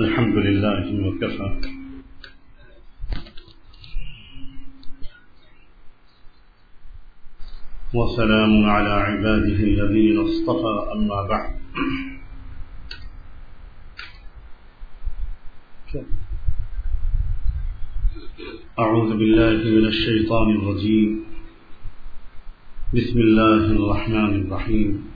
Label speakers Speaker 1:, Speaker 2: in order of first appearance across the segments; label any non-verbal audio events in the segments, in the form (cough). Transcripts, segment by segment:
Speaker 1: الحمد لله وكفى. وسلام على عباده الذين اصطفى أما بعد. أعوذ بالله من الشيطان الرجيم. بسم الله الرحمن الرحيم.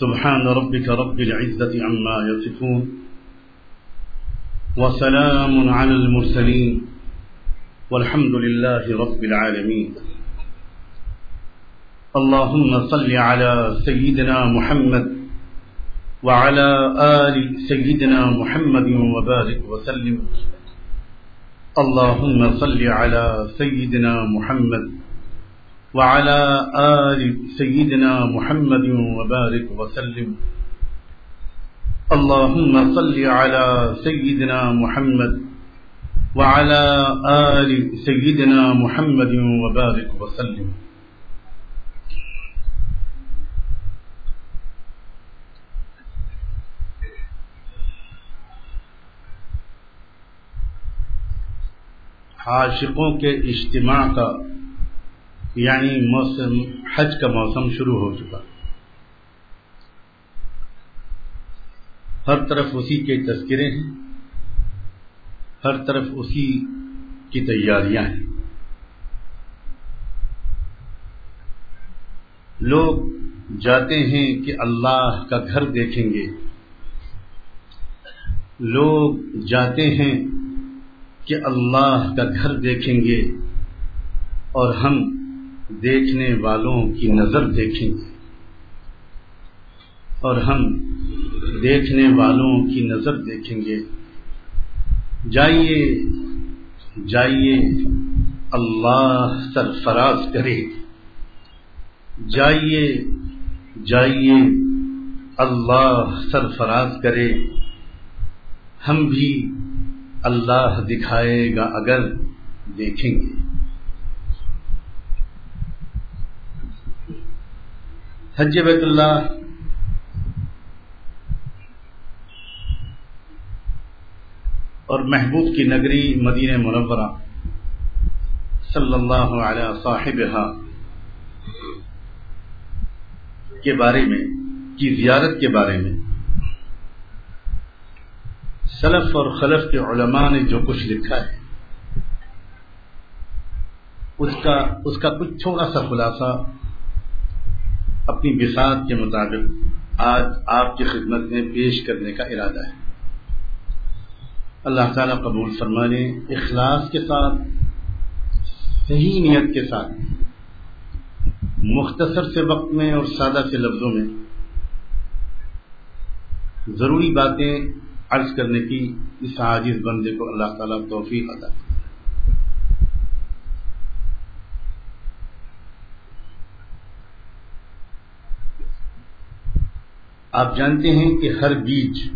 Speaker 1: سبحان ربك رب العزة عما يصفون وسلام على المرسلين والحمد لله رب العالمين. اللهم صل على سيدنا محمد وعلى آل سيدنا محمد وبارك وسلم. اللهم صل على سيدنا محمد وعلى آل سيدنا محمد وبارك وسلم. اللهم صل على سيدنا محمد وعلى آل سيدنا محمد وبارك وسلم. عاشقوں کے اجتماع کا یعنی موسم، حج کا موسم شروع ہو چکا۔ ہر طرف اسی کے تذکرے ہیں، ہر طرف اسی کی تیاریاں ہیں۔ لوگ جاتے ہیں کہ اللہ کا گھر دیکھیں گے۔ لوگ جاتے ہیں کہ اللہ کا گھر دیکھیں گے اور ہم دیکھنے والوں کی نظر دیکھیں گے اور ہم دیکھنے والوں کی نظر دیکھیں گے۔ جائیے جائیے، اللہ سرفراز کرے۔ جائیے جائیے، اللہ سرفراز کرے۔ ہم بھی اللہ دکھائے گا اگر دیکھیں گے۔ حج بیت اللہ۔ اور محبوب کی نگری مدینہ منورہ۔ صلی اللہ علیہ صاحب کے بارے میں، کی زیارت کے بارے میں۔ سلف اور خلف کے علماء نے جو کچھ لکھا ہے، اس کا اس کا کچھ تھوڑا سا خلاصہ اپنی بساط کے مطابق آج آپ کی خدمت میں پیش کرنے کا ارادہ ہے۔ اللہ تعالیٰ قبول فرمانے، اخلاص کے ساتھ، صحیح نیت کے ساتھ، مختصر سے وقت میں اور سادہ سے لفظوں میں ضروری باتیں عرض کرنے کی اس عاجز بندے کو اللہ تعالیٰ توفیق ادا آپ جانتے ہیں کہ ہر بیج،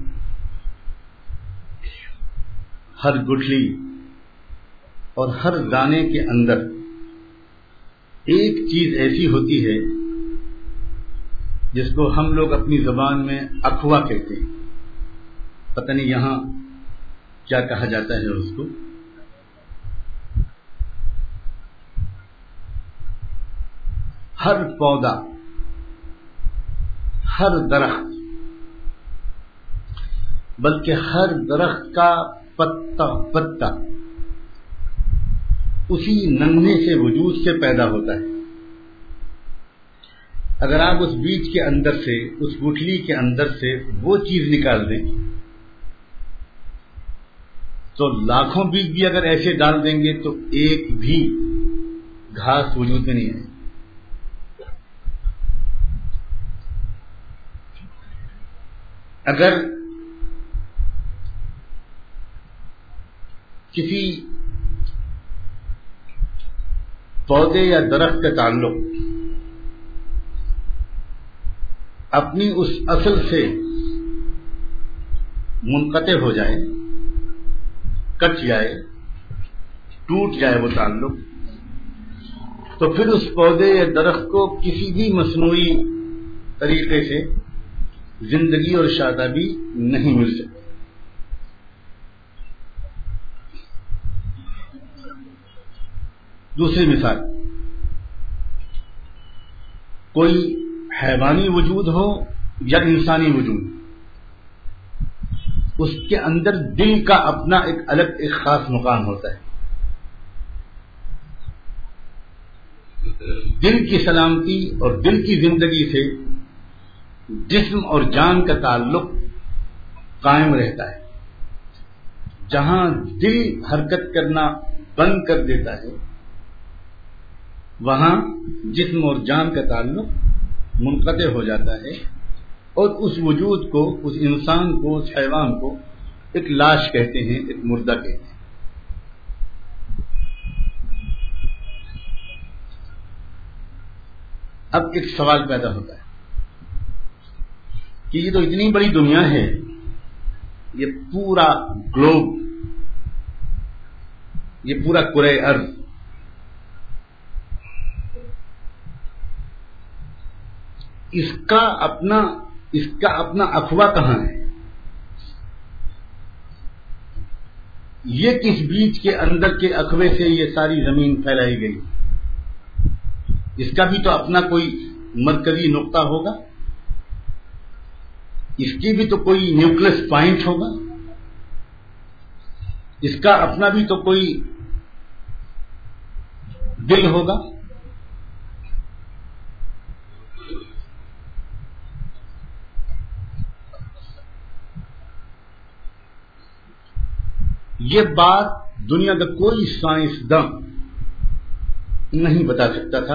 Speaker 1: ہر گٹھلی اور ہر دانے کے اندر ایک چیز ایسی ہوتی ہے جس کو ہم لوگ اپنی زبان میں اخوا کہتے ہیں۔ پتہ نہیں یہاں کیا کہا جاتا ہے اس کو۔ ہر پودا، ہر درخت بلکہ ہر درخت کا پتا پتا اسی ننھے سے وجود سے پیدا ہوتا ہے۔ اگر آپ اس بیج کے اندر سے، اس گٹھلی کے اندر سے وہ چیز نکال دیں، تو لاکھوں بیج بھی اگر ایسے ڈال دیں گے تو ایک بھی گھاس وجود میں نہیں ہے۔ اگر کسی پودے یا درخت کا تعلق اپنی اس اصل سے منقطع ہو جائے، کٹ جائے، ٹوٹ جائے وہ تعلق، تو پھر اس پودے یا درخت کو کسی بھی مصنوعی طریقے سے زندگی اور شادابی نہیں مل سکتی۔ دوسری مثال۔ کوئی حیوانی وجود ہو یا انسانی وجود۔ اس کے اندر دل کا اپنا ایک الگ ایک خاص مقام ہوتا ہے۔ دل کی سلامتی اور دل کی زندگی سے جسم اور جان کا تعلق قائم رہتا ہے۔ جہاں دل حرکت کرنا بند کر دیتا ہے وہاں جسم اور جان کا تعلق منقطع ہو جاتا ہے اور اس وجود کو، اس انسان کو، اس حیوان کو ایک لاش کہتے ہیں، ایک مردہ کہتے ہیں۔ اب ایک سوال پیدا ہوتا ہے کہ یہ تو اتنی بڑی دنیا ہے، یہ پورا گلوب یہ پورا کرے ارض اس کا اپنا اس کا اپنا افوا کہاں ہے؟ یہ کس بیچ کے اندر کے اخوے سے یہ ساری زمین پھیلائی گئی؟ اس کا بھی تو اپنا کوئی مرکزی نقطہ ہوگا؟ اس کی بھی تو کوئی نیوکلس پوائنٹ ہوگا؟ اس کا اپنا بھی تو کوئی دل ہوگا؟ یہ بات دنیا کا کوئی سائنس دم نہیں بتا سکتا تھا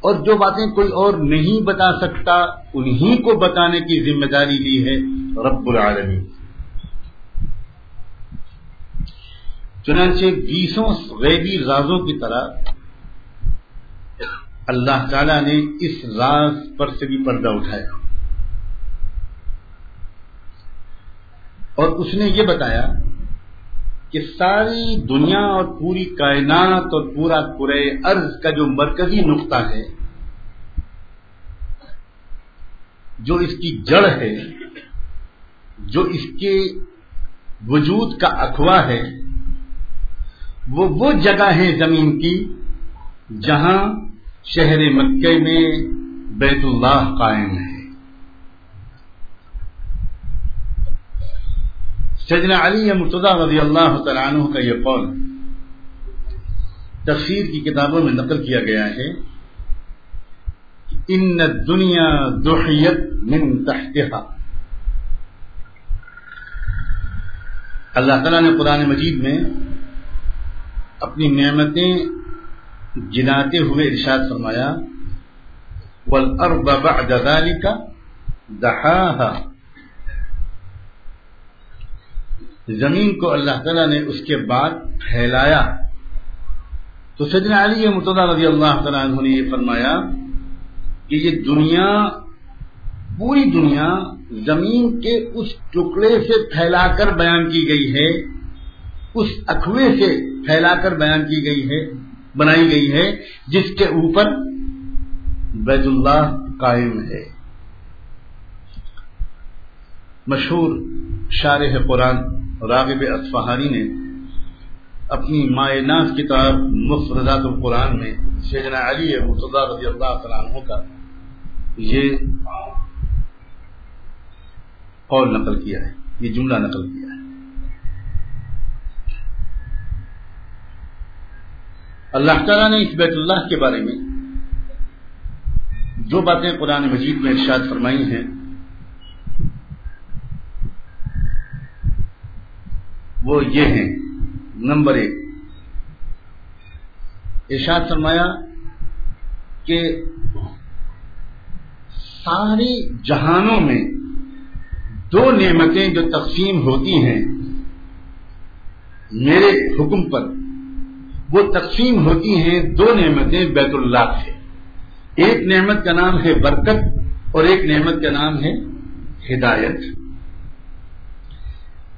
Speaker 1: اور جو باتیں کوئی اور نہیں بتا سکتا، انہی کو بتانے کی ذمہ داری لی ہے رب العالمین۔ چنانچہ بیسوں غیبی رازوں کی طرح اللہ تعالی نے اس راز پر سے بھی پردہ اٹھایا۔ اور اس نے یہ بتایا کہ ساری دنیا اور پوری کائنات اور پورا پورے ارض کا جو مرکزی نقطہ ہے، جو اس کی جڑ ہے، جو اس کے وجود کا اخوا ہے، وہ وہ جگہ ہے زمین کی جہاں شہر مکے میں بیت اللہ قائم ہے۔ سجنا علی مرتضی رضی اللہ تعالیٰ عنہ کا یہ قول تفسیر کی کتابوں میں نقل کیا گیا ہے ان دنیا دحیت من تحتها اللہ تعالیٰ نے قرآن مجید میں اپنی نعمتیں جناتے ہوئے ارشاد فرمایا، والارض بعد ذلك دحاها۔ زمین کو اللہ تعالیٰ نے اس کے بعد پھیلایا۔ تو سجنا علی متدہ رضی اللہ تعالیٰ عنہ نے یہ فرمایا کہ یہ دنیا، پوری دنیا زمین کے اس ٹکڑے سے پھیلا کر بیان کی گئی ہے، اس اخوے سے پھیلا کر بیان کی گئی ہے، بنائی گئی ہے، جس کے اوپر بیت اللہ قائم ہے۔ مشہور شارح قرآن راغب اصفہانی نے اپنی مائناس کتاب مفردات القرآن میں سیدنا علی مرتضی رضی اللہ تعالیٰ عنہ کا یہ قول نقل کیا ہے، یہ جملہ نقل کیا ہے۔ اللہ تعالیٰ نے اس بیت اللہ کے بارے میں جو باتیں قرآن مجید میں ارشاد فرمائی ہیں وہ یہ ہیں۔ نمبر ایک۔ ارشاد فرمایا کہ ساری جہانوں میں دو نعمتیں جو تقسیم ہوتی ہیں، میرے حکم پر وہ تقسیم ہوتی ہیں، دو نعمتیں بیت اللہ سے۔ ایک نعمت کا نام ہے برکت اور ایک نعمت کا نام ہے ہدایت۔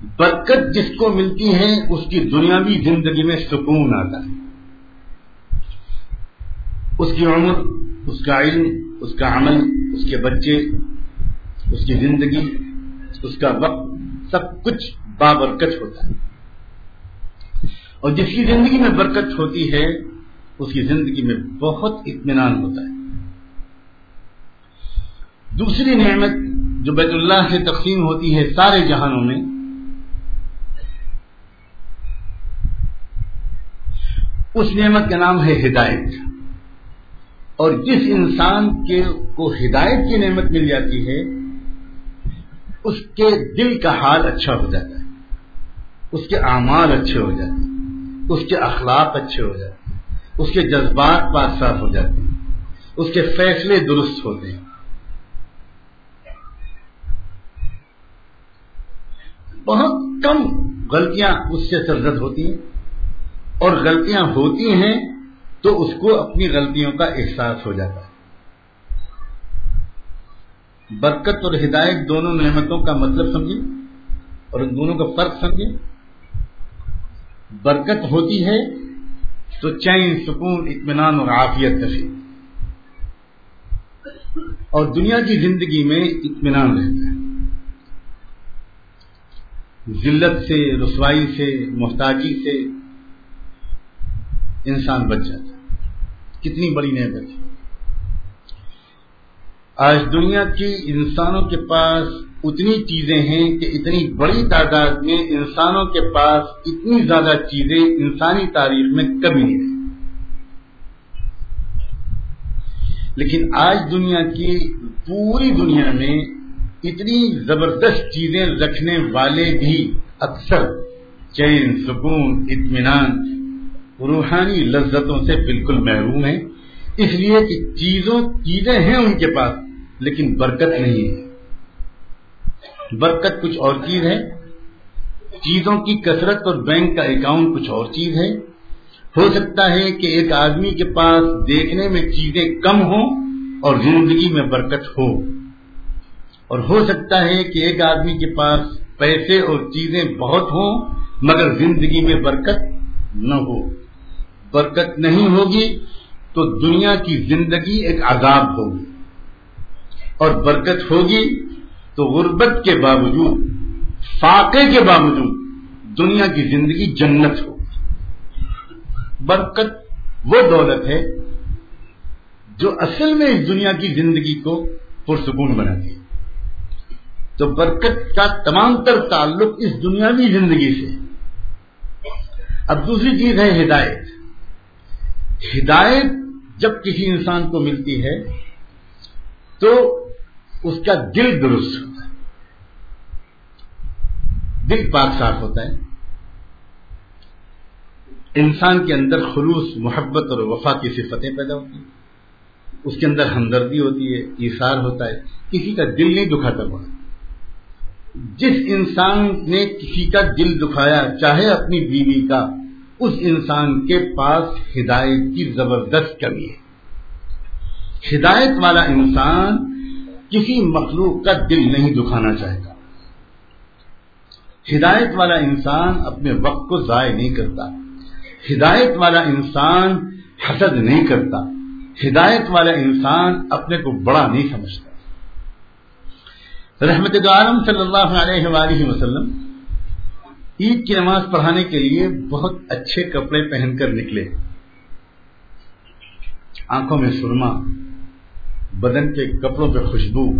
Speaker 1: برکت جس کو ملتی ہے، اس کی دنیاوی زندگی میں سکون آتا ہے۔ اس کی عمر، اس کا علم، اس کا عمل، اس کے بچے، اس کی زندگی، اس کا وقت، سب کچھ بابرکت ہوتا ہے۔ اور جس کی زندگی میں برکت ہوتی ہے، اس کی زندگی میں بہت اطمینان ہوتا ہے۔ دوسری نعمت جو بیت اللہ سے تقسیم ہوتی ہے سارے جہانوں میں اس نعمت کا نام ہے ہدایت۔ اور جس انسان کے کو ہدایت کی نعمت مل جاتی ہے، اس کے دل کا حال اچھا ہو جاتا ہے، اس کے اعمال اچھے ہو جاتے ہیں، اس کے اخلاق اچھے ہو جاتے ہیں، اس کے جذبات پاک صاف ہو جاتے ہیں، اس کے فیصلے درست ہوتے ہیں۔ بہت کم غلطیاں اس سے سرزد ہوتی ہیں۔ اور غلطیاں ہوتی ہیں تو اس کو اپنی غلطیوں کا احساس ہو جاتا ہے۔ برکت اور ہدایت دونوں نعمتوں کا مطلب سمجھیں اور ان دونوں کا فرق سمجھیں برکت ہوتی ہے تو چین، سکون، اطمینان اور عافیت کشی اور دنیا کی زندگی میں اطمینان رہتا ہے۔ ذلت سے، رسوائی سے، محتاجی سے انسان بچ جاتا کتنی بڑی نعمت ہے۔ آج دنیا کی انسانوں کے پاس اتنی چیزیں ہیں کہ اتنی بڑی تعداد میں انسانوں کے پاس اتنی زیادہ چیزیں انسانی تاریخ میں کبھی نہیں رہی۔ لیکن آج دنیا کی پوری دنیا میں اتنی زبردست چیزیں رکھنے والے بھی اکثر چین، سکون، اطمینان روحانی لذتوں سے بالکل محروم ہیں۔ اس لیے کہ چیزوں، چیزیں ہیں ان کے پاس، لیکن برکت نہیں ہے۔ برکت کچھ اور چیز ہے۔ چیزوں کی کثرت اور بینک کا اکاؤنٹ کچھ اور چیز ہے۔ ہو سکتا ہے کہ ایک آدمی کے پاس دیکھنے میں چیزیں کم ہوں اور زندگی میں برکت ہو۔ اور ہو سکتا ہے کہ ایک آدمی کے پاس پیسے اور چیزیں بہت ہوں، مگر زندگی میں برکت نہ ہو۔ برکت نہیں ہوگی تو دنیا کی زندگی ایک عذاب ہوگی۔ اور برکت ہوگی تو غربت کے باوجود، فاقے کے باوجود دنیا کی زندگی جنت ہوگی۔ برکت وہ دولت ہے جو اصل میں اس دنیا کی زندگی کو پرسکون بناتی ہے۔ تو برکت کا تمام تر تعلق اس دنیاوی زندگی سے اب دوسری چیز ہے ہدایت۔ ہدایت جب کسی انسان کو ملتی ہے تو اس کا دل درست ہوتا ہے۔ دل پاک صاف ہوتا ہے۔ انسان کے اندر خلوص محبت اور وفا کی صفتیں پیدا ہوتی ہیں۔ اس کے اندر ہمدردی ہوتی ہے ایسار ہوتا ہے۔ کسی کا دل نہیں دکھاتا ہوا جس انسان نے کسی کا دل دکھایا، چاہے اپنی بیوی کا اس انسان کے پاس ہدایت کی زبردست کمی ہے۔ ہدایت والا انسان کسی مخلوق کا دل نہیں دکھانا چاہتا۔ ہدایت والا انسان اپنے وقت کو ضائع نہیں کرتا۔ ہدایت والا انسان حسد نہیں کرتا۔ ہدایت والا انسان اپنے کو بڑا نہیں سمجھتا۔ رحمت عالم صلی اللہ علیہ وآلہ وسلم عید کی نماز پڑھانے کے لیے بہت اچھے کپڑے پہن کر نکلے۔ آنکھوں میں سرما، بدن کے کپڑوں پہ خوشبو۔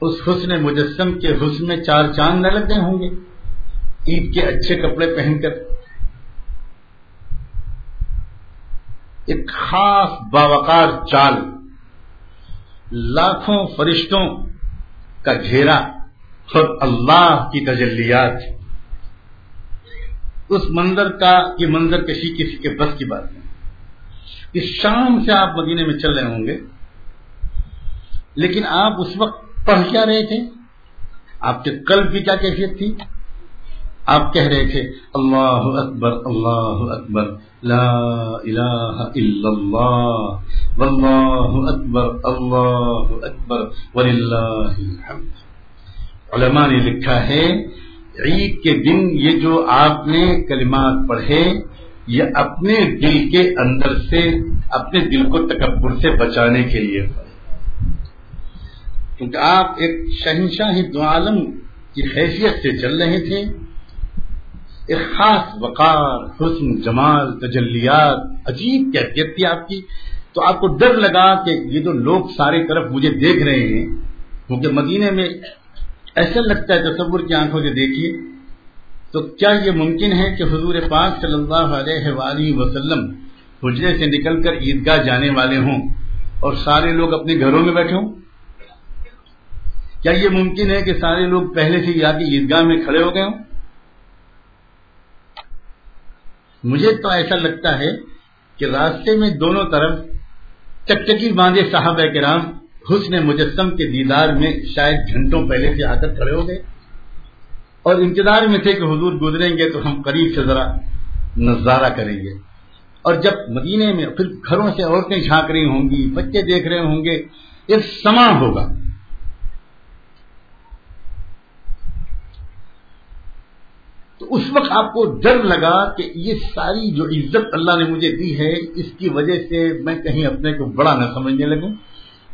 Speaker 1: اس حسن مجسم کے حسن میں چار چاند نہ لگتے ہوں گے۔ عید کے اچھے کپڑے پہن کر۔ ایک خاص باوقار چال، لاکھوں فرشتوں کا گھیرا۔ اور اللہ کی تجلیات اس منظر کا، یہ منظر کشی کسی کے بس کی بات نہیں۔ کہ شام سے آپ مدینے میں چل رہے ہوں گے۔ لیکن آپ اس وقت پڑھ کیا رہے تھے؟ آپ کے قلب کی کیا کیفیت تھی؟ آپ کہہ رہے تھے، اللہ اکبر اللہ اکبر، لا الہ الا اللہ، واللہ اکبر، اللہ اکبر، وللہ الحمد۔ علماء نے لکھا ہے، عید کے دن یہ جو آپ نے کلمات پڑھے، یہ اپنے دل کے اندر سے، اپنے دل کو تکبر سے بچانے کے لیے۔ کیونکہ آپ ایک شہنشاہ دو عالم کی حیثیت سے چل رہے تھے، ایک خاص وقار، حسن، جمال، تجلیات، عجیب کیفیت تھی آپ کی۔ تو آپ کو ڈر لگا کہ یہ جو لوگ سارے طرف مجھے دیکھ رہے ہیں، کیونکہ مدینے میں ایسا لگتا ہے تصور کی آنکھوں سے دیکھیے، تو کیا یہ ممکن ہے کہ حضور پاک صلی اللہ علیہ وآلہ وسلم حجرے سے نکل کر عیدگاہ جانے والے ہوں اور سارے لوگ اپنے گھروں میں بیٹھے ہوں؟ کیا یہ ممکن ہے کہ سارے لوگ پہلے سے یا کے عیدگاہ میں کھڑے ہو گئے ہوں؟ مجھے تو ایسا لگتا ہے کہ راستے میں دونوں طرف چکچکی باندھے صاحب کرام حسن مجسم کے دیدار میں شاید گھنٹوں پہلے سے آ کر کھڑے ہو گئے۔ اور انتظار میں تھے کہ حضور گزریں گے تو ہم قریب سے ذرا نظارہ کریں گے۔ اور جب مدینے میں پھر گھروں سے عورتیں جھانک رہی ہوں گی، بچے دیکھ رہے ہوں گے ایک سما ہوگا۔ تو اس وقت آپ کو ڈر لگا کہ یہ ساری جو عزت اللہ نے مجھے دی ہے، اس کی وجہ سے میں کہیں اپنے کو بڑا نہ سمجھنے لگوں۔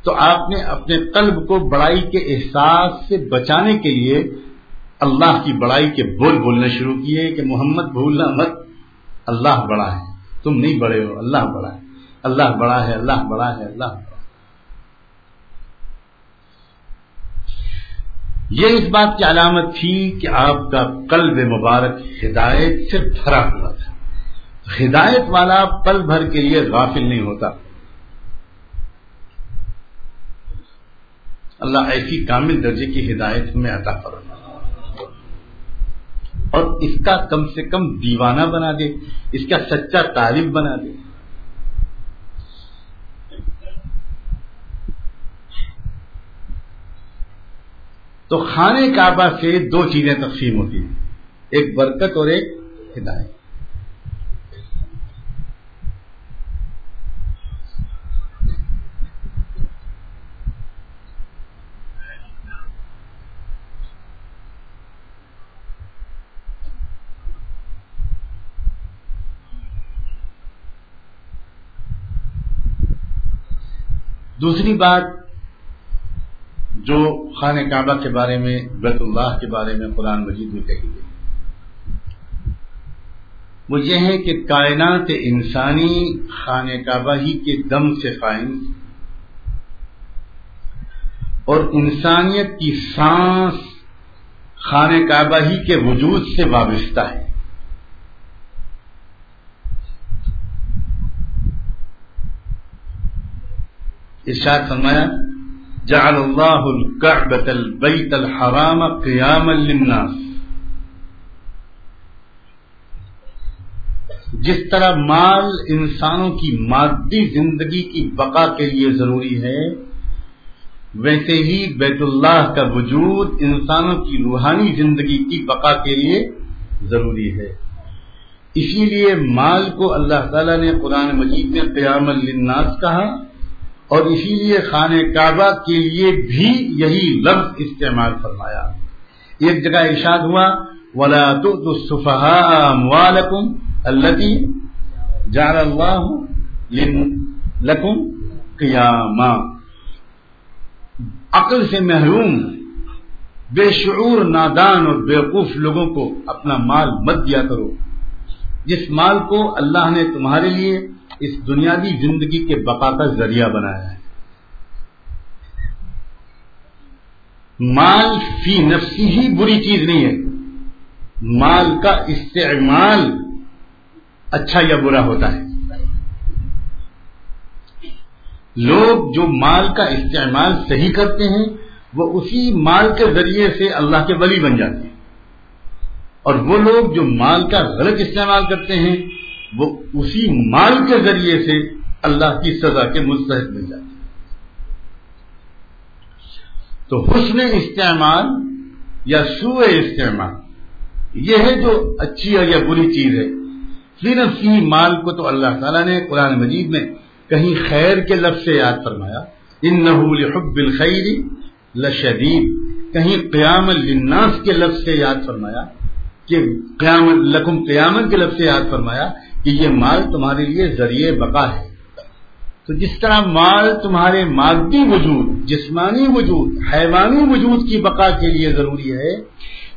Speaker 1: تو آپ نے اپنے قلب کو بڑائی کے احساس سے بچانے کے لیے اللہ کی بڑائی کے بول بولنے شروع کیے کہ محمد بھولنا مت، اللہ بڑا ہے۔ تم نہیں بڑے ہو، اللہ بڑا ہے۔ اللہ بڑا ہے، اللہ بڑا ہے، اللہ بڑا یہ اس بات کی علامت تھی کہ آپ کا قلب مبارک ہدایت سے بھرا ہوا تھا۔ ہدایت والا پل بھر کے لیے غافل نہیں ہوتا۔ اللہ ایسی کامل درجے کی ہدایت میں عطا فرما اور اس کا کم سے کم دیوانہ بنا دے، اس کا سچا طالب بنا دے۔ تو خانے کعبہ سے دو چیزیں تقسیم ہوتی ہیں، ایک برکت اور ایک ہدایت۔ دوسری بات جو خانہ کعبہ کے بارے میں، بیت اللہ کے بارے میں قرآن مجید میں کہی گئی۔ وہ یہ ہے کہ کائنات انسانی خانہ کعبہ ہی کے دم سے قائم اور انسانیت کی سانس خانہ کعبہ ہی کے وجود سے وابستہ ہے۔ ارشاد فرمایا، جعل اللہ الكعبة البیت الحرام قیاما للناس۔ جس طرح مال انسانوں کی مادی زندگی کی بقا کے لیے ضروری ہے، ویسے ہی بیت اللہ کا وجود انسانوں کی روحانی زندگی کی بقا کے لیے ضروری ہے۔ اسی لیے مال کو اللہ تعالی نے قرآن مجید میں قیام للناس کہا اور اسی لیے خانہ کعبہ کے لیے بھی یہی لفظ استعمال فرمایا۔ ایک جگہ ارشاد ہوا، ولا والم التی جان اللہ لکم قیام عقل سے محروم، بے شعور نادان اور بیوقوف لوگوں کو اپنا مال مت دیا کرو۔ جس مال کو اللہ نے تمہارے لیے اس دنیاوی زندگی کے بقا کا ذریعہ بنایا ہے۔ مال فی نفسی ہی بری چیز نہیں ہے۔ مال کا استعمال اچھا یا برا ہوتا ہے۔ لوگ جو مال کا استعمال صحیح کرتے ہیں، وہ اسی مال کے ذریعے سے اللہ کے ولی بن جاتے ہیں۔ اور وہ لوگ جو مال کا غلط استعمال کرتے ہیں وہ اسی مال کے ذریعے سے اللہ کی سزا کے مستحق مل جاتے ہیں۔ تو حسن استعمال یا سو استعمال، یہ ہے جو اچھی یا بری چیز ہے۔ صرف فی مال کو تو اللہ تعالیٰ نے قرآن مجید میں کہیں خیر کے لفظ سے یاد فرمایا۔ ان لحب الخیر لشدید۔ کہیں قیام الناس کے لفظ سے یاد فرمایا کہ قیام لکم قیامت کے لفظ سے یاد فرمایا کہ یہ مال تمہارے لیے ذریعے بقا ہے۔ تو جس طرح مال تمہارے مادی وجود، جسمانی وجود، حیوانی وجود کی بقا کے لیے ضروری ہے،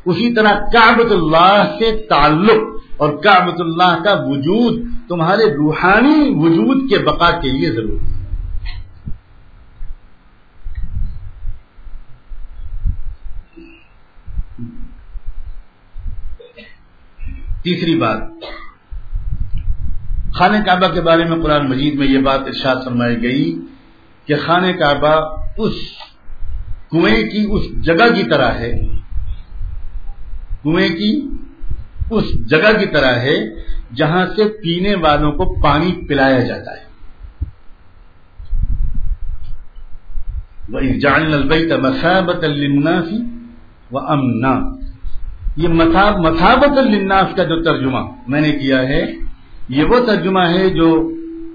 Speaker 1: اسی طرح کابت اللہ سے تعلق اور کابت اللہ کا وجود تمہارے روحانی وجود کے بقا کے لیے ضروری ہے۔ تیسری بات خانہ کعبہ کے بارے میں قرآن مجید میں یہ بات ارشاد فرمائی گئی کہ خانہ کعبہ اس کنویں کی اس جگہ کی طرح ہے، کنویں کی اس جگہ کی طرح ہے جہاں سے پینے والوں کو پانی پلایا جاتا ہے۔ جان مسابت المنافی و امنا یہ مسابت الناس کا جو ترجمہ میں نے کیا ہے یہ وہ ترجمہ ہے جو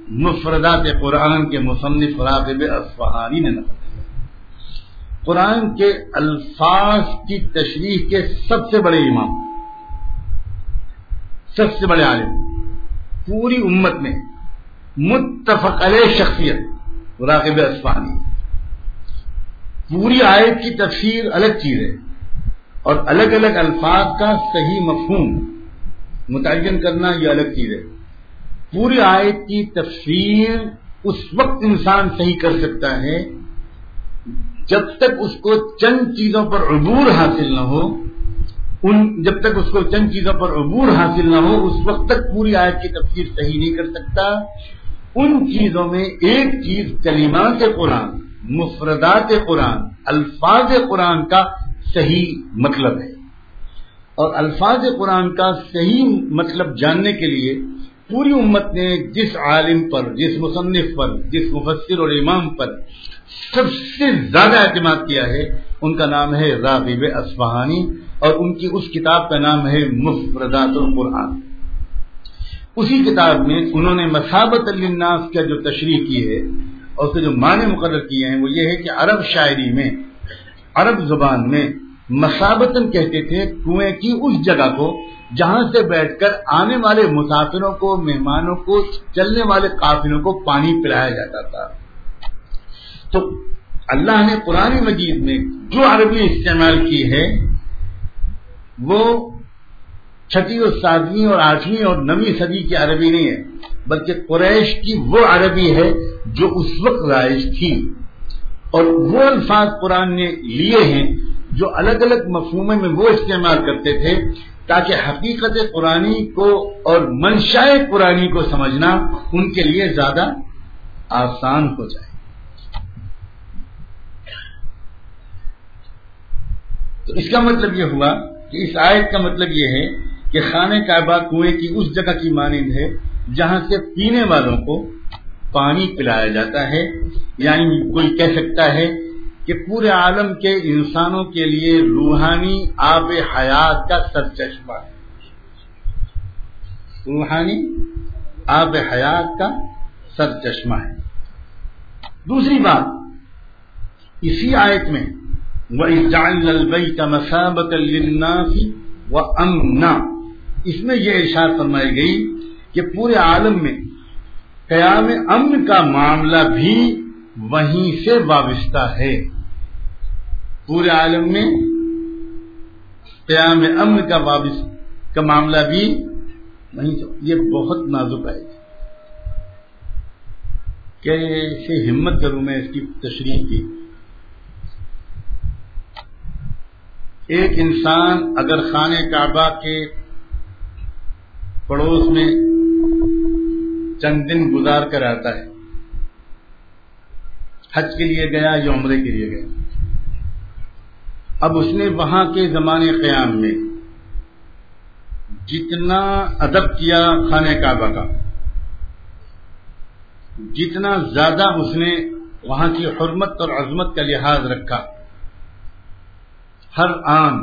Speaker 1: مفردات قرآن کے مصنف راغب اصفہانی نے نقل کیا قرآن کے الفاظ کی تشریح کے سب سے بڑے امام، سب سے بڑے عالم، پوری امت میں متفق علیہ شخصیت راغب اصفہانی۔ پوری آیت کی تفسیر الگ چیز ہے اور الگ الگ الفاظ کا صحیح مفہوم متعین کرنا یہ الگ چیز ہے۔ پوری آیت کی تفسیر اس وقت انسان صحیح کر سکتا ہے جب تک اس کو چند چیزوں پر عبور حاصل نہ ہو، ان جب تک اس کو چند چیزوں پر عبور حاصل نہ ہو، اس وقت تک پوری آیت کی تفسیر صحیح نہیں کر سکتا۔ ان چیزوں میں ایک چیز کلمات قرآن، مفردات قرآن، الفاظ قرآن کا صحیح مطلب ہے۔ اور الفاظ قرآن کا صحیح مطلب جاننے کے لیے پوری امت نے جس عالم پر، جس مصنف پر، جس مفسر اور امام پر سب سے زیادہ اعتماد کیا ہے، ان کا نام ہے راغب اسفہانی اور ان کی اس کتاب کا نام ہے مفردات القرآن۔ اسی کتاب میں انہوں نے مسابت الناس کا جو تشریح کی ہے اور اس کے جو معنی مقرر کیے ہیں، وہ یہ ہے کہ عرب شاعری میں، عرب زبان میں مسابتن کہتے تھے کنویں کی اس جگہ کو جہاں سے بیٹھ کر آنے والے مسافروں کو، مہمانوں کو، چلنے والے قافلوں کو پانی پلایا جاتا تھا۔ تو اللہ نے قرآن مجید میں جو عربی استعمال کی ہے، وہ چھٹی اور ساتویں اور آٹھویں اور نویں صدی کی عربی نہیں ہے، بلکہ قریش کی وہ عربی ہے جو اس وقت رائج تھی۔ اور وہ الفاظ قرآن نے لیے ہیں جو الگ الگ مفہومے میں وہ استعمال کرتے تھے تاکہ حقیقت قرآنی کو اور منشاء قرآنی کو سمجھنا ان کے لیے زیادہ آسان ہو جائے۔ تو اس کا مطلب یہ ہوا کہ اس آیت کا مطلب یہ ہے کہ خانہ کعبہ کنویں کی اس جگہ کی مانند ہے جہاں سے پینے والوں کو پانی پلایا جاتا ہے یعنی کوئی کہہ سکتا ہے کہ پورے عالم کے انسانوں کے لیے روحانی آب حیات کا سر چشمہ ہے۔ روحانی آب حیات کا سر چشمہ ہے۔ دوسری بات، اسی آیت میں وہ جان کا مسابت النافی و امنا اس میں یہ ارشاد فرمائی گئی کہ پورے عالم میں قیام امن کا معاملہ بھی وہیں سے وابستہ ہے۔ پورے عالم میں قیام امن کا وابس کا معاملہ بھی نہیں یہ بہت نازک آئے گی کیسے ہمت کروں میں اس کی تشریح کی؟ ایک انسان اگر خانہ کعبہ کے پڑوس میں چند دن گزار کر آتا ہے، حج کے لیے گیا یا عمرے کے لیے گیا؟ اب اس نے وہاں کے زمانے قیام میں جتنا ادب کیا خانہ کعبہ کا، جتنا زیادہ اس نے وہاں کی حرمت اور عظمت کا لحاظ رکھا، ہر آن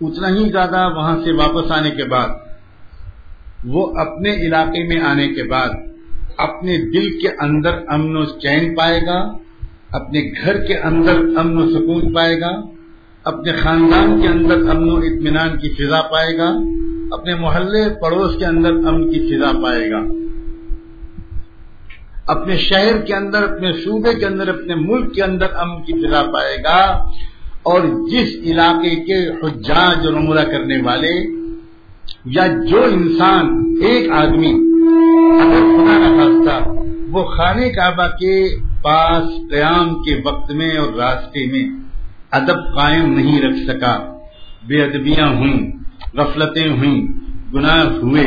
Speaker 1: اتنا ہی زیادہ وہاں سے واپس آنے کے بعد، وہ اپنے علاقے میں آنے کے بعد اپنے دل کے اندر امن و چین پائے گا، اپنے گھر کے اندر امن و سکون پائے گا اپنے خاندان کے اندر امن و اطمینان کی فضا پائے گا، اپنے محلے پڑوس کے اندر امن کی فضا پائے گا۔ اپنے شہر کے اندر، اپنے صوبے کے اندر، اپنے ملک کے اندر امن کی فضا پائے گا۔ اور جس علاقے کے حجاج اور عمرہ کرنے والے یا جو انسان، ایک آدمی اگر خدا نہ خاصہ وہ خانے کعبہ کے پاس قیام کے وقت میں اور راستے میں ادب قائم نہیں رکھ سکا۔ بے ادبیاں ہوئیں، غفلتیں ہوئیں، گناہ ہوئے،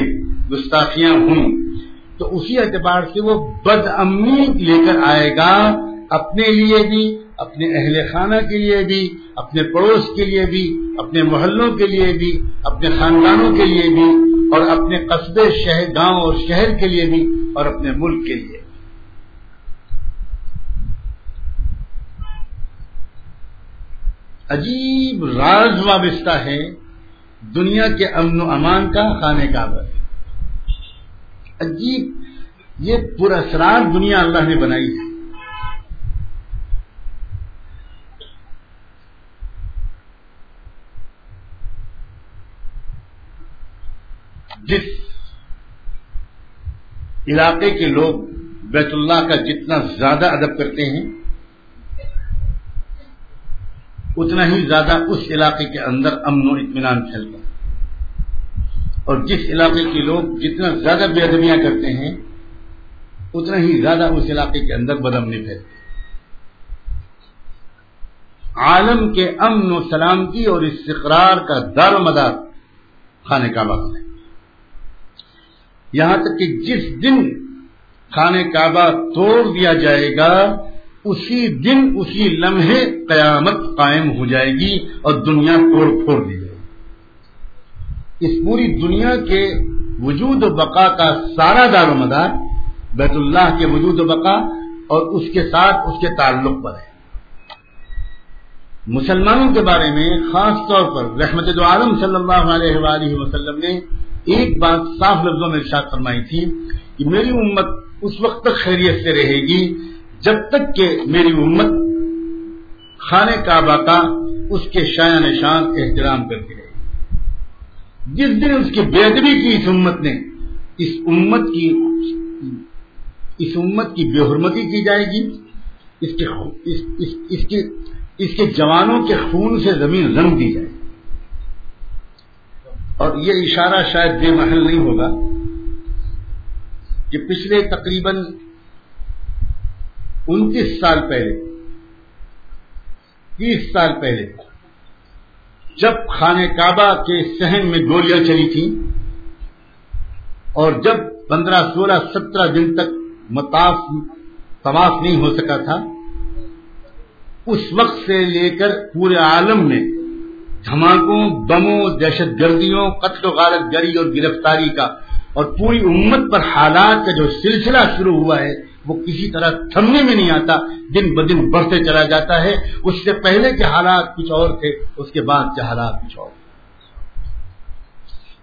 Speaker 1: گستاخیاں ہوئیں۔ تو اسی اعتبار سے وہ بد امنی لے کر آئے گا اپنے لیے بھی، اپنے اہل خانہ کے لیے بھی، اپنے پڑوس کے لیے بھی، اپنے محلوں کے لیے بھی، اپنے خاندانوں کے لیے بھی، اور اپنے قصبے، شہر، گاؤں اور شہر کے لیے بھی، اور اپنے ملک کے لیے۔ عجیب راز وابستہ ہے دنیا کے امن و امان کا خانے کا عجیب، یہ پراسرار دنیا اللہ نے بنائی ہے۔ جس علاقے کے لوگ بیت اللہ کا جتنا زیادہ ادب کرتے ہیں اتنا ہی زیادہ اس علاقے کے اندر امن و اطمینان پھیلتا ہے۔ اور جس علاقے کے لوگ جتنا زیادہ بے ادبیاں کرتے ہیں، اتنا ہی زیادہ اس علاقے کے اندر بدمنی پھیلتے عالم کے امن و سلامتی اور استقرار کا دار و مدار خانے کعبہ ہے۔ یہاں تک کہ جس دن خانے کعبہ توڑ دیا جائے گا اسی دن اسی لمحے قیامت قائم ہو جائے گی اور دنیا توڑ پھوڑ دی جائے گی۔ اس پوری دنیا کے وجود و بقا کا سارا دار و مدار بیت اللہ کے وجود و بقا اور اس کے ساتھ اس کے تعلق پر ہے۔ مسلمانوں کے بارے میں خاص طور پر رحمت عالم صلی اللہ علیہ وآلہ وسلم نے ایک بات صاف لفظوں میں ارشاد فرمائی تھی کہ میری امت اس وقت تک خیریت سے رہے گی جب تک کہ میری امت خانے کعبہ کا اس کے شاع نشان احترام کرتی رہے۔ جس دن اس کی بےدبی کی اس امت نے اس امت کی اس امت کی بے حرمتی کی جائے گی۔ اس کے اس, اس, اس کے اس کے جوانوں کے خون سے زمین رنگ دی جائے۔ اور یہ اشارہ شاید بے محل نہیں ہوگا کہ پچھلے تقریباً انتیس سال پہلے، تیس سال پہلے، جب خانہ کعبہ کے سہن میں گولیاں چلی تھیں اور جب پندرہ، سولہ، سترہ دن تک متاف، طواف نہیں ہو سکا تھا، اس وقت سے لے کر پورے عالم میں دھماکوں بموں دہشت گردیوں، قتل و غارت گری اور گرفتاری کا اور پوری امت پر حالات کا جو سلسلہ شروع ہوا ہے وہ کسی طرح تھمنے میں نہیں آتا، دن بدن بڑھتے چلا جاتا ہے۔ اس سے پہلے کے حالات کچھ اور تھے، اس کے بعد کے حالات کچھ اور۔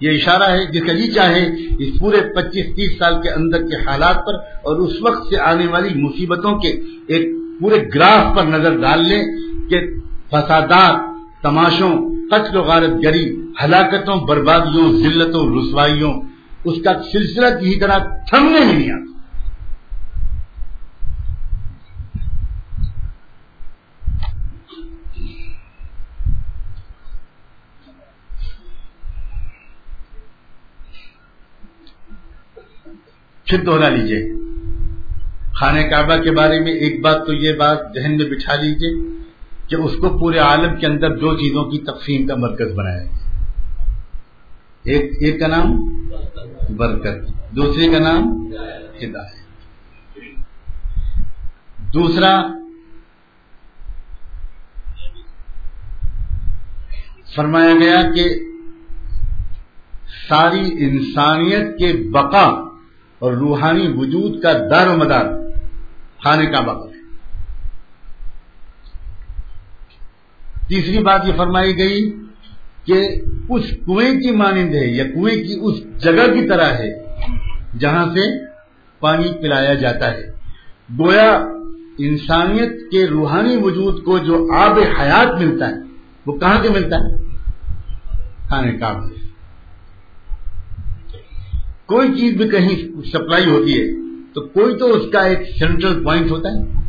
Speaker 1: یہ اشارہ ہے، جس کا جی چاہے اس پورے پچیس، تیس سال کے اندر کے حالات پر اور اس وقت سے آنے والی مصیبتوں کے ایک پورے گراف پر نظر ڈال لیں کہ فسادات، تماشوں، قتل و غارت گری، ہلاکتوں، بربادیوں، ذلتوں، رسوائیوں، اس کا سلسلہ کسی طرح تھمنے میں نہیں آتا۔ پھر دوہرا لیجیے۔ خانہ کعبہ کے بارے میں ایک بات تو یہ بات ذہن میں بٹھا لیجیے کہ اس کو پورے عالم کے اندر دو چیزوں کی تقسیم کا مرکز بنایا ایک ایک کا نام برکت، دوسرے کا نام ہدایت۔ دوسرا، فرمایا گیا کہ ساری انسانیت کے بقا اور روحانی وجود کا دار و مدار خانے کا بقا ہے۔ تیسری بات یہ فرمائی گئی کہ اس کنویں کی مانند ہے یا کنویں کی اس جگہ کی طرح ہے جہاں سے پانی پلایا جاتا ہے۔ گویا انسانیت کے روحانی وجود کو جو آب حیات ملتا ہے، وہ کہاں سے ملتا ہے؟ کھانے کا کوئی چیز بھی کہیں سپلائی ہوتی ہے، تو کوئی تو اس کا ایک سینٹرل پوائنٹ ہوتا ہے۔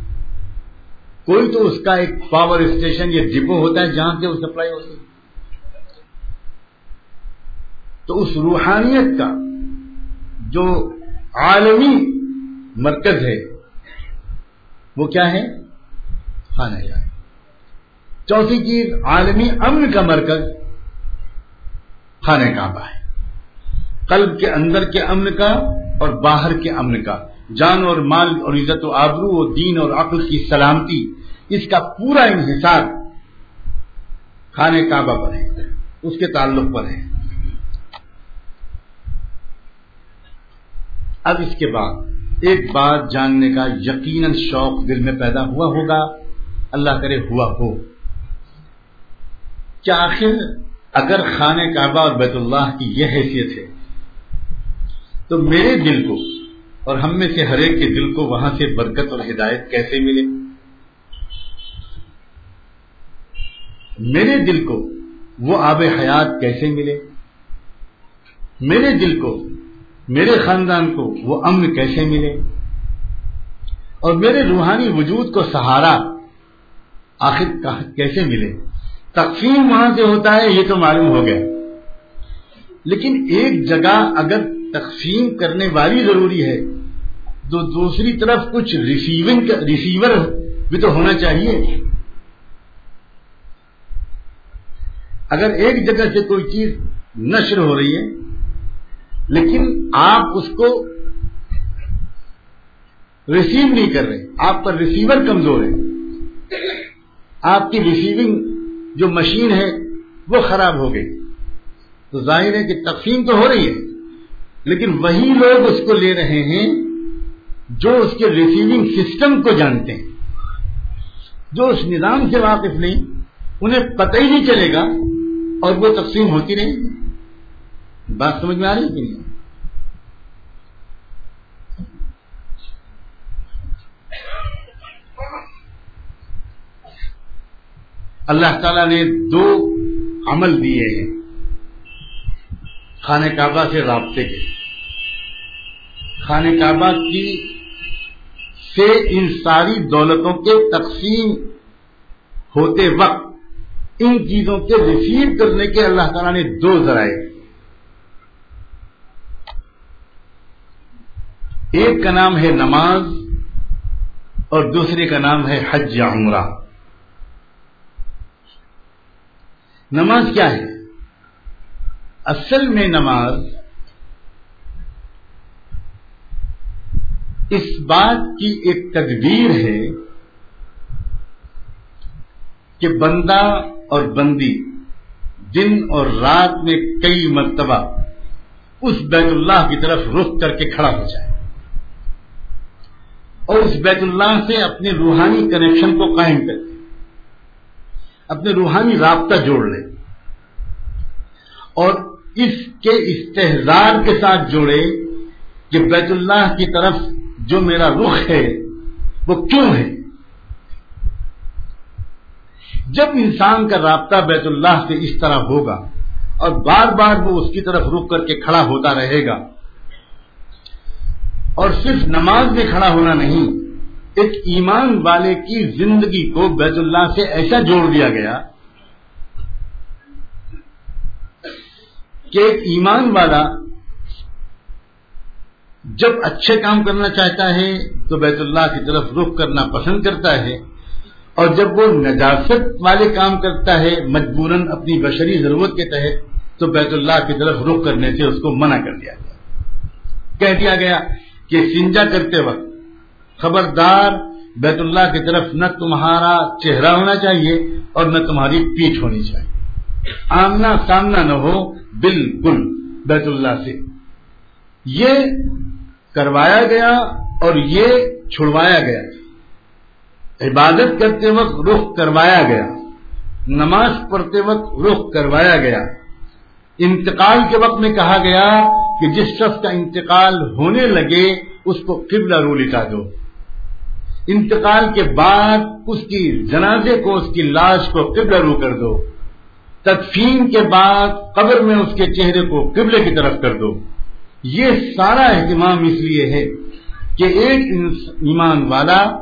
Speaker 1: کوئی تو اس کا ایک پاور اسٹیشن یا ڈپو ہوتا ہے جہاں سے وہ سپلائی ہوتی ہے۔ تو اس روحانیت کا جو عالمی مرکز ہے، وہ کیا ہے؟ خانہ جائے چوتھی چیز، عالمی امن کا مرکز، خانہ کعبہ ہے۔ قلب کے اندر کے امن کا اور باہر کے امن کا۔ جان اور مال اور عزت و آبرو و دین اور عقل کی سلامتی، اس کا پورا انحصار خانہ کعبہ پر ہے، اس کے تعلق پر ہے۔ اب اس کے بعد، ایک بات جاننے کا یقیناً شوق دل میں پیدا ہوا ہوگا، اللہ کرے ہوا ہو۔ کیا آخر اگر خانہ کعبہ اور بیت اللہ کی یہ حیثیت ہے تو میرے دل کو اور ہم میں سے ہر ایک کے دل کو وہاں سے برکت اور ہدایت کیسے ملے؟ میرے دل کو وہ آب حیات کیسے ملے؟ میرے دل کو، میرے خاندان کو وہ امن کیسے ملے؟ اور میرے روحانی وجود کو سہارا آخر کیسے ملے؟ تقسیم وہاں سے ہوتا ہے، یہ تو معلوم ہو گیا۔ لیکن ایک جگہ اگر تقسیم کرنے والی ضروری ہے۔ تو دوسری طرف کچھ ریسیونگ ریسیور بھی تو ہونا چاہیے۔ اگر ایک جگہ سے کوئی چیز نشر ہو رہی ہے، لیکن آپ اس کو ریسیو نہیں کر رہے، آپ پر ریسیور کمزور ہے۔ آپ کی ریسیونگ جو مشین ہے، وہ خراب ہو گئی۔ تو ظاہر ہے کہ تقسیم تو ہو رہی ہے۔ لیکن وہی لوگ اس کو لے رہے ہیں جو اس کے ریسیونگ سسٹم کو جانتے ہیں۔ جو اس نظام سے واقف نہیں، انہیں پتہ ہی نہیں چلے گا اور وہ تقسیم ہوتی رہے گی۔ بات سمجھ میں آ رہی کہ نہیں؟ اللہ تعالی نے دو عمل دیے ہیں۔ خانہ کعبہ سے رابطے کے۔ خانہ کعبہ کی سے ان ساری دولتوں کے تقسیم ہوتے وقت ان چیزوں کے ریسیو کرنے کے اللہ تعالیٰ نے دو ذرائع۔ ایک کا نام ہے نماز اور دوسرے کا نام ہے حج یا عمرہ۔ نماز کیا ہے؟ اصل میں نماز اس بات کی ایک تدبیر ہے کہ بندہ اور بندی دن اور رات میں کئی مرتبہ اس بیت اللہ کی طرف رخ کر کے کھڑا ہو جائے اور اس بیت اللہ سے اپنے روحانی کنیکشن کو قائم کر دے اپنے روحانی رابطہ جوڑ لے۔ اس کے استحزار کے ساتھ جوڑے کہ بیت اللہ کی طرف جو میرا رخ ہے، وہ کیوں ہے؟ جب انسان کا رابطہ بیت اللہ سے اس طرح ہوگا اور بار بار وہ اس کی طرف رک کر کے کھڑا ہوتا رہے گا، اور صرف نماز میں کھڑا ہونا نہیں، ایک ایمان والے کی زندگی کو بیت اللہ سے ایسا جوڑ دیا گیا کہ ایک ایمان والا جب اچھے کام کرنا چاہتا ہے تو بیت اللہ کی طرف رخ کرنا پسند کرتا ہے اور جب وہ نجاست والے کام کرتا ہے مجبوراً اپنی بشری ضرورت کے تحت تو بیت اللہ کی طرف رخ کرنے سے اس کو منع کر دیا گیا۔ کہہ دیا گیا کہ سنجا کرتے وقت خبردار بیت اللہ کی طرف نہ تمہارا چہرہ ہونا چاہیے اور نہ تمہاری پیٹ ہونی چاہیے۔ آمنا سامنا نہ ہو، بالکل بیت اللہ سے۔ یہ کروایا گیا اور یہ چھڑوایا گیا۔ عبادت کرتے وقت رخ کروایا گیا۔ نماز پڑھتے وقت رخ کروایا گیا۔ انتقال کے وقت میں کہا گیا کہ جس شخص کا انتقال ہونے لگے، اس کو قبلہ رو لٹا دو۔ انتقال کے بعد اس کی جنازے کو، اس کی لاش کو قبلہ رو کر دو۔ تدفین کے بعد قبر میں اس کے چہرے کو قبلے کی طرف کر دو۔ یہ سارا اہتمام اس لیے ہے کہ ایک ایمان والا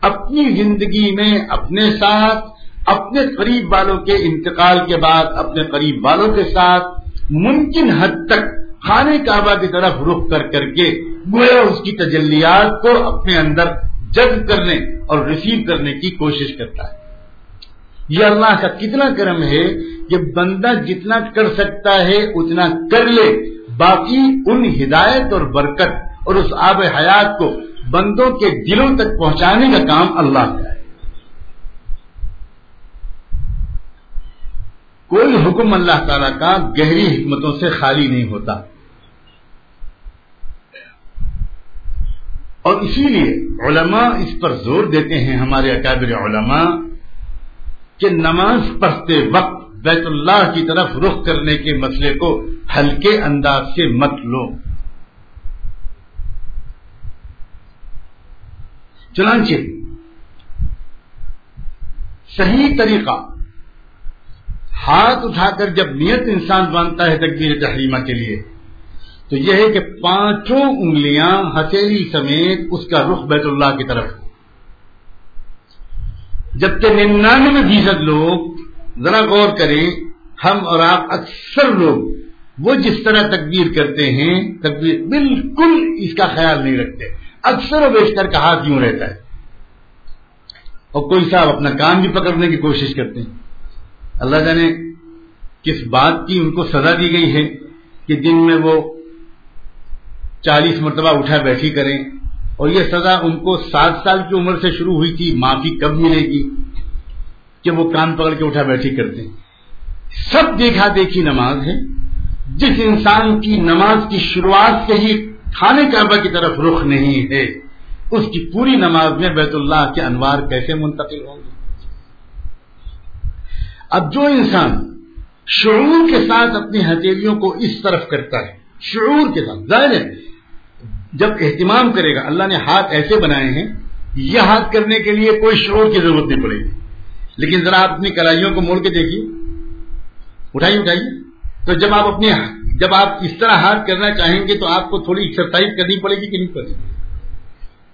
Speaker 1: اپنی زندگی میں اپنے ساتھ، اپنے قریب والوں کے انتقال کے بعد اپنے قریب والوں کے ساتھ ممکن حد تک خانے کعبہ کی طرف رخ کر کر کے گویا اس کی تجلیات کو اپنے اندر جذب کرنے اور ریسیو کرنے کی کوشش کرتا ہے۔ یہ اللہ کا کتنا کرم ہے کہ بندہ جتنا کر سکتا ہے اتنا کر لے۔ باقی ان ہدایت اور برکت اور اس آب حیات کو بندوں کے دلوں تک پہنچانے کا کام اللہ کا ہے۔ کوئی حکم اللہ تعالی کا گہری حکمتوں سے خالی نہیں ہوتا۔ اور اسی لیے علماء اس پر زور دیتے ہیں، ہمارے اکابر علماء کہ نماز پڑھتے وقت بیت اللہ کی طرف رخ کرنے کے مسئلے کو ہلکے انداز سے مت لو۔ چنانچہ، صحیح طریقہ، ہاتھ اٹھا کر جب نیت انسان باندھتا ہے تقبیر تحریمہ کے لیے، تو یہ ہے کہ پانچوں انگلیاں ہتھیلی سمیت اس کا رخ بیت اللہ کی طرف۔ جبکہ ننانوے فیصد لوگ، ذرا غور کریں، ہم اور آپ اکثر لوگ، وہ جس طرح تقبیر کرتے ہیں تقبیر بالکل اس کا خیال نہیں رکھتے۔ اکثر و بیشتر کا ہاتھ یوں رہتا ہے۔ اور کوئی صاحب اپنا کام بھی پکڑنے کی کوشش کرتے ہیں۔ اللہ جانے کس بات کی ان کو سزا دی گئی ہے کہ دن میں وہ چالیس مرتبہ اٹھا بیٹھی کریں۔ اور یہ سزا ان کو سات سال کی عمر سے شروع ہوئی تھی معافی کب ملے گی؟ کہ وہ کان پکڑ کے اٹھا بیٹھی کرتے سب دیکھا دیکھی نماز ہے۔ جس انسان کی نماز کی شروعات سے ہی کھانے کعبہ کی طرف رخ نہیں ہے، اس کی پوری نماز میں بیت اللہ کے انوار کیسے منتقل ہوں گے؟ اب جو انسان شعور کے ساتھ اپنی ہتھیلیوں کو اس طرف کرتا ہے، شعور کے ساتھ، ظاہر ہے جب اہتمام کرے گا، اللہ نے ہاتھ ایسے بنائے ہیں، یہ ہاتھ کرنے کے لیے کوئی شعور کی ضرورت نہیں پڑے گی۔ لیکن ذرا آپ اپنی کلائیوں کو موڑ کے دیکھیے۔ اٹھائیے اٹھائیے۔ تو جب آپ اپنی جب آپ اس طرح ہاتھ کرنا چاہیں گے تو آپ کو تھوڑی ایکسرسائز کرنی پڑے گی کہ نہیں پڑے گی۔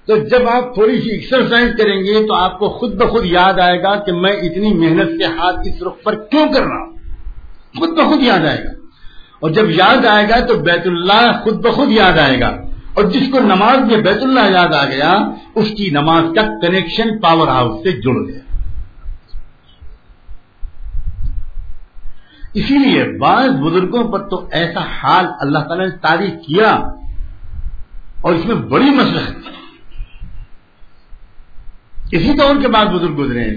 Speaker 1: تو جب آپ تھوڑی سی ایکسرسائز کریں گے تو آپ کو خود بخود یاد آئے گا کہ میں اتنی محنت کے ہاتھ اس رخ پر کیوں کر رہا ہوں؟ خود بخود یاد آئے گا۔ اور جب یاد آئے گا تو بیت اللہ خود بخود یاد آئے گا۔ اور جس کو نماز میں بیت اللہ یاد آ گیا، اس کی نماز کا کنیکشن پاور ہاؤس سے جڑ گیا۔ اسی لیے بعض بزرگوں پر تو ایسا حال اللہ تعالی نے تعریف کیا اور اس میں بڑی مسلحت اسی طور کے بعد بزرگ گزرے ہیں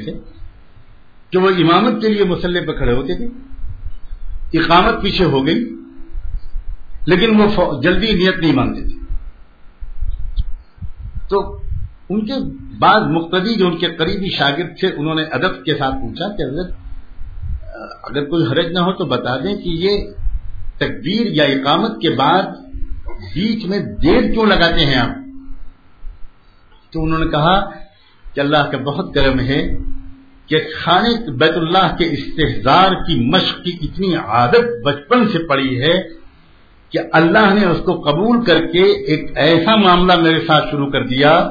Speaker 1: کہ وہ امامت کے لیے مسلح پہ کھڑے ہوتے تھے، اقامت پیچھے ہو گئی، لیکن وہ جلدی نیت نہیں مانتے تھے۔ تو ان کے بعض مقتدی جو ان کے قریبی شاگرد تھے، انہوں نے ادب کے ساتھ پوچھا کہ حضرت اگر کوئی حرج نہ ہو تو بتا دیں کہ یہ تکبیر یا اقامت کے بعد بیچ میں دیر کیوں لگاتے ہیں آپ؟ تو انہوں نے کہا کہ اللہ کا بہت کرم ہے کہ خانے بیت اللہ کے استحزار کی مشق کی اتنی عادت بچپن سے پڑی ہے کہ اللہ نے اس کو قبول کر کے ایک ایسا معاملہ میرے ساتھ شروع کر دیا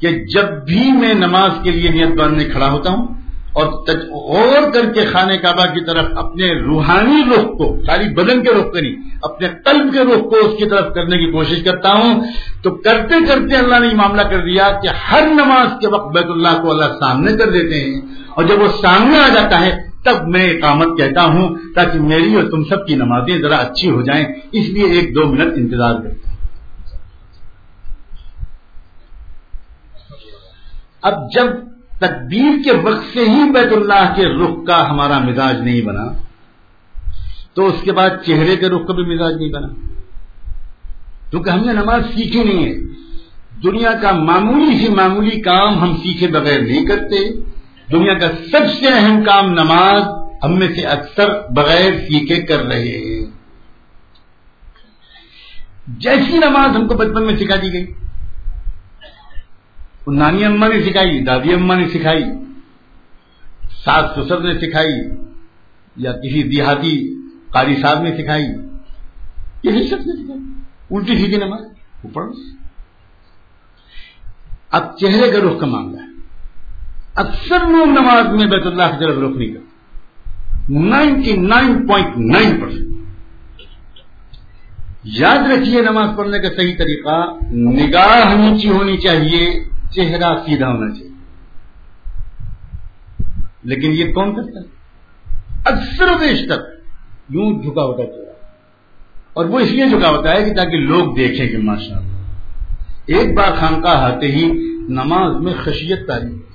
Speaker 1: کہ جب بھی میں نماز کے لیے نیت باندھنے کھڑا ہوتا ہوں اور اور کر کے خانے کعبہ کی طرف اپنے روحانی رخ کو، ساری بدن کے رخ نہیں، اپنے قلب کے رخ کو اس کی طرف کرنے کی کوشش کرتا ہوں، تو کرتے کرتے اللہ نے یہ معاملہ کر دیا کہ ہر نماز کے وقت بیت اللہ کو اللہ سامنے کر دیتے ہیں اور جب وہ سامنے آ جاتا ہے تب میں اقامت کہتا ہوں تاکہ میری اور تم سب کی نمازیں ذرا اچھی ہو جائیں۔ اس لیے ایک دو منٹ انتظار کرتا ہوں۔ اب جب تقدیر کے وقت سے ہی بیت اللہ کے رخ کا ہمارا مزاج نہیں بنا، تو اس کے بعد چہرے کے رخ کا بھی مزاج نہیں بنا۔ کیونکہ ہم نے نماز سیکھی نہیں ہے۔ دنیا کا معمولی سے معمولی کام ہم سیکھے بغیر نہیں کرتے۔ دنیا کا سب سے اہم کام نماز ہم میں سے اکثر بغیر سیکھے کر رہے ہیں۔ جیسی نماز ہم کو بچپن میں سکھا دی گئی۔ نانی اما نے سکھائی، دادی اما نے سکھائی، ساس سسر نے سکھائی، یا کسی دیہاتی قاری صاحب نے سکھائی۔ کسی شخص نے سکھائی۔ الٹی سیدھی نماز، اوپر۔ اب چہرے کا رخ کا معاملہ ہے اکثر لوگ نماز میں بیت اللہ کی طرف رخ نہیں کرتے۔ Ninety nine point nine percent یاد رکھیے نماز پڑھنے کا صحیح طریقہ، نگاہ نیچی ہونی چاہیے، چہرہ سیدھا ہونا چاہیے۔ لیکن یہ کون کرتا ہے؟ اکثر بیشتر یوں جھکا ہوتا چہرہ اور وہ اس لیے جھکا ہوتا ہے کہ تاکہ لوگ دیکھیں کہ ماشاء اللہ ایک بار خانقاہ آتے ہی نماز میں خشیت تاری۔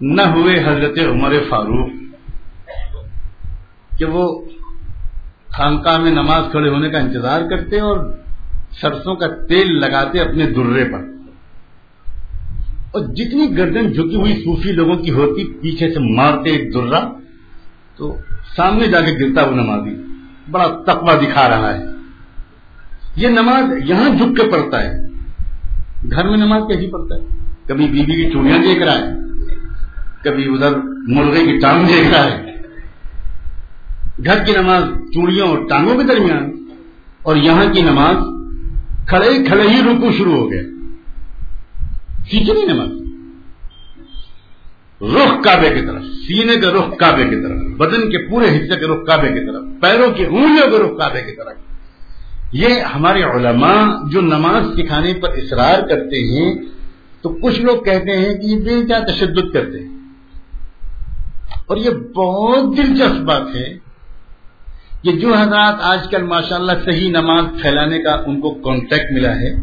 Speaker 1: نہ ہوئے حضرت عمر فاروق کہ وہ خانقاہ میں نماز کھڑے ہونے کا انتظار کرتے اور سرسوں کا تیل لگاتے اپنے درے پر۔ اور جتنی گردن جھکی ہوئی صوفی لوگوں کی ہوتی، پیچھے سے مارتے ایک درا تو سامنے جا کے گرتا وہ نمازی۔ بڑا تقوی دکھا رہا ہے۔ یہ نماز یہاں جھک کے پڑتا ہے۔ گھر میں نماز کیسی پڑتا ہے؟ کبھی بیوی کی چوڑیاں دیکھ رہا ہے۔ کبھی ادھر مرغے کی ٹانگ دیکھ رہا ہے۔ گھر کی نماز چوڑیوں اور ٹانگوں کے درمیان۔ اور یہاں کی نماز کھڑے کھڑے ہی رکو شروع ہو گئے سیکھی نہیں نماز؟ رخ کعبے کی طرف، سینے کا رخ کعبے کی طرف، بدن کے پورے حصے کے رخ کعبے کی طرف، پیروں کی انگلیوں کے رخ کعبے کی طرف۔ یہ ہمارے علماء جو نماز سکھانے پر اصرار کرتے ہیں، تو کچھ لوگ کہتے ہیں کہ یہ بے کیا تشدد کرتے ہیں۔ اور یہ بہت دلچسپ بات ہے کہ جو حضرات آج کل ماشاءاللہ صحیح نماز پھیلانے کا ان کو کانٹیکٹ ملا ہے،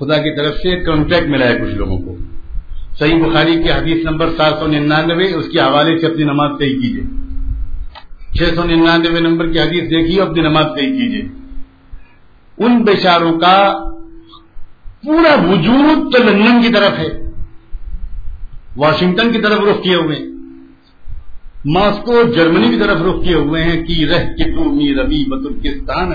Speaker 1: خدا کی طرف سے کانٹیکٹ ملا ہے کچھ لوگوں کو۔ صحیح بخاری کی حدیث نمبر سات سو ننانوے، اس کے حوالے سے اپنی نماز صحیح کیجیے چھ سو ننانوے نمبر کی حدیث دیکھیے، اپنی نماز صحیح کیجیے ان بیچاروں کا پورا وجود تو لندن کی طرف ہے۔ واشنگٹن کی طرف رخ کیے ہوئے۔ ماسکو جرمنی کی طرف رخ کیے ہوئے ہیں کہ رہ می ربی بترکستان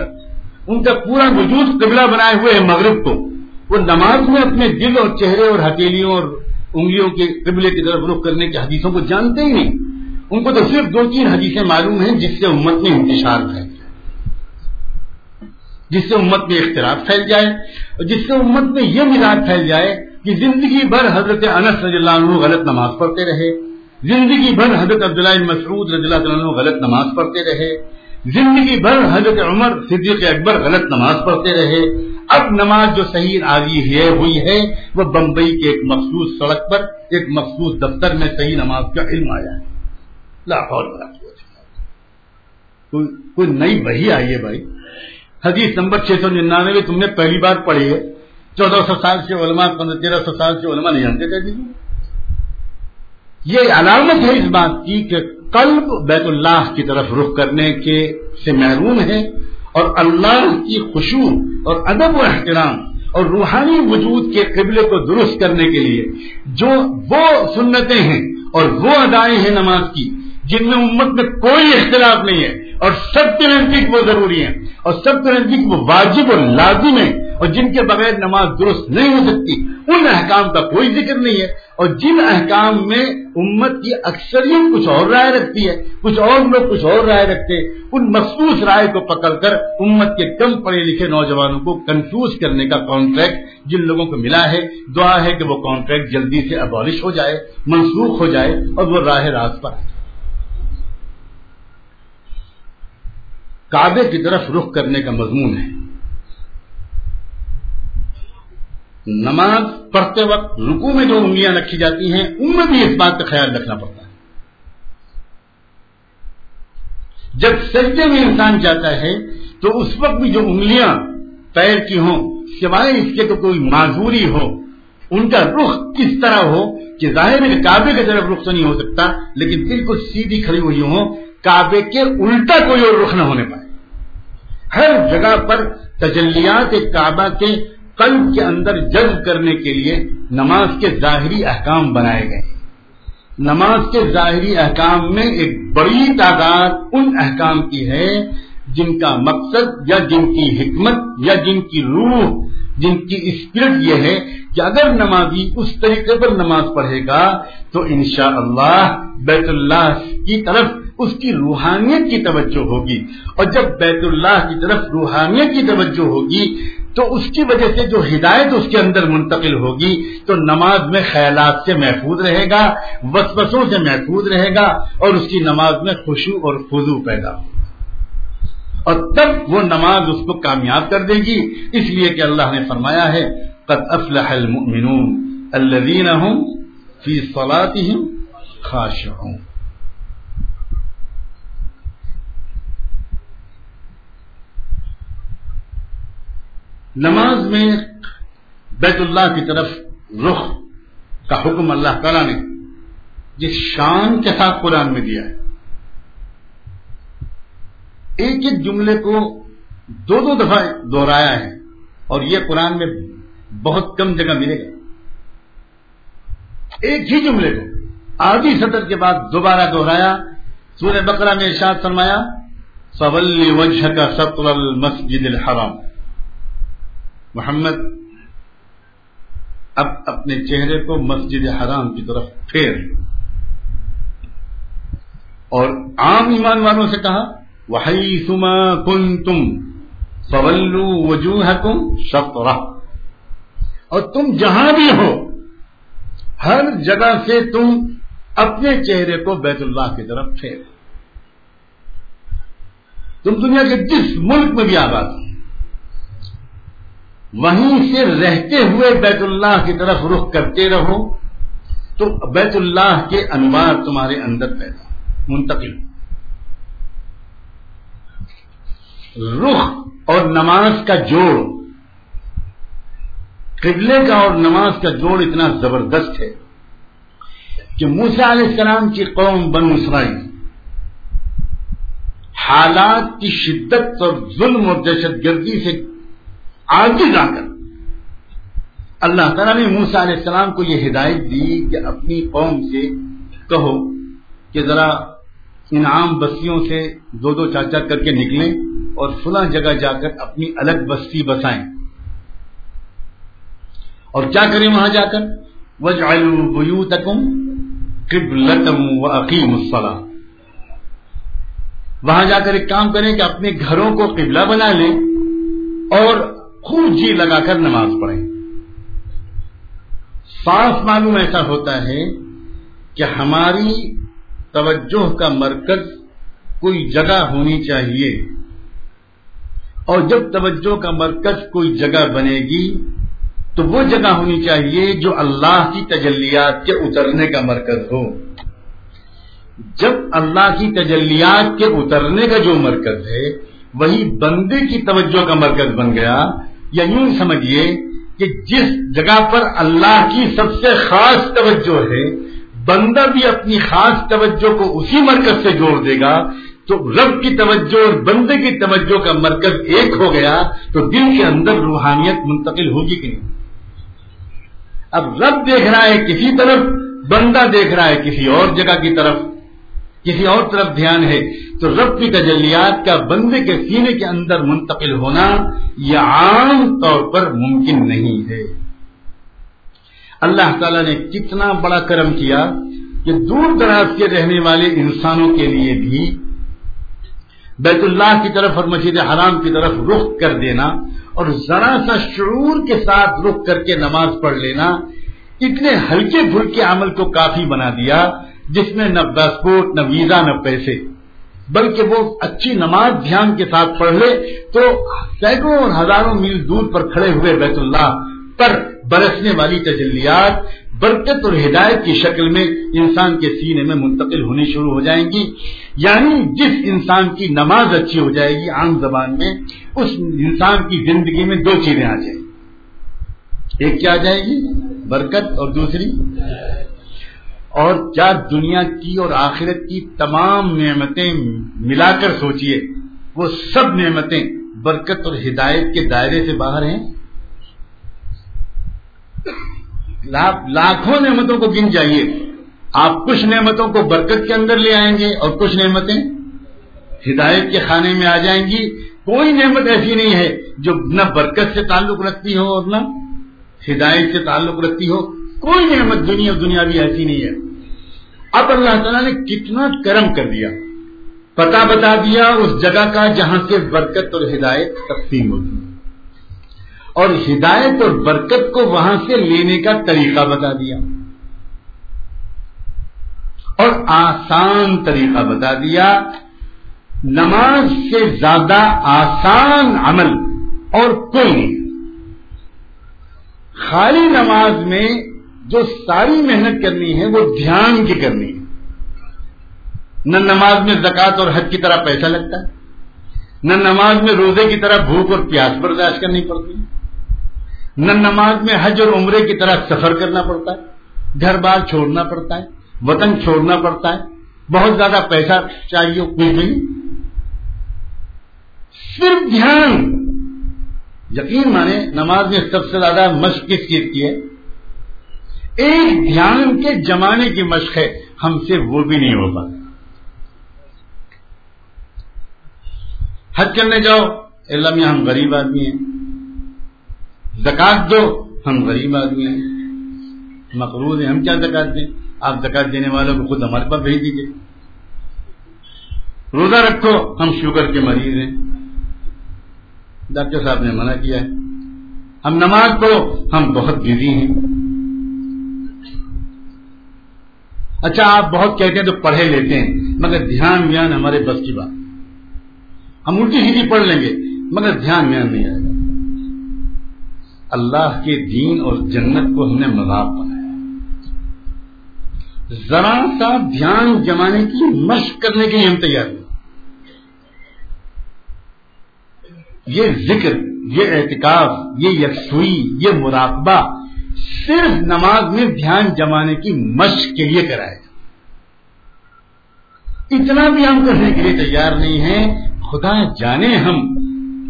Speaker 1: ان کا پورا وجود قبلہ بنائے ہوئے ہیں مغرب کو۔ وہ نماز میں اپنے دل اور چہرے اور ہتھیلیوں اور انگلیوں کے قبلے کی طرف رخ کرنے کی حدیثوں کو جانتے ہی نہیں۔ ان کو تو صرف دو تین حدیثیں معلوم ہیں جس سے امت میں انتشار پھیل جائے۔ جس سے امت میں اختلاف پھیل جائے اور جس سے امت میں یہ مزاج پھیل جائے کہ زندگی بھر حضرت انس رضی اللہ عنہ غلط نماز پڑھتے رہے۔ زندگی بھر حضرت عبداللہ مسعود رضی اللہ عنہ غلط نماز پڑھتے رہے۔ زندگی بھر حضرت عمر صدیق اکبر غلط نماز پڑھتے رہے۔ اب نماز جو صحیح آگی ہے، ہوئی ہے، وہ بمبئی کے ایک مخصوص سڑک پر، ایک مخصوص دفتر میں صحیح نماز کا علم آیا ہے۔ لاہور کوئی نئی وہی آئی ہے بھائی؟ حدیث نمبر چھ سو ننانوے، تم نے پہلی بار پڑھی ہے۔ چودہ سو سال سے علماء پندرہ تیرہ سو سال سے علماء نہیں جانتے کہہ دیجیے یہ علامت ہے اس بات کی کہ قلب بیت اللہ کی طرف رخ کرنے کے سے محروم ہے اور اللہ کی خوشبو اور ادب و احترام اور روحانی وجود کے قبلے کو درست کرنے کے لیے جو وہ سنتیں ہیں اور وہ ادائیں ہیں نماز کی، جن میں امت میں کوئی اختلاف نہیں ہے اور سب کے نزدیک وہ ضروری ہیں اور سب کے نزدیک وہ واجب اور لازم ہے اور جن کے بغیر نماز درست نہیں ہو سکتی، ان احکام کا کوئی ذکر نہیں ہے۔ اور جن احکام میں امت کی اکثریت کچھ اور رائے رکھتی ہے، کچھ اور لوگ کچھ اور رائے رکھتے، ان مخصوص رائے کو پکڑ کر امت کے کم پڑھے لکھے نوجوانوں کو کنفیوز کرنے کا کانٹریکٹ جن لوگوں کو ملا ہے، دعا ہے کہ وہ کانٹریکٹ جلدی سے ابالش ہو جائے، منسوخ ہو جائے اور وہ راہ راست پر کعبے کی طرف رخ کرنے کا مضمون ہے۔ نماز پڑھتے وقت رکو میں جو انگلیاں رکھی جاتی ہیں، ان میں بھی اس بات کا خیال رکھنا پڑتا ہے۔ جب سجدے میں انسان جاتا ہے، تو اس وقت بھی جو انگلیاں پیر کی ہوں، سوائے اس کے تو کوئی معذوری ہو، ان کا رخ کس طرح ہو کہ ظاہر میں کعبے کی طرف رخ تو نہیں ہو سکتا، لیکن بالکل سیدھی کھڑی ہوئی ہو کعبے کے الٹا کوئی اور رخ نہ ہونے پائے۔ ہر جگہ پر تجلیات کعبہ کے قلب کے اندر جذب کرنے کے لیے نماز کے ظاہری احکام بنائے گئے۔ نماز کے ظاہری احکام میں ایک بڑی تعداد ان احکام کی ہے جن کا مقصد یا جن کی حکمت یا جن کی روح، جن کی اسپرٹ یہ ہے کہ اگر نمازی اس طریقے پر نماز پڑھے گا تو انشاءاللہ بیت اللہ کی طرف اس کی روحانیت کی توجہ ہوگی۔ اور جب بیت اللہ کی طرف روحانیت کی توجہ ہوگی تو اس کی وجہ سے جو ہدایت اس کے اندر منتقل ہوگی، تو نماز میں خیالات سے محفوظ رہے گا، وسوسوں سے محفوظ رہے گا اور اس کی نماز میں خوشو اور خزو پیدا ہوگا اور تب وہ نماز اس کو کامیاب کر دے گی۔ اس لیے کہ اللہ نے فرمایا ہے، قد افلح المؤمنون الذين هم في صلاتهم خاشعون۔ نماز میں بیت اللہ کی طرف رخ کا حکم اللہ تعالی نے جس شان کے ساتھ قرآن میں دیا ہے۔ ایک ایک جملے کو دو دو دفعہ دوہرایا ہے اور یہ قرآن میں بہت کم جگہ ملے گا۔ ایک ہی جملے کو آدھی سطر کے بعد دوبارہ دوہرایا سورہ بقرہ میں ارشاد فرمایا سولی وجہ کا سطر المسجد الحرام۔ محمد اب اپنے چہرے کو مسجد حرام کی طرف پھیر اور عام ایمان والوں سے کہا وہی سما کن تم سولو وجوہ تم اور تم جہاں بھی ہو، ہر جگہ سے تم اپنے چہرے کو بیت اللہ کی طرف پھیر۔ تم دنیا کے جس ملک میں بھی آباد ہو وہیں سے رہتے ہوئے بیت اللہ کی طرف رخ کرتے رہو، تو بیت اللہ کے انوار تمہارے اندر پیدا منتقل رخ اور نماز کا جوڑ، قبلے کا اور نماز کا جوڑ اتنا زبردست ہے کہ موسا علیہ السلام کی قوم بن اسرائیل حالات کی شدت اور ظلم اور دہشت گردی سے آگے جا کر۔ اللہ تعالیٰ نے موسا علیہ السلام کو یہ ہدایت دی کہ اپنی قوم سے کہو کہ ذرا ان عام بستیوں سے دو دو چار چار کر کے نکلیں اور فلاں جگہ جا کر اپنی الگ بستی بسائیں۔ اور کیا کریں وہاں جا کر؟ وجو تکم کب و عقیم وہاں جا کر ایک کام کریں کہ اپنے گھروں کو قبلہ بنا لیں اور خوب جی لگا کر نماز پڑھیں۔ صاف معلوم ایسا ہوتا ہے کہ ہماری توجہ کا مرکز کوئی جگہ ہونی چاہیے۔ اور جب توجہ کا مرکز کوئی جگہ بنے گی، تو وہ جگہ ہونی چاہیے جو اللہ کی تجلیات کے اترنے کا مرکز ہو۔ جب اللہ کی تجلیات کے اترنے کا جو مرکز ہے، وہی بندے کی توجہ کا مرکز بن گیا۔ یا یوں سمجھیے کہ جس جگہ پر اللہ کی سب سے خاص توجہ ہے، بندہ بھی اپنی خاص توجہ کو اسی مرکز سے جوڑ دے گا، تو رب کی توجہ اور بندے کی توجہ کا مرکز ایک ہو گیا، تو دل کے اندر روحانیت منتقل ہوگی کہ نہیں؟ اب رب دیکھ رہا ہے کسی طرف، بندہ دیکھ رہا ہے کسی اور جگہ کی طرف کسی اور طرف دھیان ہے تو رب کی تجلیات کا بندے کے سینے کے اندر منتقل ہونا یہ عام طور پر ممکن نہیں ہے۔ اللہ تعالی نے کتنا بڑا کرم کیا کہ دور دراز کے رہنے والے انسانوں کے لیے بھی بیت اللہ کی طرف اور مسجد حرام کی طرف رخ کر دینا اور ذرا سا شعور کے ساتھ رخ کر کے نماز پڑھ لینا اتنے ہلکے پھلکے عمل کو کافی بنا دیا جس میں نہ پاسپورٹ نہ ویزا، نہ پیسے۔ بلکہ وہ اچھی نماز دھیان کے ساتھ پڑھ لے تو سینکڑوں اور ہزاروں میل دور پر کھڑے ہوئے بیت اللہ پر برسنے والی تجلیات، برکت اور ہدایت کی شکل میں انسان کے سینے میں منتقل ہونی شروع ہو جائیں گی۔ یعنی جس انسان کی نماز اچھی ہو جائے گی عام زبان میں، اس انسان کی زندگی میں دو چیزیں آ جائیں۔ ایک کیا آ جائے گی؟ برکت اور دوسری اور کیا دنیا کی اور آخرت کی تمام نعمتیں ملا کر سوچئے؟ وہ سب نعمتیں برکت اور ہدایت کے دائرے سے باہر ہیں۔ لاکھوں نعمتوں کو گن جائیے۔ آپ کچھ نعمتوں کو برکت کے اندر لے آئیں گے اور کچھ نعمتیں ہدایت کے خانے میں آ جائیں گی۔ کوئی نعمت ایسی نہیں ہے جو نہ برکت سے تعلق رکھتی ہو اور نہ ہدایت سے تعلق رکھتی ہو۔ کوئی نعمت دنیا دنیا بھی ایسی نہیں ہے۔ اب اللہ تعالیٰ نے کتنا کرم کر دیا۔ پتا بتا دیا اس جگہ کا جہاں سے برکت اور ہدایت تقسیم ہوتی۔ اور ہدایت اور برکت کو وہاں سے لینے کا طریقہ بتا دیا۔ اور آسان طریقہ بتا دیا۔ نماز سے زیادہ آسان عمل اور کوئی نہیں۔ خالی نماز میں جو ساری محنت کرنی ہے، وہ دھیان کی کرنی ہے۔ نہ نماز میں زکات اور حج کی طرح پیسہ لگتا ہے، نہ نماز میں روزے کی طرح بھوک اور پیاس برداشت کرنی پڑتی ہے۔ نہ نماز میں حج اور عمرے کی طرح سفر کرنا پڑتا ہے، گھر بار چھوڑنا پڑتا ہے، وطن چھوڑنا پڑتا ہے۔ بہت زیادہ پیسہ چاہیے، کوئی نہیں۔ صرف دھیان۔ یقین مانے، نماز میں سب سے زیادہ مشق کس چیز کی ہے؟ ایک دھیان کے جمانے کی مشق ہے، ہم سے وہ بھی نہیں ہوگا۔ حج کرنے جاؤ علم میں ہم غریب آدمی ہیں۔ زکات دو، ہم غریب آدمی ہیں۔ مقروض ہیں، ہم کیا زکات دیں؟ آپ زکات دینے والوں کو خود ہمارے پاس بھیج دیجیے روزہ رکھو، ہم شوگر کے مریض ہیں۔ ڈاکٹر صاحب نے منع کیا ہے۔ ہم نماز پڑھو، ہم بہت بزی ہیں۔ اچھا آپ بہت کہتے ہیں تو پڑھے لیتے ہیں، مگر دھیان میان ہمارے بس کی بات۔ ہم الٹی سیدھی پڑھ لیں گے، مگر دھیان میان نہیں آئے گا اللہ کے دین اور جنت کو ہم نے مذاق بنایا۔ ذرا سا دھیان جمانے کی مشق کرنے کے لیے ہم تیار ہیں۔ یہ ذکر، یہ احتکاب یہ یکسوئی، یہ مراقبہ صرف نماز میں دھیان جمانے کی مشق کے لیے کرائے گا اتنا بھی ہم کرنے کے لیے تیار نہیں ہیں۔ خدا جانے ہم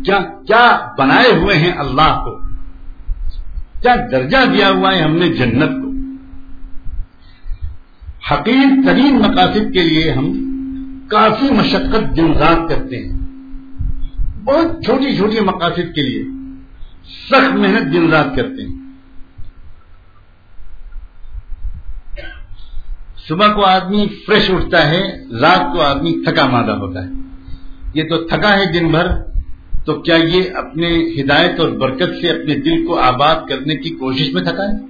Speaker 1: کیا کیا بنائے ہوئے ہیں اللہ کو۔ کیا درجہ دیا ہوا ہے ہم نے جنت کو۔ حقیق ترین مقاصد کے لیے ہم کافی مشقت دن رات کرتے ہیں۔ بہت چھوٹی چھوٹی مقاصد کے لیے سخت محنت دن رات کرتے ہیں۔ صبح کو آدمی فریش اٹھتا ہے، رات کو آدمی تھکا مادہ ہوتا ہے۔ یہ تو تھکا ہے دن بھر، تو کیا یہ اپنے ہدایت اور برکت سے اپنے دل کو آباد کرنے کی کوشش میں تھکا ہے؟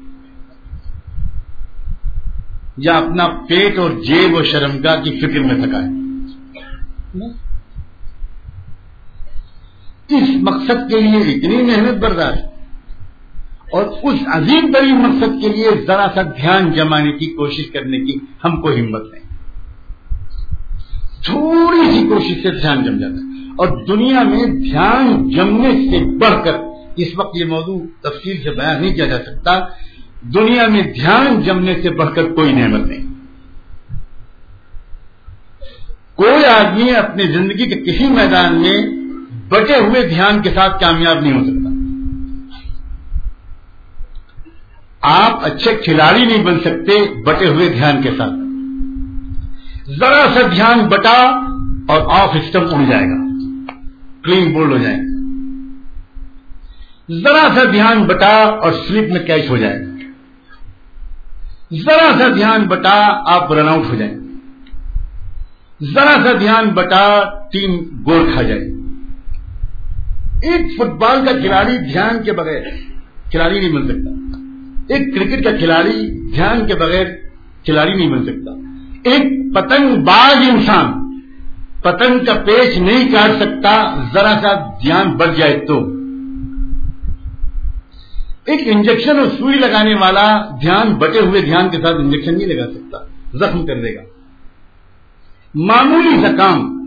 Speaker 1: یا اپنا پیٹ اور جیب و شرمگاہ کی فکر میں تھکا ہے؟ اس مقصد کے لیے اتنی محنت برداشت۔ اور اس عظیم ترین مقصد کے لیے ذرا سا دھیان جمانے کی کوشش کرنے کی ہم کو ہمت نہیں۔ تھوڑی سی کوشش سے دھیان جم جاتا ہے۔ اور دنیا میں دھیان جمنے سے بڑھ کر اس وقت یہ موضوع تفصیل سے بیان نہیں کیا جا سکتا۔ دنیا میں دھیان جمنے سے بڑھ کر کوئی نعمت نہیں۔ کوئی آدمی اپنی زندگی کے کسی میدان میں بٹے ہوئے دھیان کے ساتھ کامیاب نہیں ہو سکتا۔ آپ اچھے کھلاڑی نہیں بن سکتے بٹے ہوئے دھیان کے ساتھ۔ ذرا سا دھیان بٹا اور آف اسٹم اڑ جائے گا۔ کلین بولڈ ہو جائے گا۔ ذرا سا دھیان بٹا اور سلپ میں کیچ ہو جائے گا۔ ذرا سا دھیان بٹا آپ رن آؤٹ ہو جائیں ذرا سا دھیان بٹا ٹیم گول کھا جائے ایک فٹ بال کا کھلاڑی دھیان کے بغیر کھلاڑی نہیں بن سکتا۔ ایک کرکٹ کا کھلاڑی دھیان کے بغیر کھلاڑی نہیں بن سکتا۔ ایک پتنگ باز انسان، پتنگ کا پیچ نہیں کاٹ سکتا، ذرا سا دھیان بڑھ جائے تو۔ ایک انجیکشن اور سوئی لگانے والا دھیان بٹے ہوئے دھیان کے ساتھ انجیکشن نہیں لگا سکتا، زخم کر دے گا۔ معمولی سا کام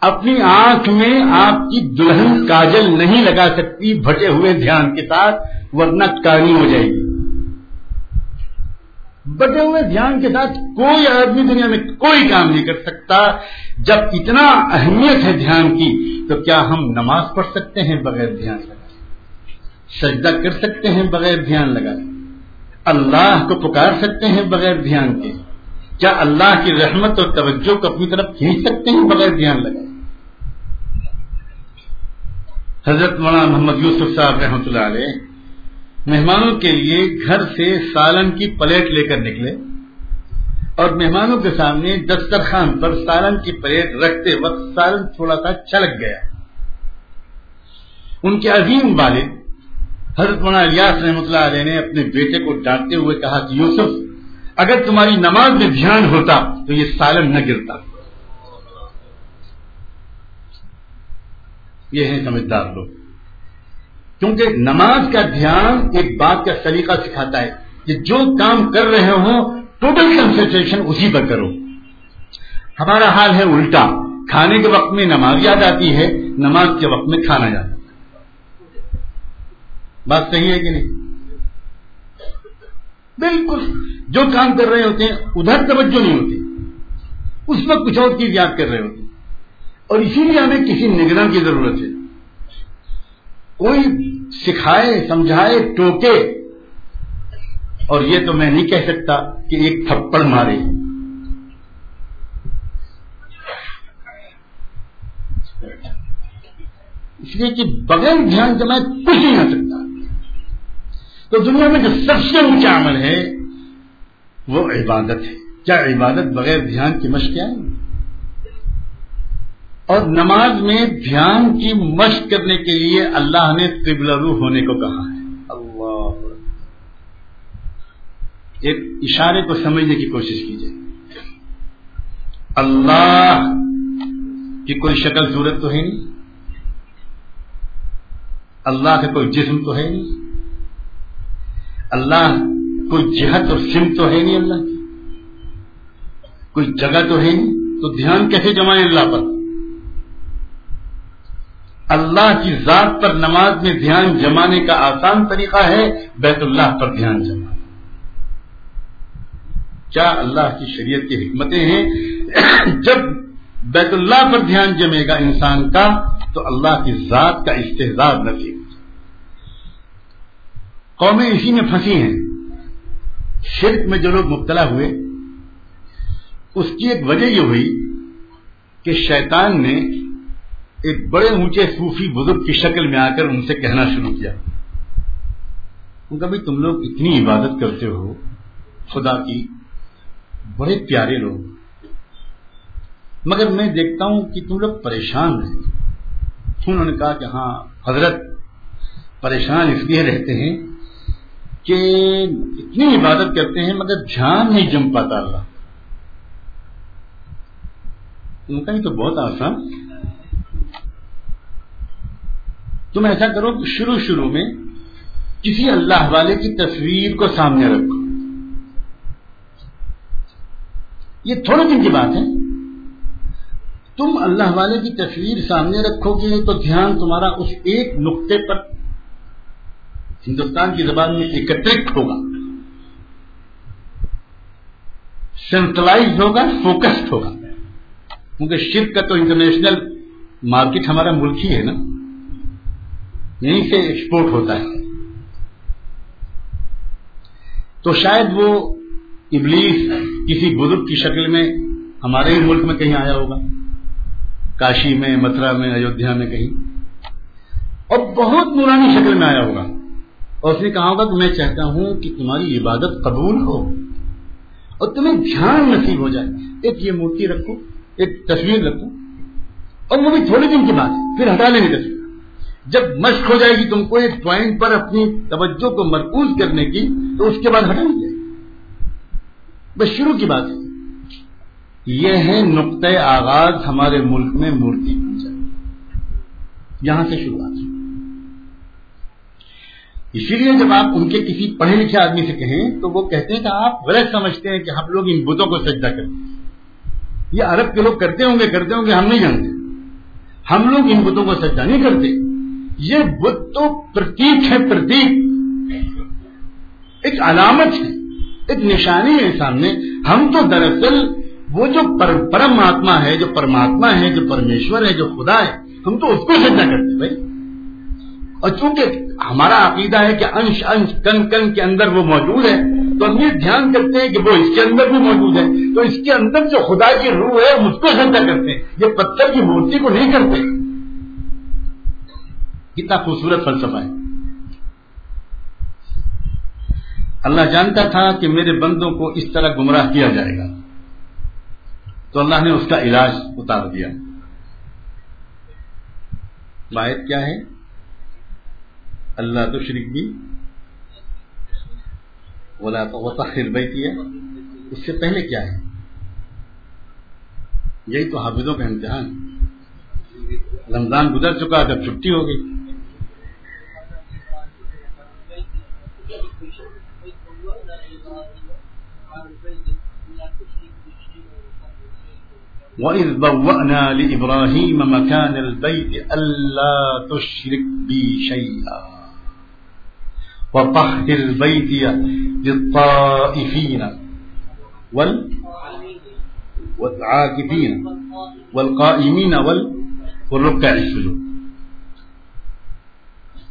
Speaker 1: اپنی آنکھ میں آپ کی دلہن کاجل نہیں لگا سکتی، بھٹے ہوئے دھیان کے ساتھ، ورنہ کانی ہو جائے گی۔ بٹے ہوئے دھیان کے ساتھ کوئی آدمی دنیا میں کوئی کام نہیں کر سکتا۔ جب اتنا اہمیت ہے دھیان کی، تو کیا ہم نماز پڑھ سکتے ہیں بغیر دھیان لگائے سجدہ کر سکتے ہیں بغیر دھیان لگائے اللہ کو پکار سکتے ہیں بغیر دھیان کے؟ کیا اللہ کی رحمت اور توجہ کو اپنی طرف کھینچ سکتے ہیں بغیر دھیان لگائے حضرت مولانا محمد یوسف صاحب رحمۃ اللہ علیہ مہمانوں کے لیے گھر سے سالن کی پلیٹ لے کر نکلے اور مہمانوں کے سامنے دسترخوان پر سالن کی پلیٹ رکھتے وقت سالن تھوڑا سا چھلک گیا۔ ان کے عظیم والد حضرت مولانا الیاس رحمۃ اللہ علیہ نے اپنے بیٹے کو ڈانٹتے ہوئے کہا کہ یوسف، اگر تمہاری نماز میں دھیان ہوتا تو یہ سالن نہ گرتا۔ یہ ہیں سمجھدار لوگ۔ کیونکہ نماز کا دھیان ایک بات کا سلیقہ سکھاتا ہے کہ جو کام کر رہے ہوں ٹوٹل کنسنٹریشن اسی پر کرو۔ ہمارا حال ہے الٹا۔ کھانے کے وقت میں نماز یاد آتی ہے، نماز کے وقت میں کھانا یاد آتا بات صحیح ہے کہ نہیں؟ بالکل۔ جو کام کر رہے ہوتے ہیں، ادھر توجہ نہیں ہوتی۔ اس وقت کچھ اور چیز یاد کر رہے ہوتے ہیں۔ اور اسی لیے ہمیں کسی نگران کی ضرورت ہے۔ کوئی سکھائے، سمجھائے، ٹوکے۔ اور یہ تو میں نہیں کہہ سکتا کہ ایک تھپڑ مارے۔ اس لیے کہ بغیر دھیان سے میں کچھ نہیں آ سکتا۔ تو دنیا میں جو سب سے اونچا عمل ہے، وہ عبادت ہے۔ کیا عبادت بغیر دھیان کی مشق ہے؟ اور نماز میں دھیان کی مشق کرنے کے لیے اللہ نے قبل رو ہونے کو کہا ہے۔ اللہ ایک اشارے کو سمجھنے کی کوشش کیجیے اللہ کی کوئی شکل صورت تو ہے نہیں۔ اللہ کا کوئی جسم تو ہے نہیں۔ اللہ کوئی جہت اور سم تو ہے نہیں اللہ کی۔ کوئی جگہ تو ہے نہیں۔ تو دھیان کیسے جمائیں اللہ پر؟ اللہ کی ذات پر نماز میں دھیان جمانے کا آسان طریقہ ہے، بیت اللہ پر دھیان جمانا۔ کیا اللہ کی شریعت کی حکمتیں ہیں؟ (coughs) جب بیت اللہ پر دھیان جمے گا انسان کا، تو اللہ کی ذات کا استحصال نصیب قومیں اسی میں پھنسی ہیں۔ شرک میں جو لوگ مبتلا ہوئے، اس کی ایک وجہ یہ ہوئی کہ شیطان نے ایک بڑے اونچے صوفی بزرگ کی شکل میں آ کر ان سے کہنا شروع کیا۔ کبھی تم لوگ اتنی عبادت کرتے ہو، خدا کی، بڑے پیارے لوگ۔ مگر میں دیکھتا ہوں کہ تم لوگ پریشان ہیں۔ انہوں نے کہا کہ ہاں حضرت پریشان اس لیے رہتے ہیں کہ اتنی عبادت کرتے ہیں مگر دھیان نہیں جم پاتا اللہ۔ ان کا تو بہت آسان تم ایسا کرو کہ شروع شروع میں کسی اللہ والے کی تصویر کو سامنے رکھو۔ یہ تھوڑے دن کی بات ہے۔ تم اللہ والے کی تصویر سامنے رکھو گے تو دھیان تمہارا اس ایک نقطے پر ہندوستان کی زبان میں ایکٹریکٹ ہوگا۔ سینٹرلائز ہوگا، فوکسڈ ہوگا۔ کیونکہ شرک کا تو انٹرنیشنل مارکیٹ ہمارا ملک ہی ہے نا۔ یہیں سے ایکسپورٹ ہوتا ہے۔ تو شاید وہ ابلیس کسی بزرگ کی شکل میں ہمارے ہی ملک میں کہیں آیا ہوگا، کاشی میں، متھرا میں، ایودھیا میں کہیں۔ اور بہت نورانی شکل میں آیا ہوگا۔ اور اس نے کہا ہوگا کہ میں چاہتا ہوں کہ تمہاری عبادت قبول ہو اور تمہیں دھیان نصیب ہو جائے۔ ایک یہ مورتی رکھو، ایک تصویر رکھو اور وہ بھی تھوڑے دن کی بات پھر ہٹا لیں گے تصویر۔ جب مشق ہو جائے گی تم کو ایک پوائنٹ پر اپنی توجہ کو مرکوز کرنے کی، تو اس کے بعد ہٹا لیں گے بس شروع کی بات ہے۔ یہ ہے نقطۂ آغاز ہمارے ملک میں مورتی پوجا۔ یہاں سے شروعات۔ اسی لیے جب آپ ان کے کسی پڑھے لکھے آدمی سے کہیں، تو وہ کہتے ہیں کہ آپ غلط سمجھتے ہیں کہ ہم لوگ ان بتوں کو سجدہ کرتے ہیں۔ یہ عرب کے لوگ کرتے ہوں گے، کرتے ہوں گے، ہم نہیں جانتے۔ ہم لوگ ان بتوں کو سجدہ نہیں کرتے۔ یہ بت تو پرتیک ہے پرتیک ایک علامت ہے، ایک نشانی ہے سامنے۔ ہم تو دراصل وہ جو پرماتما ہے، جو پرماتما ہے، جو پرمیشور ہے، جو خدا ہے، ہم تو اس کو سجا کرتے بھائی۔ اور چونکہ ہمارا عقیدہ ہے کہ انش انش، کن کن کے اندر وہ موجود ہے، تو ہم یہ دھیان کرتے ہیں کہ وہ اس کے اندر بھی موجود ہے۔ تو اس کے اندر جو خدا کی روح ہے اس کو سجا کرتے ہیں۔ یہ پتھر کی مورتی کو نہیں کرتے۔ کتنا خوبصورت فلسفہ ہے۔ اللہ جانتا تھا کہ میرے بندوں کو اس طرح گمراہ کیا جائے گا۔ تو اللہ نے اس کا علاج اتار دیا۔ باعث کیا ہے؟ اللہ تو شریک بھی۔ بولا تو وہ تخیر بیتی ہے اس سے پہلے کیا ہے؟ یہی تو حافظوں کا امتحان۔ رمضان گزر چکا جب چھٹی ہو گئی۔ وإذ بوأنا لإبراهيم مكان البيت ألا تشرك بي شيئا وطهر البيت للطائفين وال والعاكفين والقائمين وال والركع السجود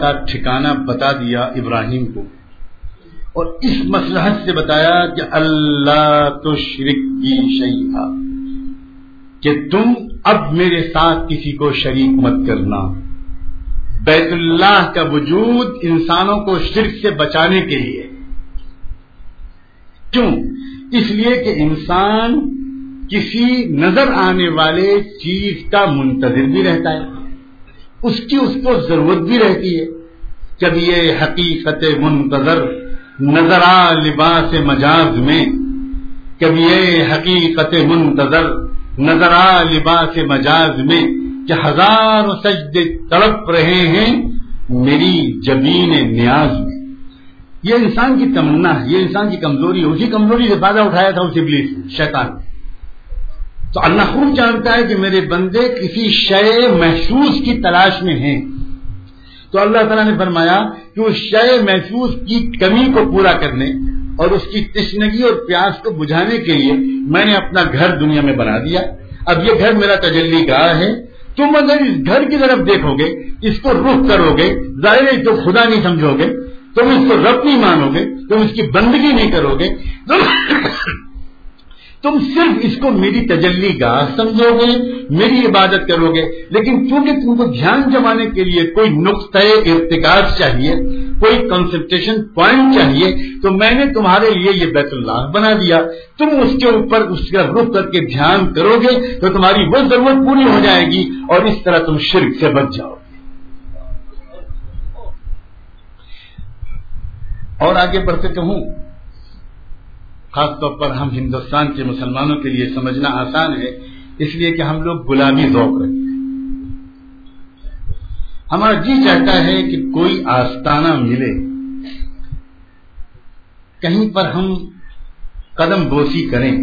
Speaker 1: کا ٹھکانہ بتا دیا ابراہیم کو اور اس مسلحت سے بتایا کہ اللہ تو شرک کی شہی کہ تم اب میرے ساتھ کسی کو شریک مت کرنا۔ بیت اللہ کا وجود انسانوں کو شرک سے بچانے کے لیے۔ کیوں؟ اس لیے کہ انسان کسی نظر آنے والے چیز کا منتظر بھی رہتا ہے۔ اس کی اس کو ضرورت بھی رہتی ہے۔ جب یہ حقیقت منتظر نظر آ لباس مجاز میں کبھی یہ حقیقت منتظر نظر آ لباس مجاز میں کہ ہزار سجدے تڑپ رہے ہیں میری جبین نیاز میں۔ یہ انسان کی تمنا ہے، یہ انسان کی کمزوری ہے، اسی کمزوری سے فائدہ اٹھایا تھا اسی بلیس شیطان تو اللہ خوب جانتا ہے کہ میرے بندے کسی شے محسوس کی تلاش میں ہیں۔ تو اللہ تعالیٰ نے فرمایا کہ اس شے محسوس کی کمی کو پورا کرنے اور اس کی تشنگی اور پیاس کو بجھانے کے لیے میں نے اپنا گھر دنیا میں بنا دیا۔ اب یہ گھر میرا تجلی گاہ ہے۔ تم اگر اس گھر کی طرف دیکھو گے، اس کو رخ کرو گے، ظاہر تو خدا نہیں سمجھو گے۔ تم اس کو رب نہیں مانو گے، تم اس کی بندگی نہیں کرو گے۔ تم صرف اس کو میری تجلی گاہ سمجھو گے، میری عبادت کرو گے، لیکن کیونکہ تم کو دھیان جمانے کے لیے کوئی نقطۂ ارتکاز چاہیے، کوئی کنسنٹریشن پوائنٹ چاہیے، تو میں نے تمہارے لیے یہ بیت اللہ بنا دیا۔ تم اس کے اوپر اس کا رخ کر کے دھیان کرو گے تو تمہاری وہ ضرورت پوری ہو جائے گی اور اس طرح تم شرک سے بچ جاؤ گے۔ اور آگے بڑھتے کہوں خاص طور پر ہم ہندوستان کے مسلمانوں کے لیے سمجھنا آسان ہے، اس لیے کہ ہم لوگ غلامی ذوق رکھتے ہیں۔ ہمارا جی چاہتا ہے کہ کوئی آستانہ ملے۔ کہیں پر ہم قدم بوسی کریں۔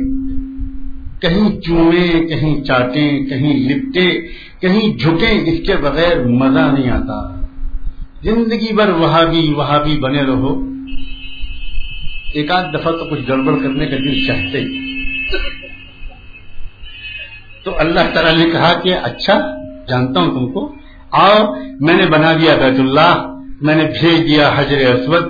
Speaker 1: کہیں چوئیں کہیں چاٹیں، کہیں لپٹیں، کہیں جھکیں، اس کے بغیر مزہ نہیں آتا۔ زندگی بھر وہاں بھی وہاں بھی بنے رہو۔ ایک آدھ دفعہ تو کچھ گڑبڑ کرنے کا دل چاہتے تو اللہ تعالی نے کہا کہ اچھا جانتا ہوں تم کو۔ آؤ، میں نے بنا دیا بیت اللہ، میں نے بھیج دیا حجر اسود،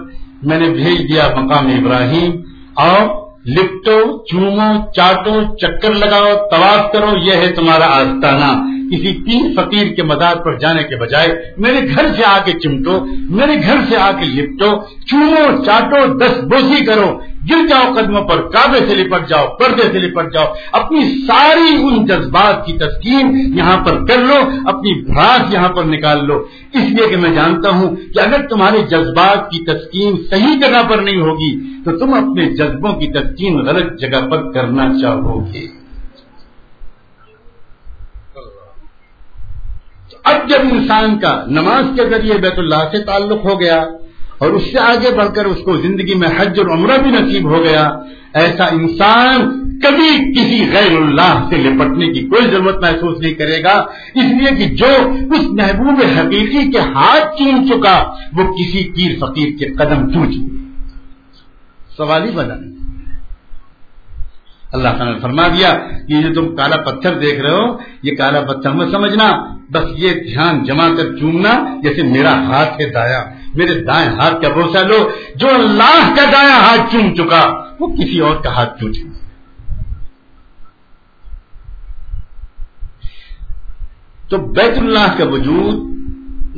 Speaker 1: میں نے بھیج دیا مقام ابراہیم۔ آؤ، لپٹو، چومو، چاٹو، چکر لگاؤ، طواف کرو، یہ ہے تمہارا آستانہ۔ کسی تین فقیر کے مدار پر جانے کے بجائے میرے گھر سے آ کے چمٹو، میرے گھر سے آ کے لپٹو، چومو، چاٹو دس بوسی کرو، گر جاؤ قدموں پر، کعبے سے لپٹ جاؤ، پردے سے لپٹ جاؤ، اپنی ساری ان جذبات کی تسکین یہاں پر کر لو، اپنی بھراس یہاں پر نکال لو۔ اس لیے کہ میں جانتا ہوں کہ اگر تمہارے جذبات کی تسکین صحیح جگہ پر نہیں ہوگی، تو تم اپنے جذبوں کی تسکین غلط جگہ پر کرنا چاہو گے۔ اب جب انسان کا نماز کے ذریعے بیت اللہ سے تعلق ہو گیا اور اس سے آگے بڑھ کر اس کو زندگی میں حج اور عمرہ بھی نصیب ہو گیا، ایسا انسان کبھی کسی غیر اللہ سے لپٹنے کی کوئی ضرورت محسوس نہیں کرے گا۔ اس لیے کہ جو اس محبوب حقیقی کے ہاتھ چون چکا، وہ کسی پیر فقیر کے قدم چون چکے سوال ہی بنا۔ نہیں اللہ تعالیٰ نے فرما دیا کہ یہ تم کالا پتھر دیکھ رہے ہو، یہ کالا پتھر میں سمجھنا، بس یہ دھیان جما کر چومنا جیسے میرا ہاتھ ہے دایا۔ میرے دائیں ہاتھ کا بھروسہ لو، جو اللہ کا دایا ہاتھ چوم چکا، وہ کسی اور کا ہاتھ چوم چکا۔ تو بیت اللہ کا وجود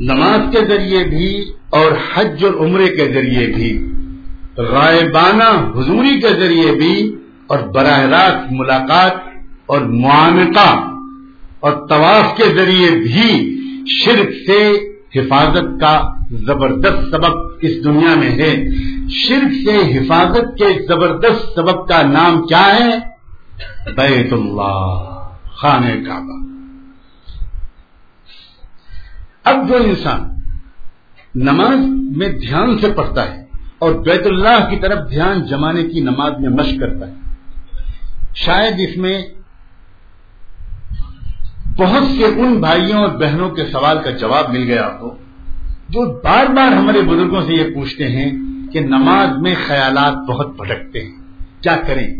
Speaker 1: نماز کے ذریعے بھی اور حج اور عمرے کے ذریعے بھی غائبانہ حضوری کے ذریعے بھی اور براہ راست ملاقات اور معانقہ اور طواف کے ذریعے بھی شرک سے حفاظت کا زبردست سبق اس دنیا میں ہے۔ شرک سے حفاظت کے زبردست سبق کا نام کیا ہے؟ بیت اللہ، خانہ کعبہ۔ اب جو انسان نماز میں دھیان سے پڑھتا ہے اور بیت اللہ کی طرف دھیان جمانے کی نماز میں مشق کرتا ہے شاید اس میں بہت سے ان بھائیوں اور بہنوں کے سوال کا جواب مل گیا ہو، جو بار بار ہمارے بزرگوں سے یہ پوچھتے ہیں کہ نماز میں خیالات بہت بھٹکتے ہیں۔ کیا کریں؟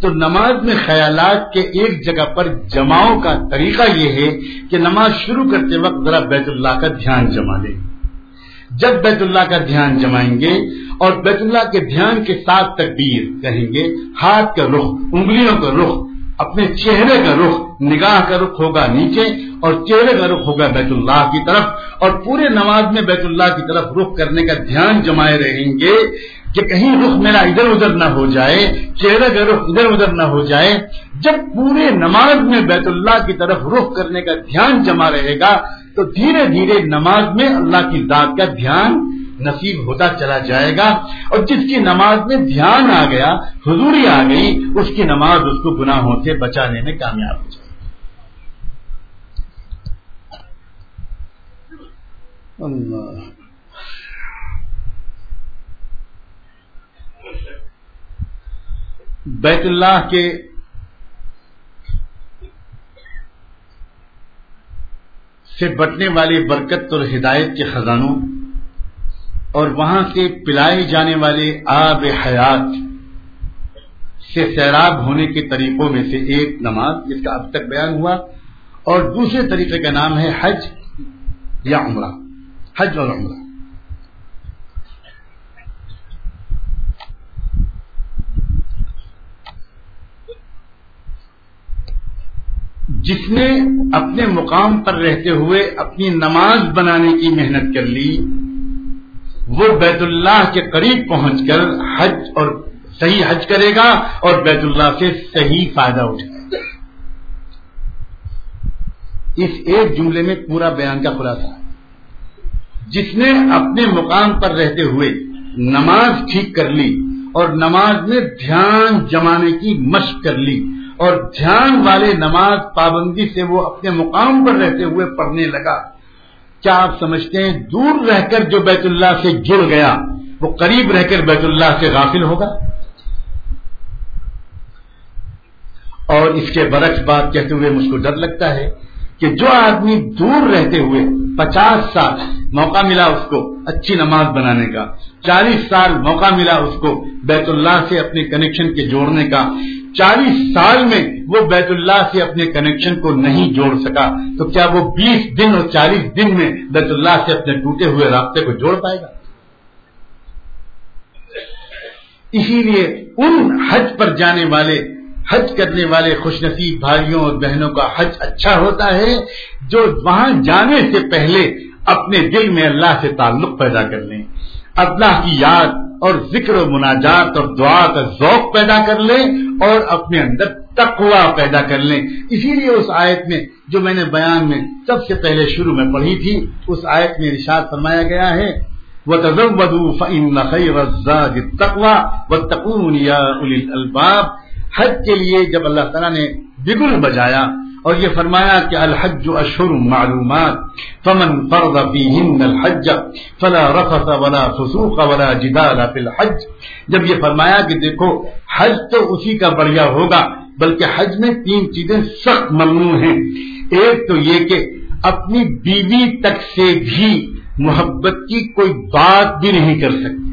Speaker 1: تو نماز میں خیالات کے ایک جگہ پر جماؤ کا طریقہ یہ ہے کہ نماز شروع کرتے وقت ذرا بیت اللہ کا دھیان جما لیں۔ جب بیت اللہ کا دھیان جمائیں گے اور بیت اللہ کے دھیان کے ساتھ تکبیر کہیں گے، ہاتھ کا رخ، انگلیوں کا رخ، اپنے چہرے کا رخ، نگاہ کا رخ ہوگا نیچے اور چہرے کا رخ ہوگا بیت اللہ کی طرف اور پورے نماز میں بیت اللہ کی طرف رخ کرنے کا دھیان جمائے رہیں گے کہ کہیں رخ میرا ادھر ادھر نہ ہو جائے، چہرے کا رخ ادھر ادھر نہ ہو جائے۔ جب پورے نماز میں بیت اللہ کی طرف رخ کرنے کا دھیان جمع رہے گا تو دھیرے دھیرے نماز میں اللہ کی ذات کا دھیان نصیب ہوتا چلا جائے گا اور جس کی نماز میں دھیان آ گیا، حضوری آ گئی، اس کی نماز اس کو گناہوں سے بچانے میں کامیاب ہو جائے اللہ۔ بیت اللہ کے سے بٹنے والی برکت اور ہدایت کے خزانوں اور وہاں سے پلائے جانے والے آب حیات سے سیراب ہونے کے طریقوں میں سے ایک نماز، جس کا اب تک بیان ہوا، اور دوسرے طریقے کا نام ہے حج یا عمرہ، حج اور عمرہ۔ جس نے اپنے مقام پر رہتے ہوئے اپنی نماز بنانے کی محنت کر لی، وہ بیت اللہ کے قریب پہنچ کر حج اور صحیح حج کرے گا اور بیت اللہ سے صحیح فائدہ اٹھائے گا۔ اس ایک جملے میں پورا بیان کا خلاصہ۔ جس نے اپنے مقام پر رہتے ہوئے نماز ٹھیک کر لی اور نماز میں دھیان جمانے کی مشق کر لی اور دھیان والے نماز پابندی سے وہ اپنے مقام پر رہتے ہوئے پڑھنے لگا۔ کیا آپ سمجھتے ہیں دور رہ کر جو بیت اللہ سے جڑ گیا، وہ قریب رہ کر بیت اللہ سے غافل ہوگا؟ اور اس کے برعکس بات کہتے ہوئے مجھ کو ڈر لگتا ہے کہ جو آدمی دور رہتے ہوئے پچاس سال موقع ملا اس کو اچھی نماز بنانے کا، چالیس سال موقع ملا اس کو بیت اللہ سے اپنے کنیکشن کے جوڑنے کا چالیس سال میں وہ بیت اللہ سے اپنے کنیکشن کو نہیں جوڑ سکا، تو کیا وہ بیس دن اور چالیس دن میں بیت اللہ سے اپنے ٹوٹے ہوئے رابطے کو جوڑ پائے گا؟ اسی لیے ان حج پر جانے والے، حج کرنے والے خوش نصیب بھائیوں اور بہنوں کا حج اچھا ہوتا ہے، جو وہاں جانے سے پہلے اپنے دل میں اللہ سے تعلق پیدا کر لیں۔ اللہ کی یاد اور ذکر و مناجات اور دعا کا ذوق پیدا کر لیں اور اپنے اندر تقوا پیدا کر لیں اسی لیے اس آیت میں جو میں نے بیان میں سب سے پہلے شروع میں پڑھی تھی، اس آیت میں ارشاد فرمایا گیا ہے وہ تقوا و تقون الباب حج کے لیے جب اللہ تعالیٰ نے بگل بجایا اور یہ فرمایا کہ الحج اشہر معلومات، فمن فرض فیہن الحج فلا رفث ولا فسوق ولا جدال فی الحج۔ جب یہ فرمایا کہ دیکھو، حج تو اسی کا بڑھیا ہوگا، بلکہ حج میں تین چیزیں سخت ممنوع ہیں۔ ایک تو یہ کہ اپنی بیوی تک سے بھی محبت کی کوئی بات بھی نہیں کر سکتے۔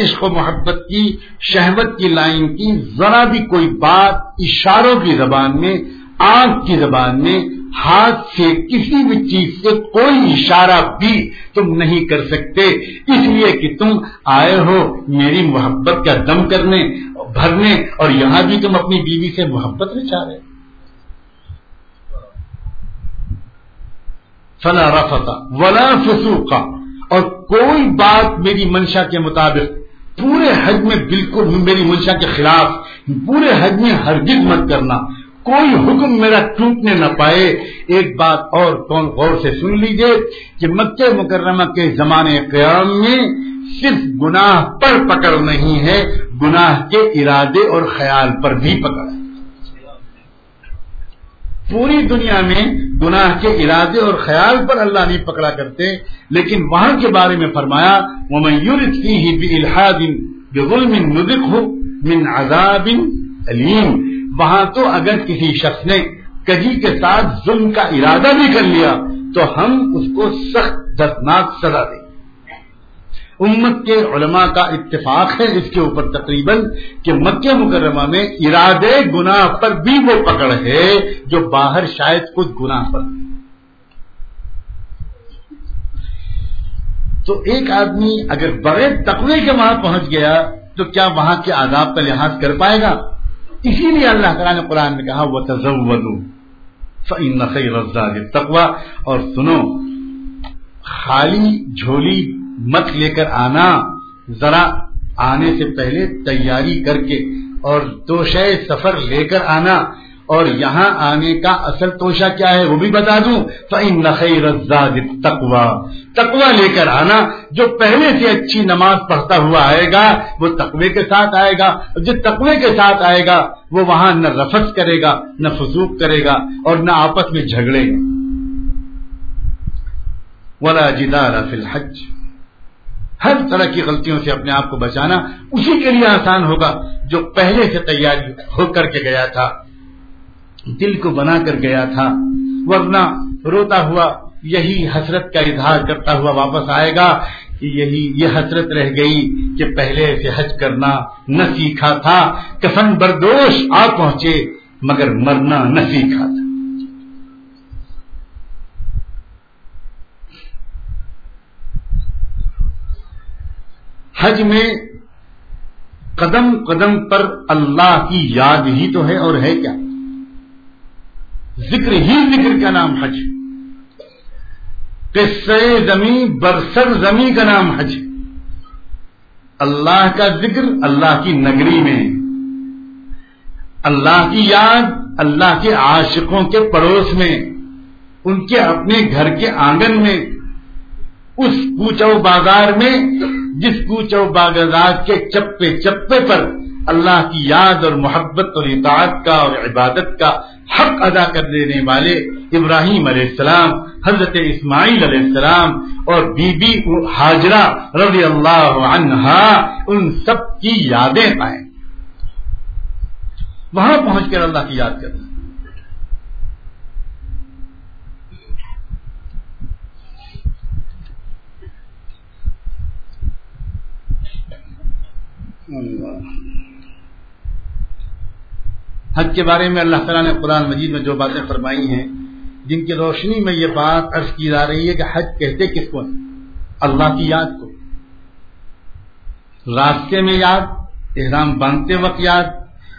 Speaker 1: عشق و محبت کی، شہوت کی لائن کی، ذرا بھی کوئی بات، اشاروں کی زبان میں آنکھ کی زبان میں ہاتھ سے کسی بھی چیز سے کوئی اشارہ بھی تم نہیں کر سکتے۔ اس لیے کہ تم آئے ہو میری محبت کا دم کرنے، بھرنے، اور یہاں بھی تم اپنی بیوی سے محبت نہیں چاہ رہے۔ فلا رفتا ولا فسوقا اور کوئی بات میری منشا کے مطابق پورے حج میں بالکل میری منشا کے خلاف، پورے حج میں ہرگز مت کرنا۔ کوئی حکم میرا ٹوٹنے نہ پائے، ایک بات اور کون غور سے سن لیجیے کہ مکہ مکرمہ کے زمانے قیام میں صرف گناہ پر پکڑ نہیں ہے، گناہ کے ارادے اور خیال پر بھی پکڑ ہے۔ پوری دنیا میں گناہ کے ارادے اور خیال پر اللہ نہیں پکڑا کرتے، لیکن وہاں کے بارے میں فرمایا وہ من عذاب علیم وہاں تو اگر کسی شخص نے کجی کے ساتھ ظلم کا ارادہ بھی کر لیا تو ہم اس کو سخت دردناک سزا دیں امت کے علماء کا اتفاق ہے اس کے اوپر تقریباً کہ مکہ مکرمہ میں ارادے گناہ پر بھی وہ پکڑ ہے جو باہر شاید کچھ گناہ پر۔ تو ایک آدمی اگر بڑے تقوی کے وہاں پہنچ گیا تو کیا وہاں کے آداب کا لحاظ کر پائے گا؟ اسی لیے اللہ تعالیٰ نے قرآن میں کہا وہ تقوا اور سنو، خالی جھولی مت لے کر آنا، ذرا آنے سے پہلے تیاری کر کے اور دو شہ سفر لے کر آنا اور یہاں آنے کا اصل توشہ کیا ہے وہ بھی بتا دوں۔ تو ان تقوا تقوا لے کر آنا، جو پہلے سے اچھی نماز پڑھتا ہوا آئے گا، وہ تقوی کے ساتھ آئے گا۔ جو تقوی کے ساتھ آئے گا، وہ وہاں نہ رفت کرے گا، نہ فضوق کرے گا اور نہ آپس میں جھگڑے۔ گا ولا جدار فی الحج۔ ہر طرح کی غلطیوں سے اپنے آپ کو بچانا اسی کے لیے آسان ہوگا جو پہلے سے تیاری ہو کر کے گیا تھا۔ دل کو بنا کر گیا تھا، ورنہ روتا ہوا یہی حسرت کا اظہار کرتا ہوا واپس آئے گا کہ یہی یہ حسرت رہ گئی کہ پہلے سے حج کرنا نہ سیکھا تھا کسم بردوش آ پہنچے، مگر مرنا نہ سیکھا تھا۔ حج میں قدم قدم پر اللہ کی یاد ہی تو ہے اور ہے کیا؟ ذکر ہی ذکر کا نام حج قصے زمین، برسر زمین کا نام حج اللہ کا ذکر اللہ کی نگری میں اللہ کی یاد، اللہ کے عاشقوں کے پڑوس میں، ان کے اپنے گھر کے آنگن میں، اس کوچو بازار میں، جس کوچو بازار کے چپے چپے پر اللہ کی یاد اور محبت اور اطاعت کا اور عبادت کا حق ادا کر دینے والے ابراہیم علیہ السلام، حضرت اسماعیل علیہ السلام اور بی بی حاجرہ رضی اللہ عنہا، ان سب کی یادیں پائیں وہاں پہنچ کر اللہ کی یاد کرنا۔ اللہ۔ حج کے بارے میں اللہ تعالیٰ نے قرآن مجید میں جو باتیں فرمائی ہیں، جن کی روشنی میں یہ بات عرض کی جا رہی ہے کہ حج کہتے کس کو اللہ کی یاد کو۔ راستے میں یاد، احرام باندھتے وقت یاد،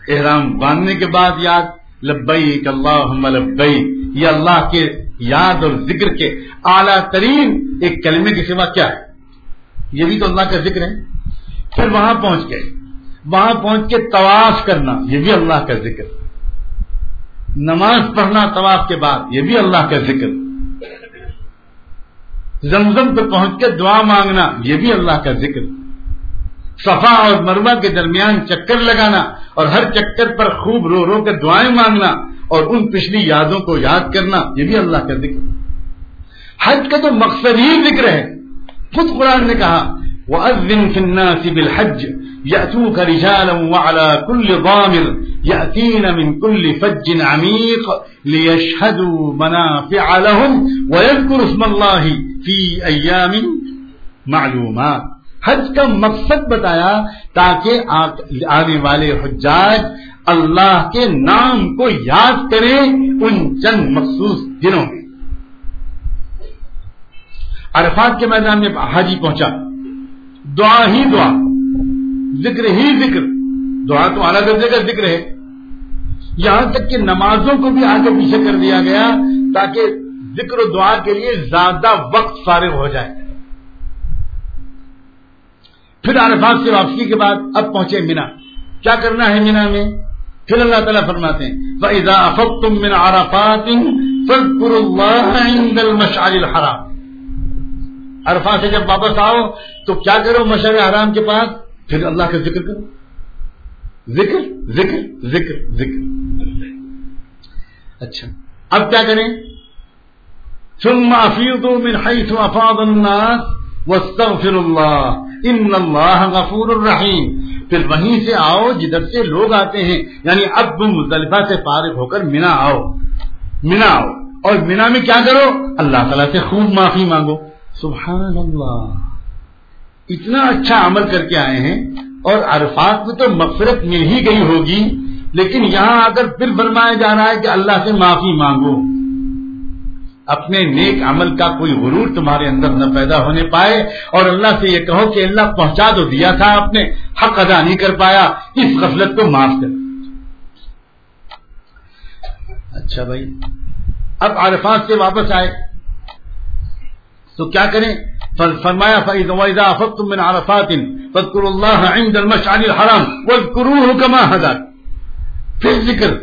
Speaker 1: احرام باندھنے کے بعد یاد لبئی اللہ لبئی یہ اللہ کے یاد اور ذکر کے اعلیٰ ترین ایک کلمے کے سوا کیا ہے؟ یہ بھی تو اللہ کا ذکر ہے۔ پھر وہاں پہنچ گئے۔ وہاں پہنچ کے طواف کرنا، یہ بھی اللہ کا ذکر۔ نماز پڑھنا طواف کے بعد، یہ بھی اللہ کا ذکر۔ زمزم پہ پہنچ کے دعا مانگنا، یہ بھی اللہ کا ذکر۔ صفا اور مروا کے درمیان چکر لگانا اور ہر چکر پر خوب رو رو کے دعائیں مانگنا اور ان پچھلی یادوں کو یاد کرنا، یہ بھی اللہ کا ذکر۔ حج کا تو مقصد ہی ذکر ہے، خود قرآن نے کہا، وَأَذِّن فِي النَّاسِ بِالْحَجِّ۔ يَأْتُوكَ رِجَالًا وَعَلَى كُلِّ ضَامِرٍ يَأْتِينَ مِنْ كُلِّ فَجٍّ عَمِيقٍ لِيَشْهَدُوا مَنَافِعَ لَهُمْ وَيَذْكُرُوا اسْمَ اللَّهِ فِي أَيَّامٍ مَعْلُومَاتٍ. حج کا مقصد بتایا تاکہ آنے والے حجاج اللہ کے نام کو یاد کریں ان چند مخصوص دنوں میں۔ عرفات کے میدان میں حاجی پہنچا۔ دعا ہی دعا۔ ذکر ہی ذکر۔ دعا تو اعلیٰ درجے کا ذکر ہے۔ یہاں تک کہ نمازوں کو بھی آگے پیچھے کر دیا گیا تاکہ ذکر و دعا کے لیے زیادہ وقت فارغ ہو جائے۔ پھر عرفات سے واپسی کے بعد اب پہنچے مینا۔ کیا کرنا ہے مینا میں؟ پھر اللہ تعالیٰ فرماتے ہیں، فَإِذَا أَفَقْتُم مِّنْ عَرَفَاتٍ فَاذْكُرُوا اللَّهَ عِندَ الْمَشْعَرِ الْحَرَامِ۔ عرفات سے جب واپس آؤ تو کیا کرو مشعر حرام کے پاس؟ پھر اللہ کا ذکر کرو۔ ذکر ذکر ذکر ذکر۔ اچھا۔ اب کیا کریں؟ ثم افیضوا من حيث افاض الناس واستغفر الله ان اللہ غفور الرحیم۔ پھر وہیں سے آؤ جدھر سے لوگ آتے ہیں۔ یعنی اب تم مزدلفہ سے فارغ ہو کر مینا آؤ۔ مینا آؤ۔ اور مینا میں کیا کرو؟ اللہ تعالیٰ سے خوب معافی مانگو۔ سبحان اللہ۔ اتنا اچھا عمل کر کے آئے ہیں اور عرفات میں تو مغفرت مل ہی گئی ہوگی، لیکن یہاں آ کر پھر فرمایا جا رہا ہے کہ اللہ سے معافی مانگو۔ اپنے نیک عمل کا کوئی غرور تمہارے اندر نہ پیدا ہونے پائے اور اللہ سے یہ کہو کہ اللہ پہنچا تو دیا تھا اپنے حق ادا نہیں کر پایا، اس غفلت کو معاف کر۔ اچھا بھائی، اب عرفات سے واپس آئے۔ تو کیا کریں؟ فرمایا، فَإِذَا أَفَضْتُم مِّنْ عَرَفَاتٍ فَاذْكُرُوا اللَّهَ عِندَ الْمَشْعَرِ الْحَرَامِ وَاذْكُرُوهُ كَمَا هَدَاكُمْ پھر ذکر۔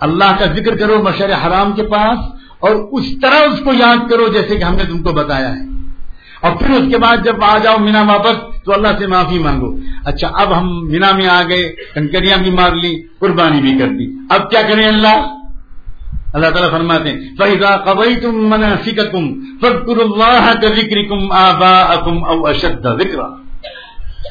Speaker 1: اللہ کا ذکر کرو مشر حرام کے پاس اور اس طرح اس کو یاد کرو جیسے کہ ہم نے تم کو بتایا ہے۔ اور پھر اس کے بعد جب آ جاؤ مینا واپس تو اللہ سے معافی مانگو۔ اچھا اب ہم مینا میں آ گئے، کنکریاں بھی مار لی، قربانی بھی کر دی۔ اب کیا کریں اللہ؟ اللہ تعالیٰ فرماتے ہیں، فَإِذَا قَضَيْتُم مَنَاسِكَكُمْ فَاذْكُرُوا اللَّهَ كَذِكْرِكُمْ آبَاءَكُمْ أَوْ أَشَدَّ ذِكْرًا۔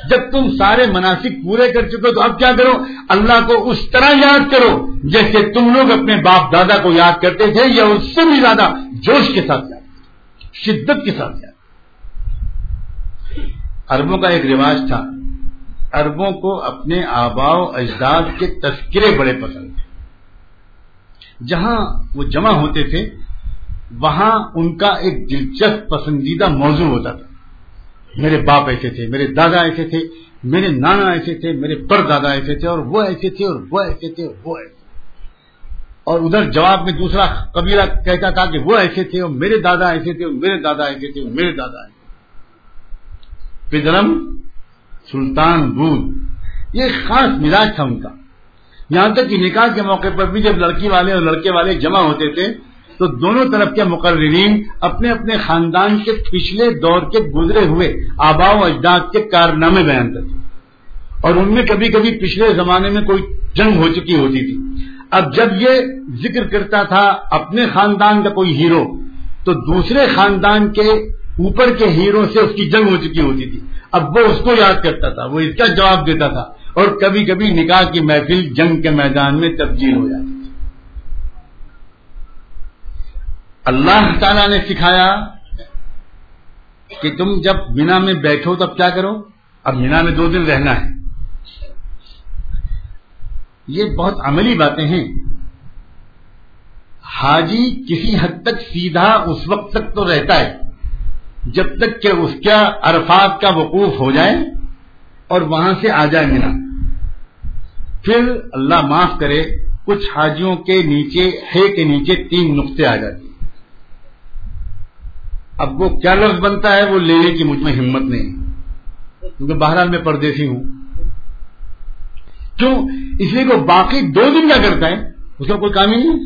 Speaker 1: جب تم سارے مناسب پورے کر چکے تو اب کیا کرو؟ اللہ کو اس طرح یاد کرو جیسے تم لوگ اپنے باپ دادا کو یاد کرتے تھے یا اس سے بھی زیادہ جوش کے ساتھ یاد شدت کے ساتھ یاد اربوں کا ایک رواج تھا اربوں کو اپنے آبا و اجداد کے تذکرے بڑے پسند جہاں وہ جمع ہوتے تھے، وہاں ان کا ایک دلچسپ پسندیدہ موضوع ہوتا تھا۔ میرے باپ ایسے تھے، میرے دادا ایسے تھے، میرے نانا ایسے تھے، میرے پر دادا ایسے تھے، اور وہ ایسے تھے، اور وہ ایسے تھے، اور وہ ایسے اور ادھر جواب میں دوسرا قبیلہ کہتا تھا کہ وہ ایسے تھے، اور میرے دادا ایسے تھے، اور میرے دادا ایسے تھے، اور میرے دادا ایسے پدرم سلطان بود، یہ خاص مزاج تھا ان کا۔ یہاں تک کہ نکاح کے موقع پر بھی جب لڑکی والے اور لڑکے والے جمع ہوتے تھے، تو دونوں طرف کے مقررین اپنے اپنے خاندان کے پچھلے دور کے گزرے ہوئے آبا و اجداد کے کارنامے بیان کرتے اور ان میں کبھی کبھی پچھلے زمانے میں کوئی جنگ ہو چکی ہوتی تھی۔ اب جب یہ ذکر کرتا تھا اپنے خاندان کا کوئی ہیرو، تو دوسرے خاندان کے اوپر کے ہیرو سے اس کی جنگ ہو چکی ہوتی تھی۔ اب وہ اس کو یاد کرتا تھا، وہ اس کا جواب دیتا تھا۔ اور کبھی کبھی نکاح کی محفل جنگ کے میدان میں تبدیل ہو جاتی اللہ تعالی نے سکھایا کہ تم جب مینا میں بیٹھو تب کیا کرو؟ اب مینا میں دو دن رہنا ہے۔ یہ بہت عملی باتیں ہیں۔ حاجی کسی حد تک سیدھا اس وقت تک تو رہتا ہے جب تک کہ اس کا عرفات کا وقوف ہو جائے۔ اور وہاں سے آ جائے مینا۔ پھر اللہ معاف کرے، کچھ حاجیوں کے نیچے، ہے کے نیچے تین نقطے آ جاتے اب وہ کیا لفظ بنتا ہے، وہ لینے کی مجھ میں ہمت نہیں۔ کیونکہ بہرحال میں پردیسی ہوں۔ کیوں؟ اس لیے کہ باقی دو دن کیا کرتا ہے؟ اس کا کوئی کام ہی نہیں۔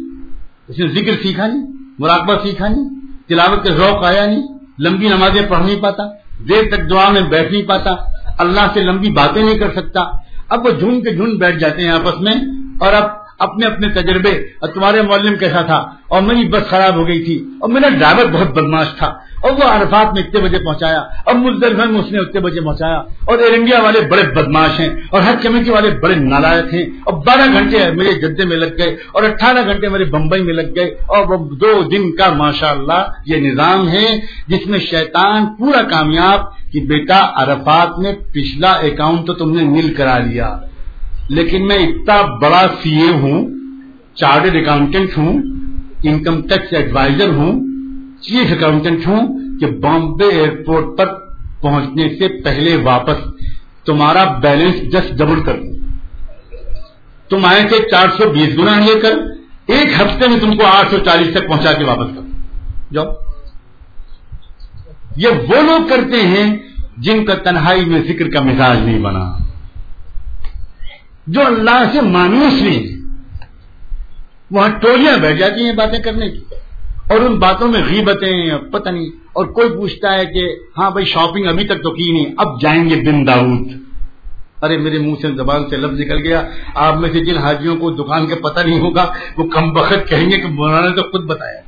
Speaker 1: اس نے ذکر سیکھا نہیں، مراقبہ سیکھا نہیں، تلاوت کا ذوق آیا نہیں، لمبی نمازیں پڑھ نہیں پاتا، دیر تک دعا میں بیٹھ نہیں پاتا۔ اللہ سے لمبی باتیں نہیں کر سکتا۔ اب وہ جھنڈ کے جھنڈ بیٹھ جاتے ہیں آپس میں اور اب اپنے اپنے تجربے اور تمہارے معلم کیسا تھا اور میری بس خراب ہو گئی تھی اور میرا ڈرائیور بہت بدماش تھا اور وہ عرفات میں اتنے بجے پہنچایا اور مزدلفہ میں اس نے اتنے بجے پہنچایا اور ایئر انڈیا والے بڑے بدماش ہیں اور ہر کمیٹی والے بڑے نالائق ہیں اور بارہ گھنٹے میرے جدے میں لگ گئے اور اٹھارہ گھنٹے میرے بمبئی میں لگ گئے اور وہ دو دن کا ماشاء اللہ یہ نظام ہے جس میں شیطان پورا کامیاب کہ بیٹا عرفات میں پچھلا اکاؤنٹ تو تم نے مل کرا لیا، لیکن میں اتنا بڑا سی اے ہوں چارٹرڈ اکاؤنٹنٹ ہوں، انکم ٹیکس ایڈوائزر ہوں، چیف اکاؤنٹنٹ ہوں کہ بامبے ایئرپورٹ پر پہنچنے سے پہلے واپس تمہارا بیلنس جسٹ ڈبل کر دوں۔ تم آئے تھے چار سو بیس گنا لے کر، ایک ہفتے میں تم کو آٹھ سو چالیس تک پہنچا کے واپس کر جاؤ۔ یہ وہ لوگ کرتے ہیں جن کا تنہائی میں ذکر کا مزاج نہیں بنا۔ جو اللہ سے مانوس نہیں وہاں ٹولیاں بیٹھ جاتی ہیں باتیں کرنے کی۔ اور ان باتوں میں غیبتیں، پتہ نہیں، اور کوئی پوچھتا ہے کہ ہاں بھائی شاپنگ ابھی تک تو کی نہیں، اب جائیں گے بن داؤد ارے میرے منہ سے زبان سے لفظ نکل گیا۔ آپ میں سے جن حاجیوں کو دکان کے پتہ نہیں ہوگا، وہ کم بخت کہیں گے کہ مولانا نے تو خود بتایا۔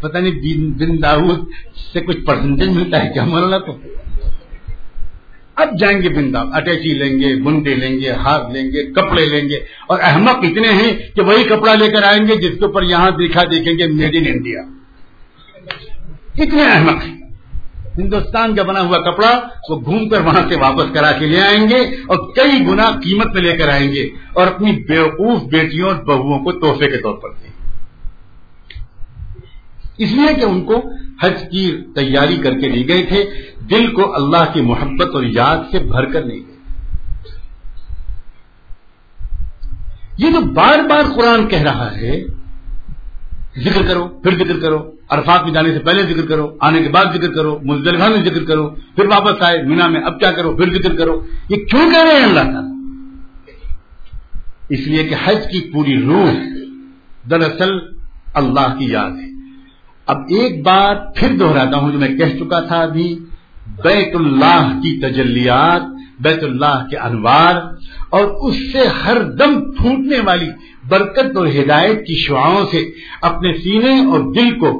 Speaker 1: پتہ نہیں بن داؤد سے کچھ پرسنٹیج ملتا ہے کیا؟ مولانا کو اب جائیں گے بندا اٹیچی لیں گے بنڈے لیں گے ہاتھ لیں گے، کپڑے لیں گے، اور احمد اتنے ہیں کہ وہی کپڑا لے کر آئیں گے جس کے اوپر یہاں دیکھا دیکھیں گے میڈ ان انڈیا اتنے احمد ہیں۔ ہندوستان کا بنا ہوا کپڑا وہ گھوم کر وہاں سے واپس کرا کے لے آئیں گے اور کئی گنا قیمت میں لے کر آئیں گے اور اپنی بیوقوف بیٹیوں اور بہوؤں کو تحفے کے طور پر۔ دیں گے اس لیے کہ ان کو حج کی تیاری کر کے لی گئے تھے۔ دل کو اللہ کی محبت اور یاد سے بھر کر نہیں گئے۔ یہ جو بار بار قرآن کہہ رہا ہے، ذکر کرو، پھر ذکر کرو، عرفات میں جانے سے پہلے ذکر کرو، آنے کے بعد ذکر کرو، مزدلفہ میں ذکر کرو، پھر واپس آئے، مینا میں اب کیا کرو، پھر ذکر کرو۔ یہ کیوں کہہ رہے ہیں اللہ تعالیٰ؟ اس لیے کہ حج کی پوری روح دراصل اللہ کی یاد ہے۔ اب ایک بات پھر دوہراتا ہوں جو میں کہہ چکا تھا ابھی، بیت اللہ کی تجلیات، بیت اللہ کے انوار اور اس سے ہر دم پھوٹنے والی برکت اور ہدایت کی شعاؤں سے اپنے سینے اور دل کو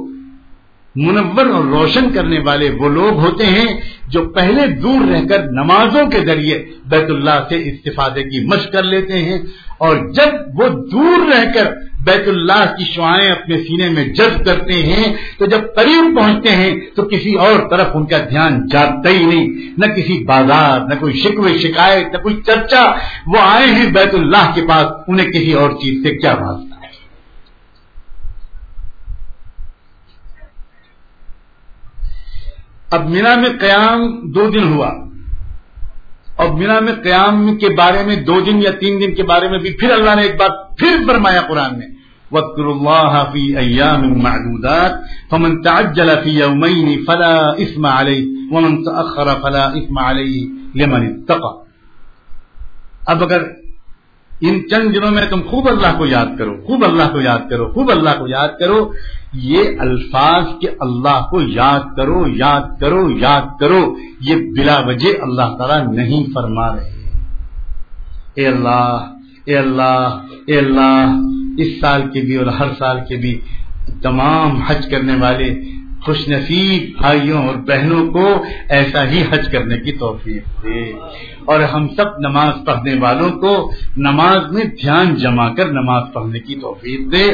Speaker 1: منور اور روشن کرنے والے وہ لوگ ہوتے ہیں جو پہلے دور رہ کر نمازوں کے ذریعے بیت اللہ سے استفادے کی مشق کر لیتے ہیں اور جب وہ دور رہ کر بیت اللہ کی شعائیں اپنے سینے میں جذب کرتے ہیں، تو جب قریب پہنچتے ہیں، تو کسی اور طرف ان کا دھیان جاتا ہی نہیں۔ نہ کسی بازار، نہ کوئی شکوے، شکایت، نہ کوئی چرچا۔ وہ آئے ہیں بیت اللہ کے پاس، انہیں کسی اور چیز سے کیا واسطہ ہے اب مینا میں قیام دو دن ہوا۔ اور مینا میں قیام کے بارے میں دو دن یا تین دن کے بارے میں بھی پھر اللہ نے ایک بار پھر فرمایا قرآن میں۔ وَاذْكُرُوا اللَّهَ فِي أَيَّامٍ مَعْدُودَاتٍ، فَمَنْ تَعَجَّلَ فِي يَوْمَيْنِ فَلَا إِثْمَ عَلَيْهِ، وَمَنْ تَأَخَّرَ فَلَا إِثْمَ عَلَيْهِ لِمَنِ اتَّقَى. اب اگر ان چند دنوں میں تم خوب اللہ کو یاد کرو، خوب اللہ کو یاد کرو، خوب اللہ کو یاد کرو، یہ الفاظ کے اللہ کو یاد کرو یاد کرو یاد کرو، یہ بلا وجہ اللہ تعالیٰ نہیں فرما رہے۔ اے اللہ اے اللہ اے اللہ اس سال کے بھی اور ہر سال کے بھی تمام حج کرنے والے خوش نصیب بھائیوں اور بہنوں کو ایسا ہی حج کرنے کی توفیق دے۔ اور ہم سب نماز پڑھنے والوں کو نماز میں دھیان جما کر نماز پڑھنے کی توفیق دے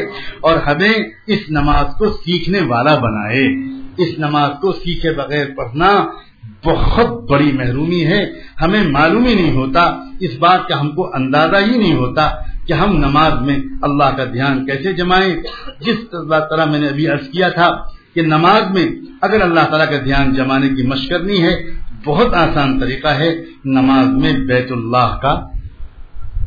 Speaker 1: اور ہمیں اس نماز کو سیکھنے والا بنائے۔ اس نماز کو سیکھے بغیر پڑھنا بہت بڑی محرومی ہے۔ ہمیں معلوم ہی نہیں ہوتا، اس بات کا ہم کو اندازہ ہی نہیں ہوتا کہ ہم نماز میں اللہ کا دھیان کیسے جمائیں؟ جس طرح میں نے ابھی عرض کیا تھا کہ نماز میں اگر اللہ تعالیٰ کا دھیان جمانے کی مشق کرنی ہے، بہت آسان طریقہ ہے نماز میں بیت اللہ کا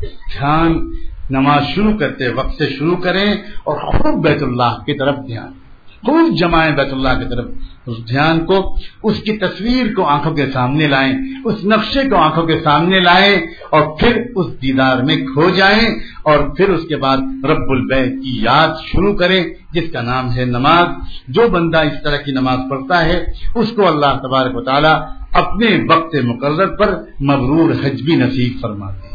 Speaker 1: دھیان، نماز شروع کرتے وقت سے شروع کریں اور خوب بیت اللہ کی طرف دھیان۔ خوب جمائیں بیت اللہ کی طرف اس دھیان کو، اس کی تصویر کو آنکھوں کے سامنے لائیں، اس نقشے کو آنکھوں کے سامنے لائیں اور پھر اس دیدار میں کھو جائیں اور پھر اس کے بعد رب البہ کی یاد شروع کریں، جس کا نام ہے نماز جو بندہ اس طرح کی نماز پڑھتا ہے، اس کو اللہ تبارک و تعالیٰ اپنے وقت مقرر پر مغرور حج بھی نصیب فرماتے ہیں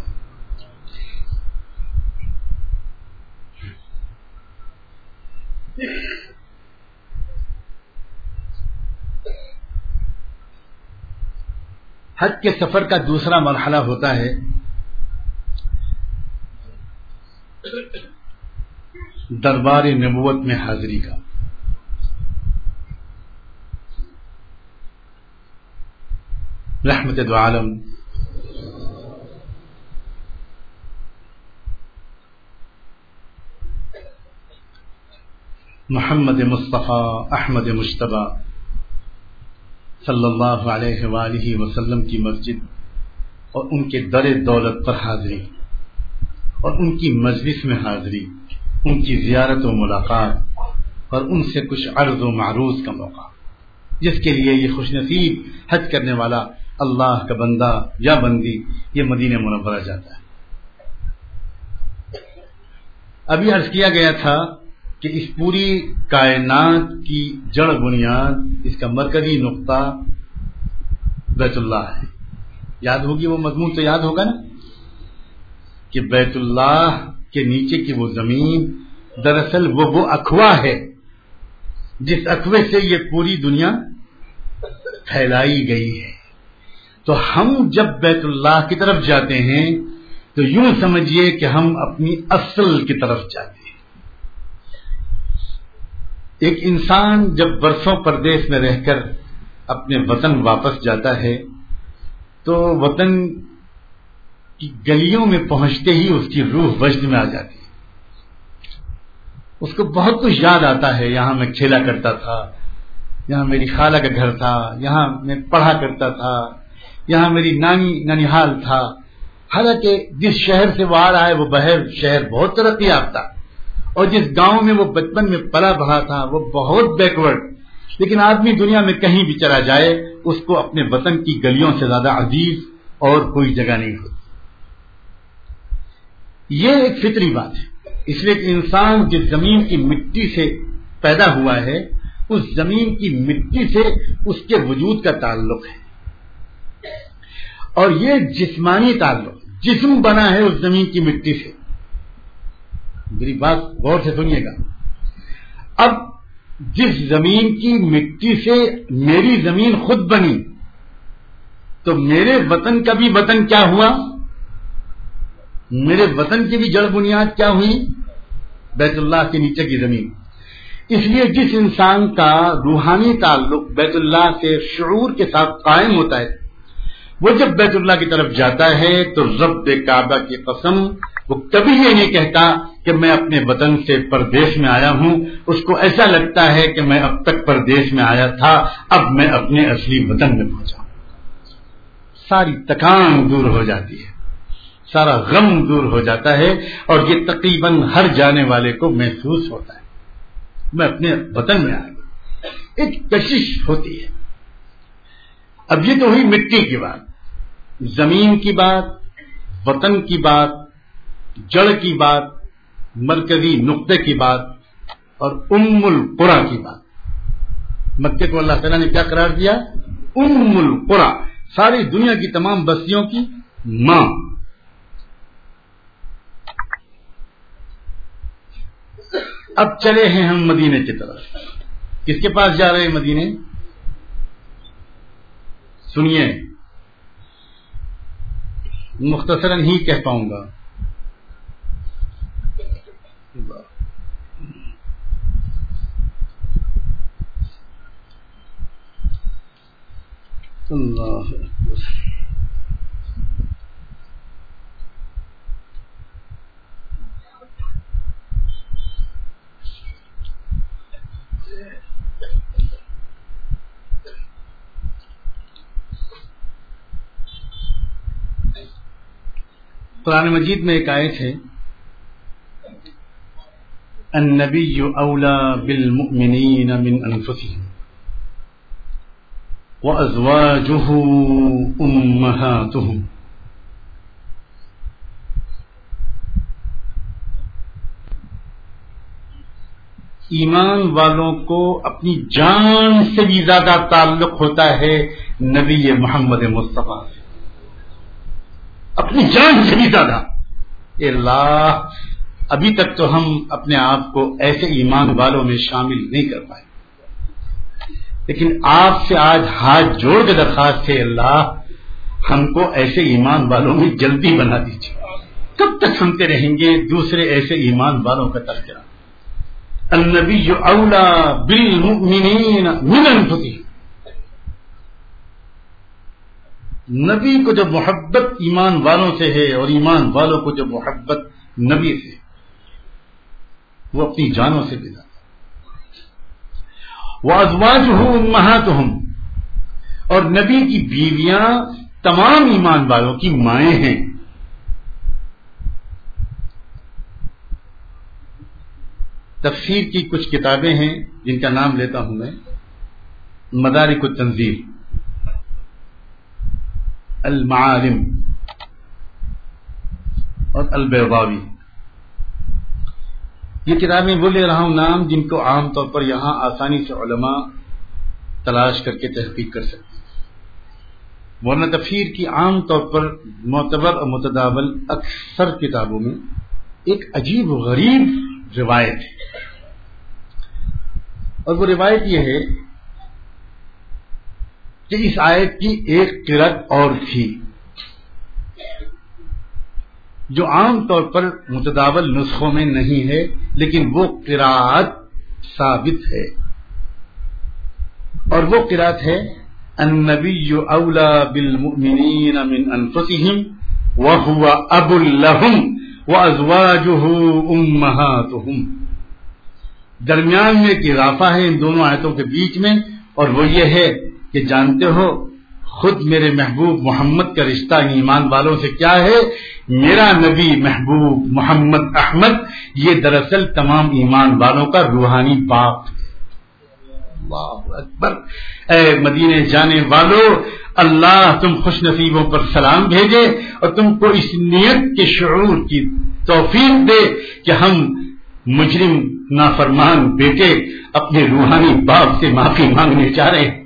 Speaker 1: Yeah. حج کے سفر کا دوسرا مرحلہ ہوتا ہے۔ دربار نبوت میں حاضری کا۔ رحمت دو عالم۔ محمد مصطفیٰ احمد مشتبہ۔ صلی اللہ علیہ وآلہ وسلم کی مسجد اور ان کے در دولت پر حاضری اور ان کی مجلس میں حاضری، ان کی زیارت و ملاقات اور ان سے کچھ عرض و معروض کا موقع۔ جس کے لیے یہ خوش نصیب حج کرنے والا اللہ کا بندہ یا بندی یہ مدینہ منورہ جاتا ہے۔ ابھی عرض کیا گیا تھا کہ اس پوری کائنات کی جڑ بنیاد، اس کا مرکزی نقطہ بیت اللہ ہے۔ یاد ہوگی وہ مضمون تو یاد ہوگا نا؟ کہ بیت اللہ کے نیچے کی وہ زمین دراصل وہ وہ اخوا ہے جس اخوے سے یہ پوری دنیا پھیلائی گئی ہے۔ تو ہم جب بیت اللہ کی طرف جاتے ہیں تو یوں سمجھیے کہ ہم اپنی اصل کی طرف جاتے ہیں۔ ایک انسان جب برسوں پردیش میں رہ کر اپنے وطن واپس جاتا ہے، تو وطن کی گلیوں میں پہنچتے ہی اس کی روح وجد میں آ جاتی ہے۔ اس کو بہت کچھ یاد آتا ہے، یہاں میں کھیلا کرتا تھا، یہاں میری خالہ کا گھر تھا، یہاں میں پڑھا کرتا تھا، یہاں میری نانی ننیحال تھا۔ حالانکہ جس شہر سے وہ آ رہا ہے، وہ بہر شہر بہت ترقی یافتہ۔ اور جس گاؤں میں وہ بچپن میں پلا بڑھا تھا، وہ بہت بیکورڈ لیکن آدمی دنیا میں کہیں بھی چلا جائے، اس کو اپنے وطن کی گلیوں سے زیادہ عزیز اور کوئی جگہ نہیں ہوتی۔ یہ ایک فطری بات ہے۔ اس لیے کہ انسان جس زمین کی مٹی سے پیدا ہوا ہے، اس زمین کی مٹی سے اس کے وجود کا تعلق ہے۔ اور یہ جسمانی تعلق، جسم بنا ہے اس زمین کی مٹی سے۔ میری بات غور سے سنیے گا۔ اب جس زمین کی مٹی سے میری زمین خود بنی، تو میرے وطن کا بھی وطن کیا ہوا؟ میرے وطن کی بھی جڑ بنیاد کیا ہوئی؟ بیت اللہ کے نیچے کی زمین۔ اس لیے جس انسان کا روحانی تعلق بیت اللہ کے شعور کے ساتھ قائم ہوتا ہے، وہ جب بیت اللہ کی طرف جاتا ہے تو رب کعبہ کی قسم وہ کبھی یہ نہیں کہتا کہ میں اپنے وطن سے پردیش میں آیا ہوں۔ اس کو ایسا لگتا ہے کہ میں اب تک پردیش میں آیا تھا۔ اب میں اپنے اصلی وطن میں پہنچا ساری تکان دور ہو جاتی ہے۔ سارا غم دور ہو جاتا ہے اور یہ تقریباً ہر جانے والے کو محسوس ہوتا ہے۔ میں اپنے وطن میں آ گیا ایک کشش ہوتی ہے۔ اب یہ تو ہوئی مٹی کی بات۔ زمین کی بات، وطن کی بات جڑ کی بات، مرکزی نقطے کی بات اور ام القرا کی بات۔ مکے کو اللہ تعالیٰ نے کیا قرار دیا؟ ام القرا ساری دنیا کی تمام بستیوں کی ماں۔ اب چلے ہیں ہم مدینے کی طرف۔ کس کے پاس جا رہے ہیں مدینے؟ سنیے، مختصراً ہی کہہ پاؤں گا۔ اللہ قرآن مجید میں ایک آیت ہے۔ النبی اولا بالمؤمنین من انفسهم وازواجه امهاتهم ایمان والوں کو اپنی جان سے بھی زیادہ تعلق ہوتا ہے نبی محمد مصطفیٰ سے۔ اپنی جان سے بھی زیادہ۔ اللہ ابھی تک تو ہم اپنے آپ کو ایسے ایمان والوں میں شامل نہیں کر پائے۔ لیکن آپ سے آج ہاتھ جوڑ کے درخواست ہے، اللہ، ہم کو ایسے ایمان والوں میں جلدی بنا دیجیے کب تک سنتے رہیں گے؟ دوسرے ایسے ایمان والوں کا تذکرہ۔ النبی جو اولا بالمؤمنین من انفسهم نبی کو جب محبت ایمان والوں سے ہے اور ایمان والوں کو جب محبت نبی سے وہ اپنی جانوں سے بھی وہ ازواج ہوں اور نبی کی بیویاں تمام ایمان والوں کی مائیں ہیں۔ تفسیر کی کچھ کتابیں ہیں، جن کا نام لیتا ہوں میں۔ مدارک التنظیر المعالم۔ اور البیضاوی۔ یہ کتابیں وہ لے رہا ہوں نام جن کو عام طور پر یہاں آسانی سے علماء تلاش کر کے تحقیق کر سکتے ہیں۔ ورنہ تفسیر کی عام طور پر معتبر اور متداول اکثر کتابوں میں ایک عجیب و غریب روایت ہے۔ اور وہ روایت یہ ہے کہ اس آیت کی ایک قرت اور تھی۔ جو عام طور پر متداول نسخوں میں نہیں ہے، لیکن وہ قرآت ثابت ہے۔ اور وہ قرآت ہے، النبی اولا بالمؤمنین من انفسهم وهو اب لهم وازواجه امهاتهم درمیان میں ایک اضافہ ہے ان دونوں آیتوں کے بیچ میں، اور وہ یہ ہے کہ جانتے ہو خود میرے محبوب محمد کا رشتہ ایمان والوں سے کیا ہے؟ میرا نبی محبوب محمد احمد، یہ دراصل تمام ایمان والوں کا روحانی باپ۔ اکبر۔ اے مدینے جانے والو، اللہ تم خوش نصیبوں پر سلام بھیجے اور تم کو اس نیت کے شعور کی توفیق دے کہ ہم مجرم، نافرمان بیٹے اپنے روحانی باپ سے معافی مانگنے چاہ رہے ہیں۔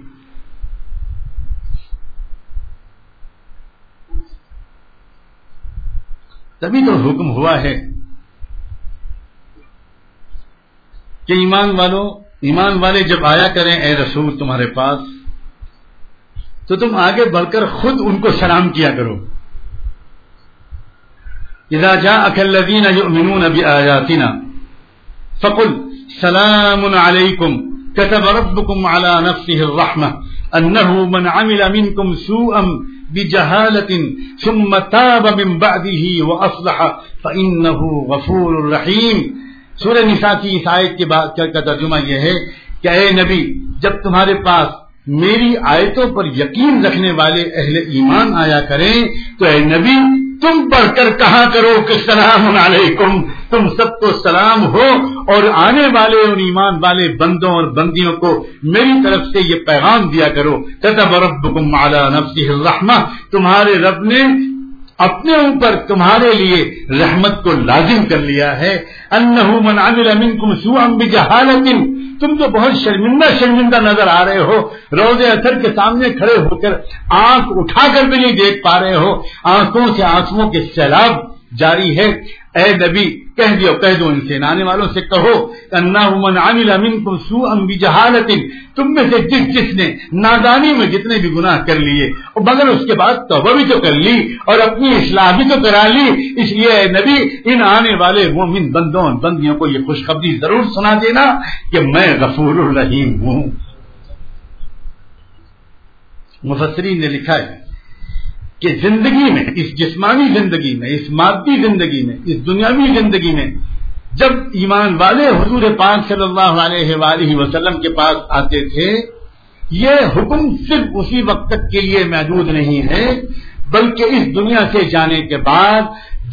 Speaker 1: تبھی تو حکم ہوا ہے کہ ایمان والوں ایمان والے جب آیا کریں، اے رسول تمہارے پاس، تو تم آگے بڑھ کر خود ان کو سلام کیا کرو۔ اذا جاءك الذين يؤمنون بآياتنا فقل سلام عليكم كتب ربكم على نفسه الرحمة أنه من عمل منكم سوءا بجهالة ثم تاب من بعده وأصلح، فإنه غفور رحيم. سورہ نساء کی اس آیت کے بعد کا ترجمہ یہ ہے کہ اے نبی، جب تمہارے پاس میری آیتوں پر یقین رکھنے والے اہل ایمان آیا کریں، تو اے نبی تم پڑھ کر کہا کرو کہ سلام علیکم، تم سب کو سلام ہو اور آنے والے اور ایمان والے بندوں اور بندیوں کو میری طرف سے یہ پیغام دیا کرو۔ کتب ربکم علی نفسه الرحمہ، تمہارے رب نے اپنے اوپر تمہارے لیے رحمت کو لازم کر لیا ہے۔ من عمل منکم سوءا بجہالت۔ تم تو بہت شرمندہ شرمندہ نظر آ رہے ہو۔ روز اثر کے سامنے کھڑے ہو کر آنکھ اٹھا کر بھی نہیں دیکھ پا رہے ہو۔ آنکھوں سے آنکھوں کے سیلاب جاری ہے۔ اے نبی کہہ دیو کہہ دو ان سے نانے والوں سے کہو من عامل منکم سوءا بجہالت تم میں سے جس جس نے نادانی میں جتنے بھی گناہ کر لیے مگر اس کے بعد توبہ بھی تو کر لی، اور اپنی اصلاح بھی تو کرا لی، اس لیے اے نبی، ان آنے والے مومن بندوں بندیوں کو یہ خوشخبری ضرور سنا دینا کہ میں غفور الرحیم ہوں۔ مفسرین نے لکھا ہے کہ زندگی میں، اس جسمانی زندگی میں، اس مادی زندگی میں، اس دنیاوی زندگی میں، جب ایمان والے حضور پاک صلی اللہ علیہ وآلہ وسلم کے پاس آتے تھے، یہ حکم صرف اسی وقت تک کے لیے محدود نہیں ہے، بلکہ اس دنیا سے جانے کے بعد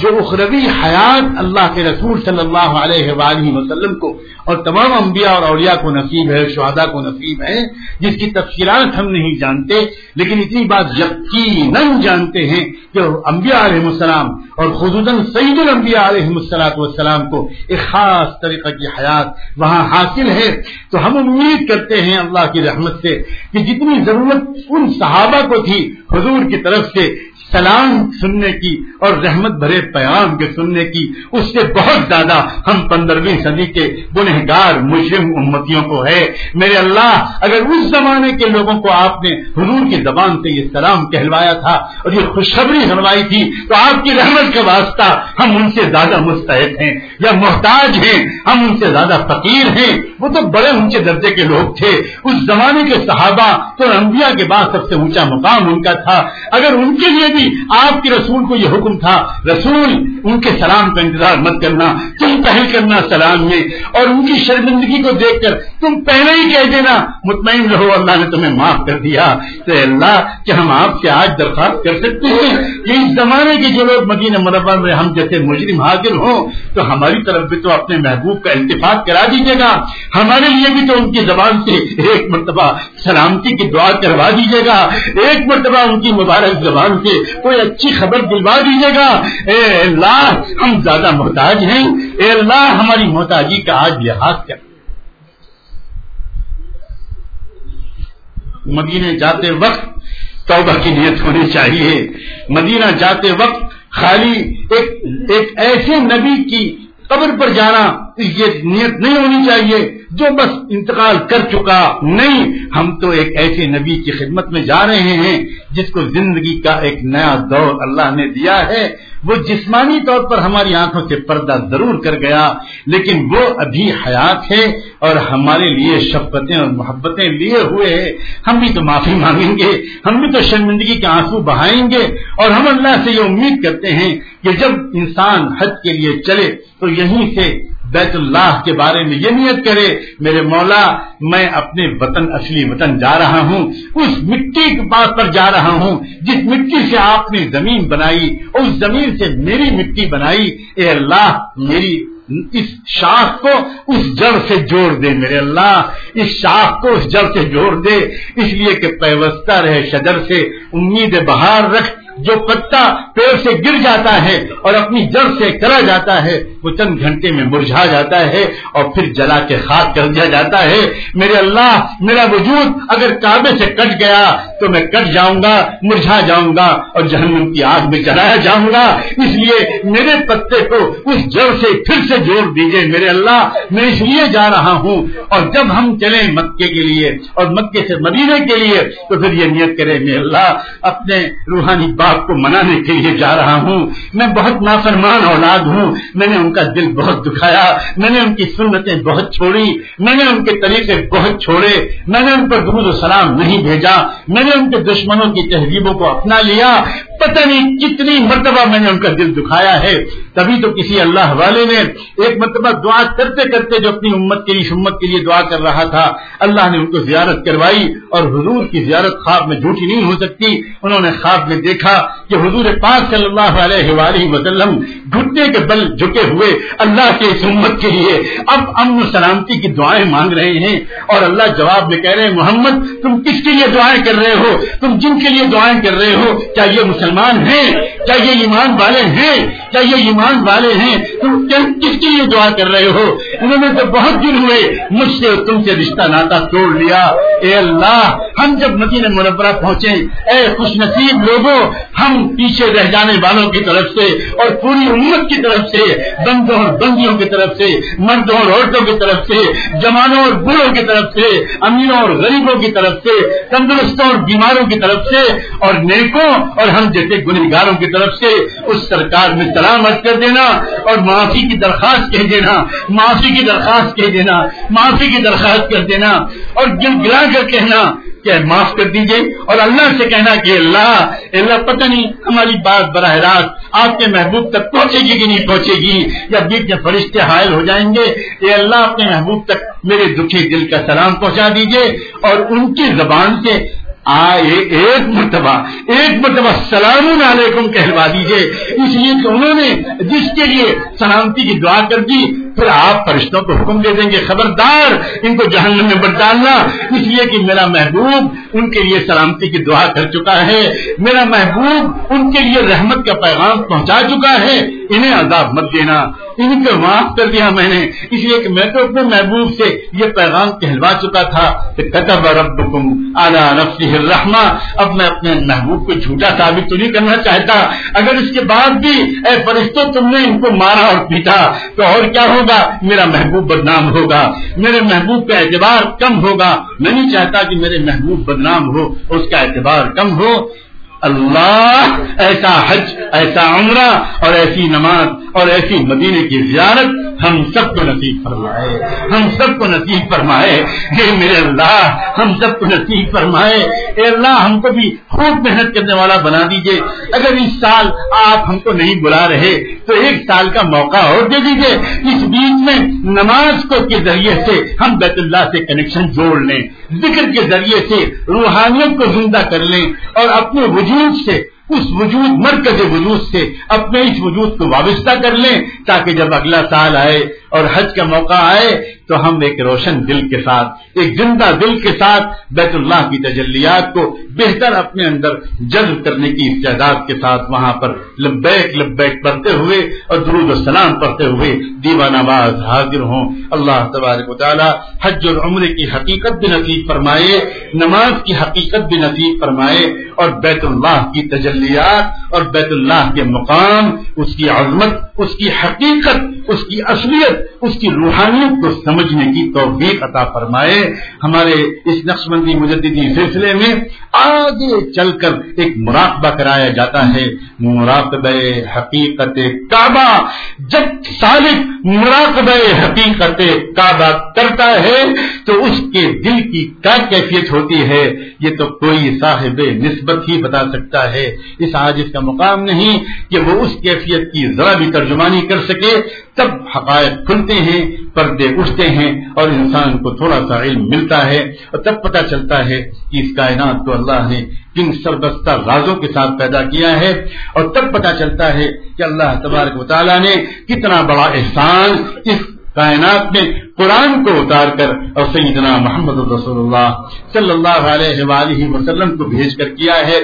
Speaker 1: جو اخروی حیات اللہ کے رسول صلی اللہ علیہ وآلہ وسلم کو اور تمام انبیاء اور اولیاء کو نصیب ہے، شہداء کو نصیب ہے، جس کی تفصیلات ہم نہیں جانتے، لیکن اتنی بات یقیناً جانتے ہیں کہ انبیاء علیہ السلام اور خصوصاً سعید الانبیاء علیہ السلاط والسلام کو ایک خاص طریقہ کی حیات وہاں حاصل ہے۔ تو ہم امید کرتے ہیں اللہ کی رحمت سے کہ جتنی ضرورت ان صحابہ کو تھی، حضور کی طرف سے سلام سننے کی اور رحمت بھرے پیام کے سننے کی، اس سے بہت زیادہ ہم پندرہویں صدی کے گنہگار مجرم امتیوں کو ہے۔ میرے اللہ، اگر اس زمانے کے لوگوں کو آپ نے حضور کی زبان سے یہ سلام کہلوایا تھا اور یہ خوشخبری سنوائی تھی، تو آپ کی رحمت کا واسطہ ہم ان سے زیادہ مستحد ہیں یا محتاج ہیں، ہم ان سے زیادہ فقیر ہیں۔ وہ تو بڑے اونچے درجے کے لوگ تھے۔ اس زمانے کے صحابہ تو انبیاء کے بعد سب سے اونچا مقام ان کا تھا۔ اگر ان کے لیے بھی آپ کے رسول کو یہ حکم تھا، رسول، ان کے سلام کا انتظار مت کرنا، تم پہل کرنا سلام میں، اور ان کی شرمندگی کو دیکھ کر تم پہلے ہی کہہ دینا، مطمئن رہو، اللہ نے تمہیں معاف کر دیا۔ تو اللہ، کہ ہم آپ سے آج درخواست کر سکتے ہیں کہ اس زمانے کے جو لوگ مدینہ مربع میں ہم جیسے مجرم حاضر ہوں، تو ہماری طرف بھی تو اپنے محبوب کا انتفاق کرا دیجیے گا۔ ہمارے لیے بھی تو ان کی زبان سے ایک مرتبہ سلامتی کی دعا کروا دیجیے گا۔ ایک مرتبہ ان کی مبارک زبان سے کوئی اچھی خبر دلوا دیجیے گا۔ اے اللہ، ہم زیادہ محتاج ہیں۔ اے اللہ، ہماری محتاجی کا آج لحاظ کر مدینے جاتے وقت توبہ کی نیت ہونی چاہیے۔ مدینہ جاتے وقت خالی ایک ایک ایسے نبی کی قبر پر جانا یہ نیت نہیں ہونی چاہیے۔ جو بس انتقال کر چکا، نہیں، ہم تو ایک ایسے نبی کی خدمت میں جا رہے ہیں، جس کو زندگی کا ایک نیا دور اللہ نے دیا ہے۔ وہ جسمانی طور پر ہماری آنکھوں سے پردہ ضرور کر گیا، لیکن وہ ابھی حیات ہے اور ہمارے لیے شفقتیں اور محبتیں لیے ہوئے ہیں۔ ہم بھی تو معافی مانگیں گے، ہم بھی تو شرمندگی کے آنسو بہائیں گے۔ اور ہم اللہ سے یہ امید کرتے ہیں کہ جب انسان حج کے لیے چلے، تو یہیں سے بیت اللہ کے بارے میں یہ نیت کرے، میرے مولا، میں اپنے وطن، اصلی وطن جا رہا ہوں۔ اس مٹی کے پاس پر جا رہا ہوں۔ جس مٹی سے آپ نے زمین بنائی، اس زمین سے میری مٹی بنائی۔ اے اللہ، میری اس شاخ کو اس جڑ سے جوڑ دے میرے اللہ۔ اس شاخ کو اس جڑ سے جوڑ دے۔ اس لیے کہ پیوستہ رہے شجر سے، امید بہار رکھ۔ جو پتا پیڑ سے گر جاتا ہے اور اپنی جڑ سے کرا جاتا ہے، وہ چند گھنٹے میں مرجھا جاتا ہے اور پھر جلا کے خاک کر دیا جاتا ہے۔ میرے اللہ، میرا وجود اگر کعبے سے کٹ گیا تو میں کٹ جاؤں گا، مرجھا جاؤں گا اور جہنم کی آگ میں جلایا جاؤں گا۔ اس لیے میرے پتے کو اس جڑ سے پھر سے جوڑ دیجیے میرے اللہ۔ میں اس لیے جا رہا ہوں اور جب ہم چلیں مکے کے لیے اور مکے سے مدینے کے لیے تو پھر یہ نیت کرے میرے اللہ، اپنے روحانی باپ کو منانے کے لیے جا رہا ہوں۔ میں بہت نافرمان اولاد ہوں۔ میں نے ان کا دل بہت دکھایا۔ میں نے ان کی سنتیں بہت چھوڑی۔ میں نے ان کے طریقے بہت چھوڑے۔ میں نے ان پر درود و سلام نہیں بھیجا۔ میں نے ان کے دشمنوں کی تہذیبوں کو اپنا لیا۔ پتہ نہیں کتنی مرتبہ میں نے ان کا دل دکھایا ہے۔ تبھی تو کسی اللہ والے نے ایک مرتبہ دعا کرتے کرتے جو اپنی امت کے لیے، امت کے لیے دعا کر رہا تھا، اللہ نے ان کو زیارت کروائی اور حضور کی زیارت خواب میں جھوٹی نہیں ہو سکتی۔ انہوں نے خواب میں دیکھا کہ حضور پاک صلی اللہ علیہ وآلہ وسلم گھٹنے کے بل جھکے ہوئے اللہ کے اس امت کے لیے۔ اب امن سلامتی کی دعائیں مانگ رہے ہیں اور اللہ جواب میں کہہ رہے ہیں، محمد، تم کس کے لیے دعائیں کر رہے ہو؟ تم جن کے لیے دعائیں کر رہے ہو؟ کیا یہ مسلمان ہیں، کیا یہ ایمان والے ہیں؟ کیا یہ ایمان والے ہیں؟ تم کس کے لیے دعا کر رہے ہو؟ انہوں نے تو بہت دن ہوئے مجھ سے تم سے رشتہ ناتا توڑ لیا۔ اے اللہ، ہم جب مدینہ مربرہ پہنچے، اے خوش نصیب لوگوں، ہم پیچھے رہ جانے والوں کی طرف سے اور پوری امت کی طرف سے، بندوں اور بندیوں کی طرف سے، مردوں اور عورتوں کی طرف سے، جوانوں اور بوڑھوں کی طرف سے، امیروں اور غریبوں کی طرف سے، تندرستوں اور بیماروں کی طرف سے، اور نیکوں اور ہم جیسے گنگاروں کی طرف سے اس سرکار میں سلامت کر دینا اور معافی کی درخواست کہہ دینا، معافی کی درخواست کہہ دینا، معافی کی درخواست کر دینا اور گل گلا کر کہنا کہ معاف کر دیجیے اور اللہ سے کہنا کہ اللہ اللہ پتہ نہیں ہماری بات براہ راست آپ کے محبوب تک پہنچے گی کہ نہیں پہنچے گی یا بیچ میں فرشتے حائل ہو جائیں گے یہ اللہ اپنے محبوب تک میرے دکھی دل کا سلام پہنچا دیجیے اور ان کی زبان سے آئے ایک مرتبہ ایک مرتبہ سلام علیکم کہلوا دیجیے اس لیے کہ انہوں نے جس کے لیے سلامتی کی دعا کر دی پھر آپ فرشتوں کو حکم دے دیں گے، خبردار، ان کو جہنم میں بٹ ڈالنا۔ اس لیے کہ میرا محبوب ان کے لیے سلامتی کی دعا کر چکا ہے۔ میرا محبوب ان کے لیے رحمت کا پیغام پہنچا چکا ہے۔ انہیں عذاب مت دینا۔ ان کو معاف کر دیا میں نے۔ اس لیے کہ میں تو اپنے محبوب سے یہ پیغام کہلوا چکا تھا۔ کہ کتب ربکم اعلیٰ نفسی الرحمہ۔ اب میں اپنے محبوب کو جھوٹا ثابت تو نہیں کرنا چاہتا۔ اگر اس کے بعد بھی، اے فرشتوں تم نے ان کو مارا اور پیٹا تو اور کیا ہو؟ ہوگا، میرا محبوب بدنام ہوگا، میرے محبوب کا اعتبار کم ہوگا۔ میں نہیں چاہتا کہ میرے محبوب بدنام ہو، اس کا اعتبار کم ہو۔ اللہ ایسا حج، ایسا عمرہ اور ایسی نماز اور ایسی مدینے کی زیارت ہم سب کو نصیب فرمائے۔ ہم سب کو نصیب فرمائے۔ کہ میرے اللہ، ہم سب کو نصیب فرمائے۔ اے اللہ، ہم کو بھی خوب محنت کرنے والا بنا دیجیے۔ اگر اس سال آپ ہم کو نہیں بلا رہے، تو ایک سال کا موقع اور دے دیجیے۔ اس بیچ میں نماز کو کے ذریعے سے ہم بیت اللہ سے کنیکشن جوڑ لیں۔ ذکر کے ذریعے سے روحانیت کو زندہ کر لیں اور اپنے وجود سے، اس وجود، مرکز وجود سے اپنے اس وجود کو وابستہ کر لیں تاکہ جب اگلا سال آئے اور حج کا موقع آئے تو ہم ایک روشن دل کے ساتھ، ایک زندہ دل کے ساتھ بیت اللہ کی تجلیات کو بہتر اپنے اندر جذب کرنے کی استعداد کے ساتھ وہاں پر لبیک لبیک پڑھتے ہوئے اور درود السلام پڑھتے ہوئے دیوان آباد حاضر ہوں۔ اللہ تبارک و تعالی حج اور عمرے کی حقیقت بھی نصیب فرمائے، نماز کی حقیقت بھی نصیب فرمائے اور بیت اللہ کی تجلیات اور بیت اللہ کے مقام، اس کی عظمت، اس کی حقیقت، اس کی اصلیت، اس کی روحانیت کو سمجھنے کی توفیق عطا فرمائے۔ ہمارے اس نقش بندی مجددی سلسلے میں آگے چل کر ایک مراقبہ کرایا جاتا ہے۔ مراقب حقیقت کعبہ۔ جب صالح مراقب حقیقت کعبہ کرتا ہے تو اس کے دل کی کیا کیفیت ہوتی ہے؟ یہ تو کوئی صاحب نسبت ہی بتا سکتا ہے۔ اس عاجز کا مقام نہیں کہ وہ اس کیفیت کی ذرا بھی ترجمانی کر سکے۔ تب حقائق کھلتے ہیں، پردے اٹھتے ہیں اور انسان کو تھوڑا سا علم ملتا ہے اور تب پتہ چلتا ہے کہ اس کائنات کو اللہ نے کن سربستہ رازوں کے ساتھ پیدا کیا ہے اور تب پتہ چلتا ہے کہ اللہ تبارک و تعالیٰ نے کتنا بڑا احسان اس کائنات میں قرآن کو اتار کر اور سیدنا محمد رسول اللہ صلی اللہ علیہ وآلہ وسلم کو بھیج کر کیا ہے۔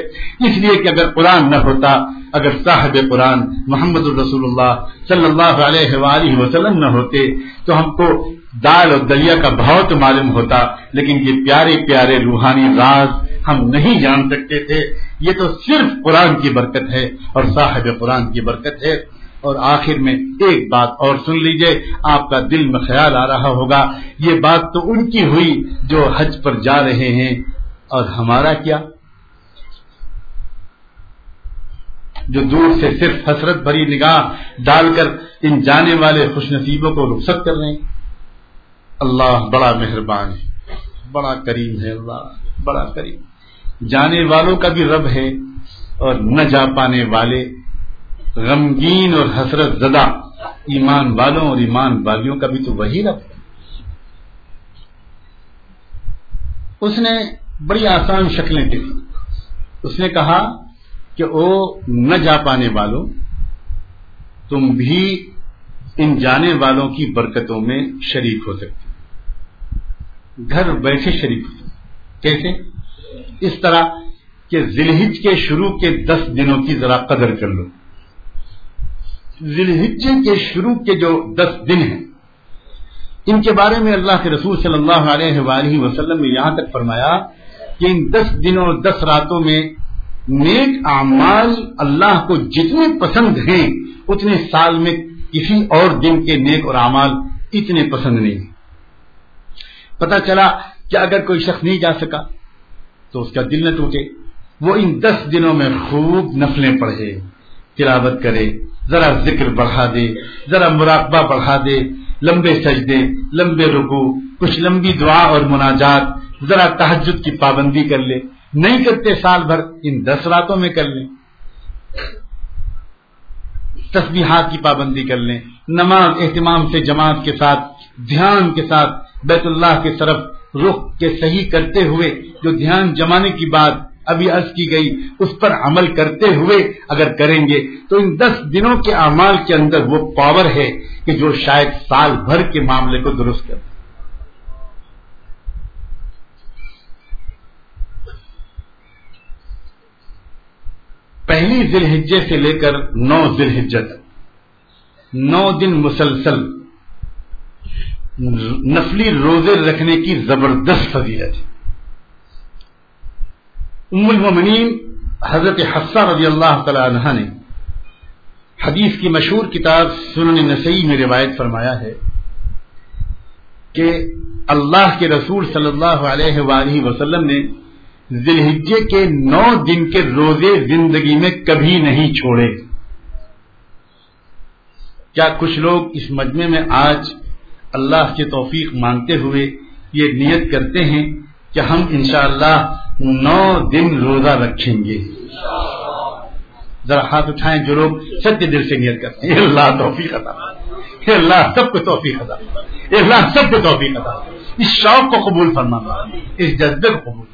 Speaker 1: اس لیے کہ اگر قرآن نہ ہوتا، اگر صاحب قرآن محمد الرسول اللہ صلی اللہ علیہ وآلہ وسلم نہ ہوتے، تو ہم کو دال اور دلیا کا بہت معلوم ہوتا، لیکن یہ پیارے پیارے روحانی راز ہم نہیں جان سکتے تھے۔ یہ تو صرف قرآن کی برکت ہے اور صاحب قرآن کی برکت ہے۔ اور آخر میں ایک بات اور سن لیجیے، آپ کا دل میں خیال آ رہا ہوگا، یہ بات تو ان کی ہوئی جو حج پر جا رہے ہیں، اور ہمارا کیا؟ جو دور سے صرف حسرت بھری نگاہ ڈال کر ان جانے والے خوش نصیبوں کو رخصت کر رہے ہیں۔ اللہ بڑا مہربان ہے، بڑا کریم ہے اللہ، بڑا کریم۔ جانے والوں کا بھی رب ہے اور نہ جا پانے والے غمگین اور حسرت زدہ ایمان والوں اور ایمان والیوں کا بھی تو وہی رب اس نے بڑی آسان شکلیں دی۔ اس نے کہا کہ وہ نہ جا پانے والوں، تم بھی ان جانے والوں کی برکتوں میں شریک ہو سکتے گھر بیٹھے شریک ہو۔ سکتے کیسے؟ اس طرح کہ ذلحج کے شروع کے دس دنوں کی ذرا قدر کر لو۔ ذلحجے کے شروع کے جو دس دن ہیں، ان کے بارے میں اللہ کے رسول صلی اللہ علیہ وآلہ وسلم نے یہاں تک فرمایا کہ ان دس دنوں دس راتوں میں نیک اعمال اللہ کو جتنے پسند ہیں، اتنے سال میں کسی اور دن کے نیک اور اعمال اتنے پسند نہیں۔ پتا چلا کہ اگر کوئی شخص نہیں جا سکا تو اس کا دل نہ ٹوٹے۔ وہ ان دس دنوں میں خوب نفلیں پڑھے، تلاوت کرے ذرا ذکر بڑھا دے، ذرا مراقبہ بڑھا دے، لمبے سجدے، لمبے رکو کچھ لمبی دعا اور مناجات، ذرا تحجد کی پابندی کر لے۔ نہیں کرتے سال بھر، ان دس راتوں میں کر لیں۔ تسبیحات کی پابندی کر لیں۔ نماز اہتمام سے جماعت کے ساتھ، دھیان کے ساتھ، بیت اللہ کے طرف رخ کے صحیح کرتے ہوئے، جو دھیان جمانے کی بات ابھی عرض کی گئی، اس پر عمل کرتے ہوئے اگر کریں گے، تو ان دس دنوں کے اعمال کے اندر وہ پاور ہے کہ جو شاید سال بھر کے معاملے کو درست کر پہلی ذی الحجے سے لے کر نو ذی الحجت نو دن مسلسل، نفلی روزے رکھنے کی زبردست فضیلت۔ ہے ام المؤمنین حضرت حفصہ رضی اللہ تعالی عنہ نے حدیث کی مشہور کتاب سنن نسائی میں روایت فرمایا ہے کہ اللہ کے رسول صلی اللہ علیہ وآلہ وسلم نے ذلحجے کے نو دن کے روزے زندگی میں کبھی نہیں چھوڑے۔ کیا کچھ لوگ اس مجمع میں آج اللہ کے توفیق مانتے ہوئے یہ نیت کرتے ہیں کہ ہم انشاءاللہ اللہ نو دن روزہ رکھیں گے۔ ذرا ہاتھ اٹھائیں جو لوگ سچے دل سے نیت کرتے ہیں۔ اللہ توفیق عطا اللہ سب کو توفیق عطا اللہ سب کو توفیق عطا اس شوق کو قبول فرما۔ اس جذبے کو قبول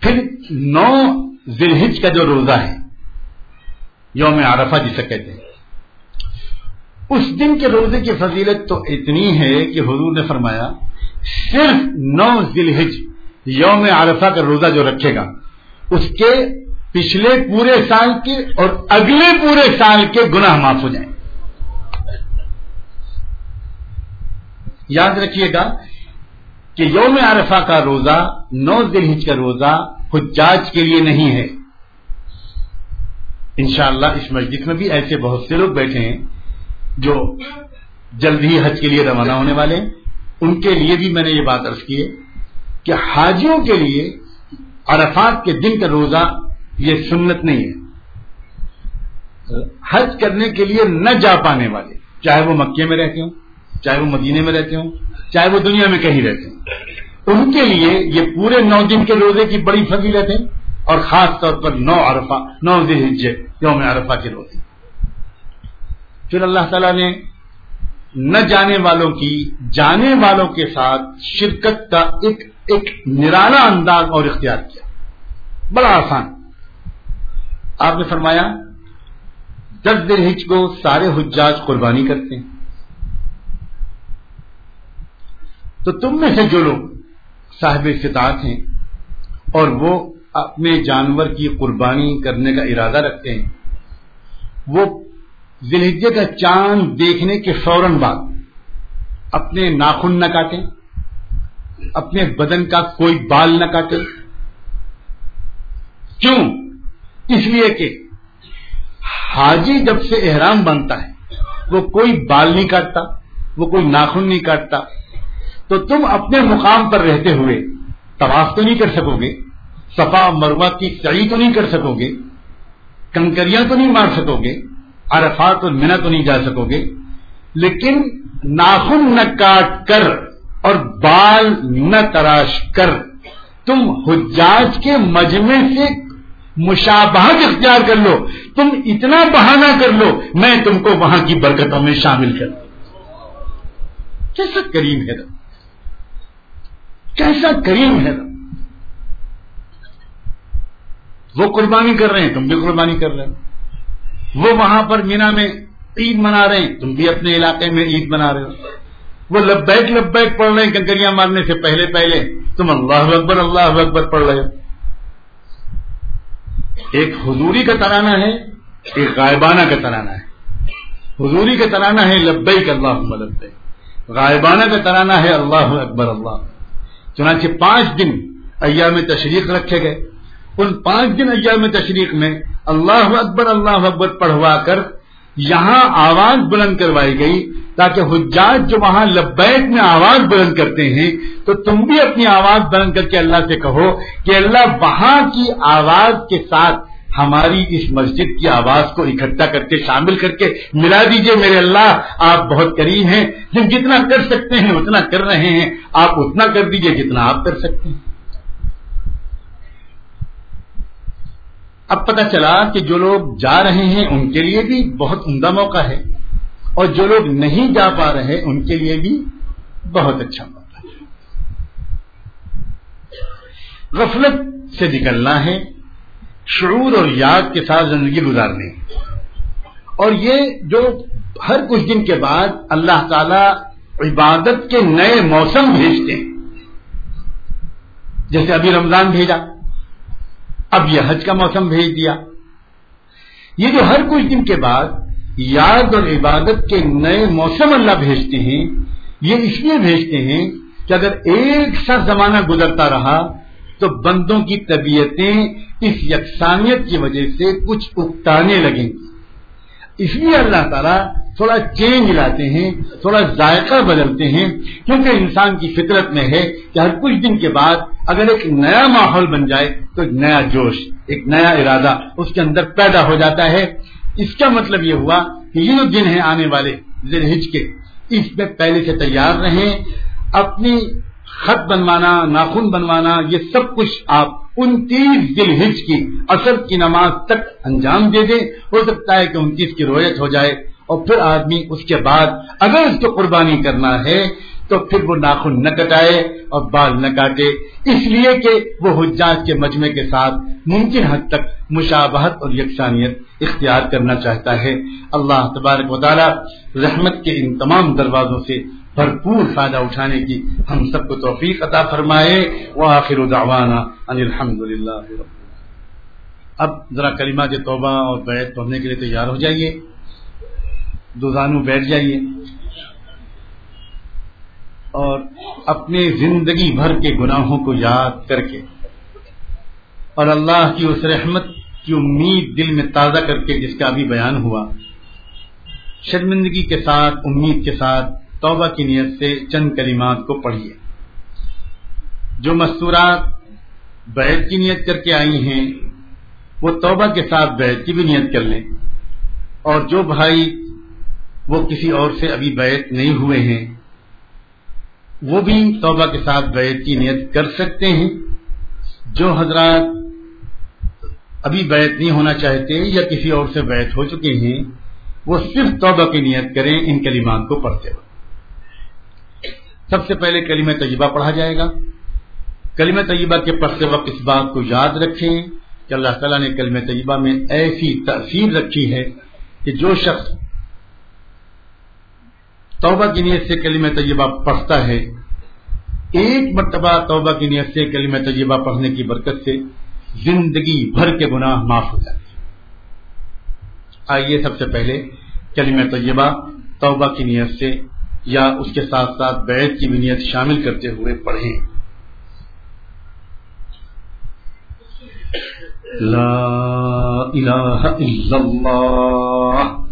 Speaker 1: پھر نو ذلحج کا جو روزہ ہے، یوم عرفہ جسے کہتے ہیں۔ اس دن کے روزے کی فضیلت تو اتنی ہے کہ حضور نے فرمایا، صرف نو ذلحج یوم عرفہ کا روزہ جو رکھے گا، اس کے پچھلے پورے سال کے اور اگلے پورے سال کے گناہ معاف ہو جائیں۔ یاد رکھیے گا کہ یوم عرفہ کا روزہ، نو دلحج کا روزہ حجاج کے لیے نہیں ہے۔ انشاءاللہ اس مسجد میں بھی ایسے بہت سے لوگ بیٹھے ہیں جو جلد ہی حج کے لیے روانہ ہونے والے ہیں، ان کے لیے بھی میں نے یہ بات ارض کی ہے کہ حاجیوں کے لیے عرفات کے دن کا روزہ یہ سنت نہیں ہے۔ حج کرنے کے لیے نہ جا پانے والے، چاہے وہ مکے میں رہتے ہوں، چاہے وہ مدینے میں رہتے ہوں، چاہے وہ دنیا میں کہیں رہتے ہوں۔ ان کے لیے یہ پورے نو دن کے روزے کی بڑی فضیلت ہے اور خاص طور پر نو عرفہ، نو دن یوم عرفہ کے روزے۔ پھر اللہ تعالی نے نہ جانے والوں کی، جانے والوں کے ساتھ شرکت کا ایک ایک نرالا انداز اور اختیار کیا۔ بڑا آسان۔ آپ نے فرمایا دس دن ہچ کو سارے حجاج قربانی کرتے ہیں، تو تم میں سے جو لوگ صاحب استطاعت ہیں اور وہ اپنے جانور کی قربانی کرنے کا ارادہ رکھتے ہیں، وہ ذلحجے کا چاند دیکھنے کے فوراً بعد اپنے ناخن نہ کاٹیں، اپنے بدن کا کوئی بال نہ کاٹے کیوں؟ اس لیے کہ حاجی جب سے احرام بنتا ہے، وہ کوئی بال نہیں کاٹتا، وہ کوئی ناخن نہیں کاٹتا۔ تو تم اپنے مقام پر رہتے ہوئے طواف تو نہیں کر سکو گے، صفا مروا کی سڑی تو نہیں کر سکو گے، کنکریاں تو نہیں مار سکو گے۔ عرفات اور منا تو نہیں جا سکو گے۔ لیکن ناخن نہ کاٹ کر اور بال نہ تراش کر۔ تم حجاج کے مجمع سے مشابہت اختیار کر لو۔ تم اتنا بہانہ کر لو، میں تم کو وہاں کی برکتوں میں شامل کر کیسا کریم ہے رب؟ کیسا کریم ہے رب؟ وہ قربانی کر رہے ہیں، تم بھی قربانی کر رہے ہو وہ وہاں پر مینا میں عید منا رہے ہیں۔ تم بھی اپنے علاقے میں عید منا رہے ہو۔ وہ لبیک لبیک پڑھ رہے ہیں، کنکریاں مارنے سے پہلے پہلے۔ تم اللہ اکبر اللہ اکبر پڑھ رہے ہو۔ ایک حضوری کا ترانہ ہے، ایک غائبانہ کا ترانہ ہے۔ حضوری کا ترانہ ہے، لبیک اللہ لبیک غائبانہ کا ترانہ ہے، اللہ اکبر، اللہ۔ چنانچہ پانچ دن ایام تشریق رکھے گئے۔ ان پانچ دن ایام تشریق میں اللہ اکبر اللہ اکبر پڑھوا کر یہاں آواز بلند کروائی گئی تاکہ حجاج جو وہاں لبیک میں آواز بلند کرتے ہیں، تو تم بھی اپنی آواز بلند کر کے اللہ سے کہو کہ اللہ وہاں کی آواز کے ساتھ ہماری اس مسجد کی آواز کو اکٹھا کر کے، شامل کر کے ملا دیجیے میرے اللہ، آپ بہت قریب ہیں جن جتنا کر سکتے ہیں اتنا کر رہے ہیں، آپ اتنا کر دیجیے جتنا آپ کر سکتے ہیں۔ اب پتہ چلا کہ جو لوگ جا رہے ہیں ان کے لیے بھی بہت عمدہ موقع ہے اور جو لوگ نہیں جا پا رہے ان کے لیے بھی بہت اچھا موقع ہے۔ غفلت سے نکلنا ہے، شعور اور یاد کے ساتھ زندگی گزارنے۔ اور یہ جو ہر کچھ دن کے بعد اللہ تعالی عبادت کے نئے موسم بھیجتے ہیں۔ جیسے ابھی رمضان بھیجا۔ اب یہ حج کا موسم بھیج دیا۔ یہ جو ہر کچھ دن کے بعد یاد اور عبادت کے نئے موسم اللہ بھیجتے ہیں، یہ اس لیے بھیجتے ہیں کہ اگر ایک سا زمانہ گزرتا رہا تو بندوں کی طبیعتیں اس یکسانیت کی وجہ سے کچھ اکتانے لگیں۔ گی اس لیے اللہ تعالیٰ تھوڑا چینج لاتے ہیں، تھوڑا ذائقہ بدلتے ہیں۔ کیونکہ انسان کی فطرت میں ہے کہ ہر کچھ دن کے بعد اگر ایک نیا ماحول بن جائے تو ایک نیا جوش، ایک نیا ارادہ اس کے اندر پیدا ہو جاتا ہے۔ اس کا مطلب یہ ہوا کہ یہ جو دن ہیں آنے والے زرہج کے، اس میں پہلے سے تیار رہیں، اپنی خط بنوانا، ناخن بنوانا، یہ سب کچھ آپ انتیس دل ہج کی اثر کی نماز تک انجام دے دیں۔ ہو سکتا ہے کہ انتیس کی رویت ہو جائے۔ اور پھر آدمی اس کے بعد اگر اس کو قربانی کرنا ہے تو پھر وہ ناخن نہ کٹائے اور بال نہ کاٹے۔ اس لیے کہ وہ حجاج کے مجمع کے ساتھ ممکن حد تک مشابہت اور یکسانیت اختیار کرنا چاہتا ہے۔ اللہ تبارک و تعالی رحمت کے ان تمام دروازوں سے بھرپور فائدہ اٹھانے کی ہم سب کو توفیق عطا فرمائے۔ وہ آخر دعوانا ان الحمد للہ اب ذرا کلمہ کے توبہ اور بیت پڑھنے کے لیے تیار ہو جائیے۔ دو زانو بیٹھ جائیے۔ اور اپنے زندگی بھر کے گناہوں کو یاد کر کے اور اللہ کی اس رحمت کی امید دل میں تازہ کر کے جس کا ابھی بیان ہوا، شرمندگی کے ساتھ، امید کے ساتھ، توبہ کی نیت سے چند کلمات کو پڑھیے۔ جو مستورات بیت کی نیت کر کے آئی ہیں، وہ توبہ کے ساتھ بیت کی بھی نیت کر لیں۔ اور جو بھائی وہ کسی اور سے ابھی بیت نہیں ہوئے ہیں۔ وہ بھی توبہ کے ساتھ بیت کی نیت کر سکتے ہیں۔ جو حضرات ابھی بیت نہیں ہونا چاہتے یا کسی اور سے بیت ہو چکے ہیں، وہ صرف توبہ کی نیت کریں، ان کلمات کو پڑھتے وقت۔ سب سے پہلے کلیم طیبہ پڑھا جائے گا۔ کلیم طیبہ کے پڑھتے وقت اس بات کو یاد رکھیں کہ اللہ تعالیٰ نے کلیم طیبہ میں ایسی تاثیر رکھی ہے کہ جو شخص توبہ کی نیت سے کلیم طیبہ پڑھتا ہے۔ ایک مرتبہ توبہ کی نیت سے کلیم طیبہ پڑھنے کی برکت سے زندگی بھر کے گناہ معاف ہو جاتے آئیے سب سے پہلے کلیم طیبہ توبہ کی نیت سے یا اس کے ساتھ ساتھ بیت کی بنیت شامل کرتے ہوئے پڑھیں۔ لا الہ الا اللہ۔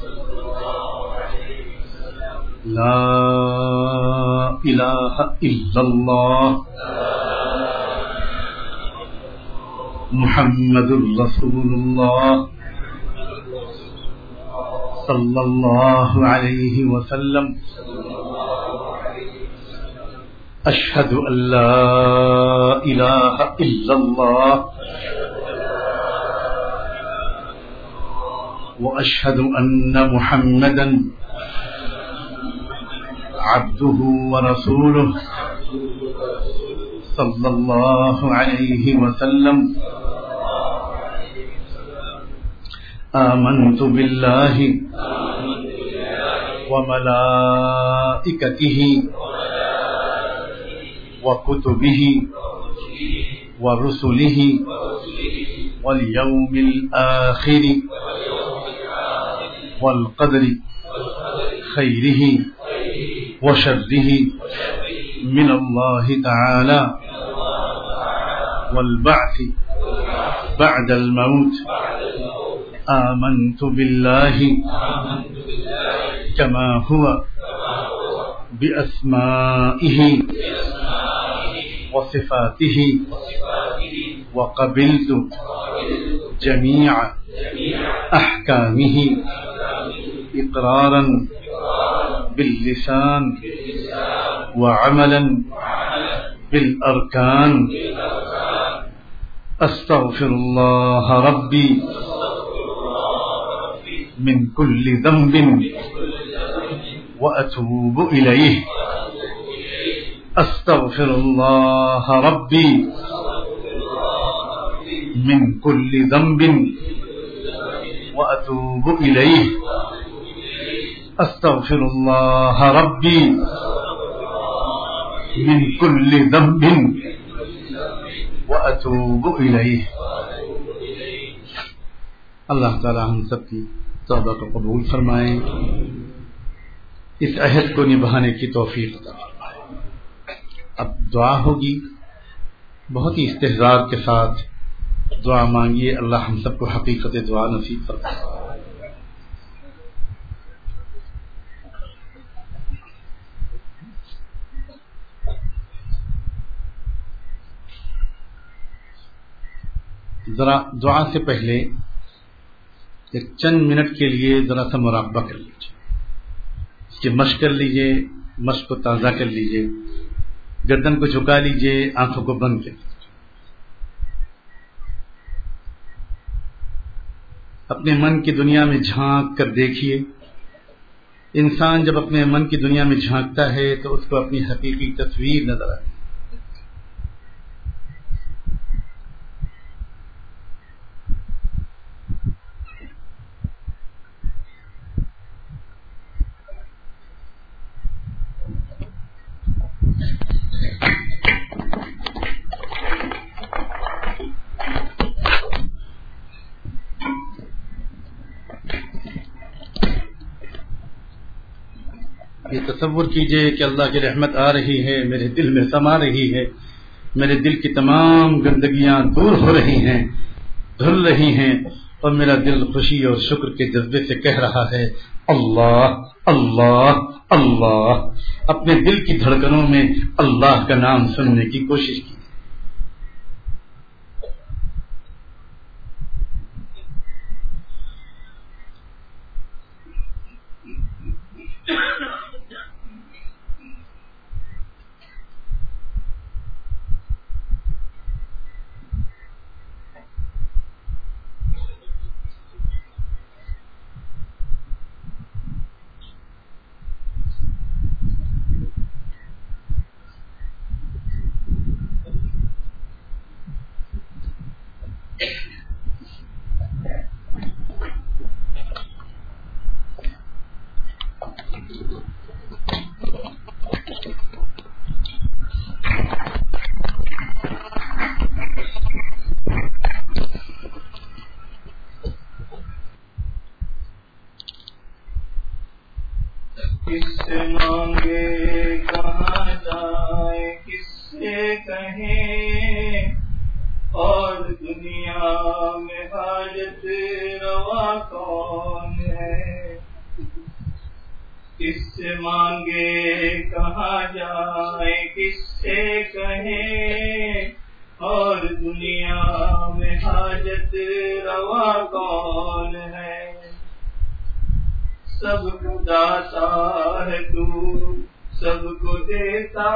Speaker 1: لا إله إلا الله محمد رسول الله صلى الله عليه وسلم. أشهد أن لا إله إلا الله وأشهد أن محمدا عبده ورسوله صلى الله عليه وسلم. آمنت بالله وملائكته وكتبه ورسله واليوم الآخر والقدر خيره وشره من الله تعالى والبعث بعد الموت. آمنت بالله كما هو بأسمائه وصفاته وقبلت جميع أحكامه إقرارا باللسان وعملا بالأركان. أستغفر الله ربي من كل ذنب وأتوب إليه. أستغفر الله ربي من كل ذنب وأتوب إليه. أستغفر الله ربي من كل ذنب وأتوب إليه. اللہ تعالی ہم سب کی توبہ کو قبول فرمائے، اس عہد کو نبھانے کی توفیق عطا فرمائے۔ اب دعا ہوگی، بہت ہی استحزار کے ساتھ دعا مانگیے، اللہ ہم سب کو حقیقت دعا نصیب فرمائے۔ ذرا دعا سے پہلے ایک چند منٹ کے لیے ذرا سا مراقبہ کر لیجیے اس کی مشق کر لیجیے مشق کو تازہ کر لیجیے گردن کو جھکا لیجیے آنکھوں کو بند کر لیجیے اپنے من کی دنیا میں جھانک کر دیکھیے۔ انسان جب اپنے من کی دنیا میں جھانکتا ہے تو اس کو اپنی حقیقی تصویر نظر آتی تصور کیجیے کہ اللہ کی رحمت آ رہی ہے، میرے دل میں سما رہی ہے، میرے دل کی تمام گندگیاں دور ہو رہی ہیں، دھل رہی ہیں اور میرا دل خوشی اور شکر کے جذبے سے کہہ رہا ہے، اللہ اللہ اللہ. اپنے دل کی دھڑکنوں میں اللہ کا نام سننے کی کوشش کی۔
Speaker 2: دنیا میں حاجت روا کون ہے؟ سب کو داتا ہے تو، سب کو دیتا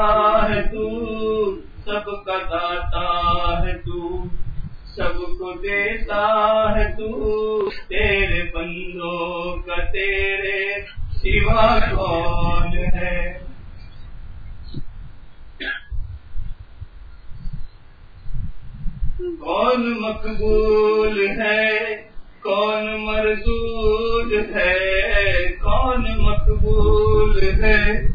Speaker 2: ہے تو، سب کا داتا ہے تو، سب کو دیتا ہے تو، تیرے بندوں کا تیرے سوا کون ہے؟ کون مقبول ہے؟ کون مرزول ہے؟ کون مقبول ہے؟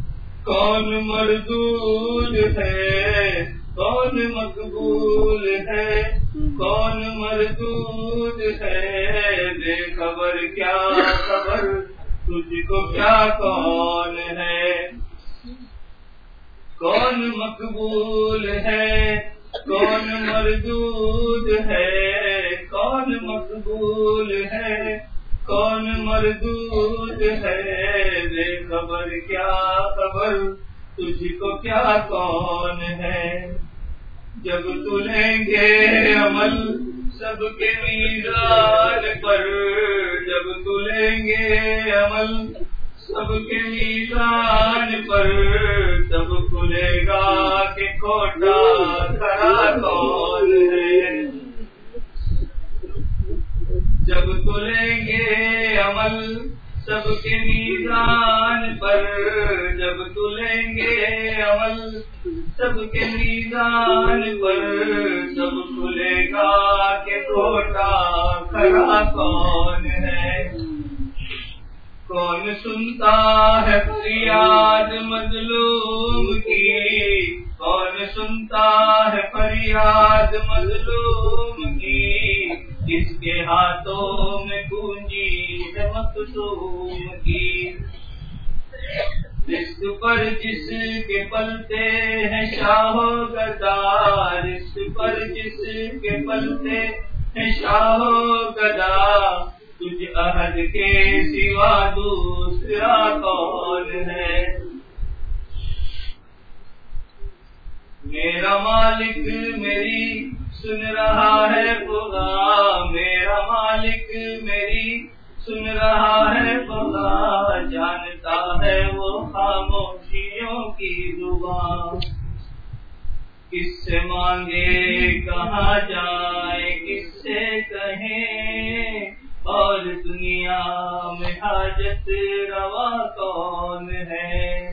Speaker 2: کون مرزول ہے؟ کون مقبول ہے؟ کون مرزول ہے؟ بے خبر کیا خبر؟ تجھ کو کیا کون ہے؟ کون مقبول ہے؟ کون مردود ہے؟ کون مقبول ہے؟ کون مردود ہے؟ بے خبر کیا خبر؟ تجھ کو کیا کون ہے؟ جب تلیں گے عمل سب کے میزان پر، جب تلیں گے عمل سب کے میزان پر سب کھلے گا کہ کوٹا کرا کون ہے؟ جب کھلیں گے عمل سب کے میزان پر، جب تلیں گے عمل سب کے میزان پر، سب کھلے گا کہ کوٹا کھڑا کون ہے؟ کون سنتا ہے فریاد مظلوم کی؟ کون سنتا ہے فریاد مظلوم کی؟ جس کے ہاتھوں میں گونجی ہے مخصوم کی؟ رشت پر جس کے پلتے ہیں شاہ گدا رشت پر جس کے پلتے ہیں شاہ گدا تجھ عہد کے سوا دوسرا کون ہے؟ میرا مالک میری سن رہا ہے خدا میرا مالک میری سن رہا ہے خدا جانتا ہے وہ خاموشیوں کی زبان۔ کس سے مانگے، کہاں جائے کس سے کہیں؟ اور دنیا میں حاجت روا کون ہے؟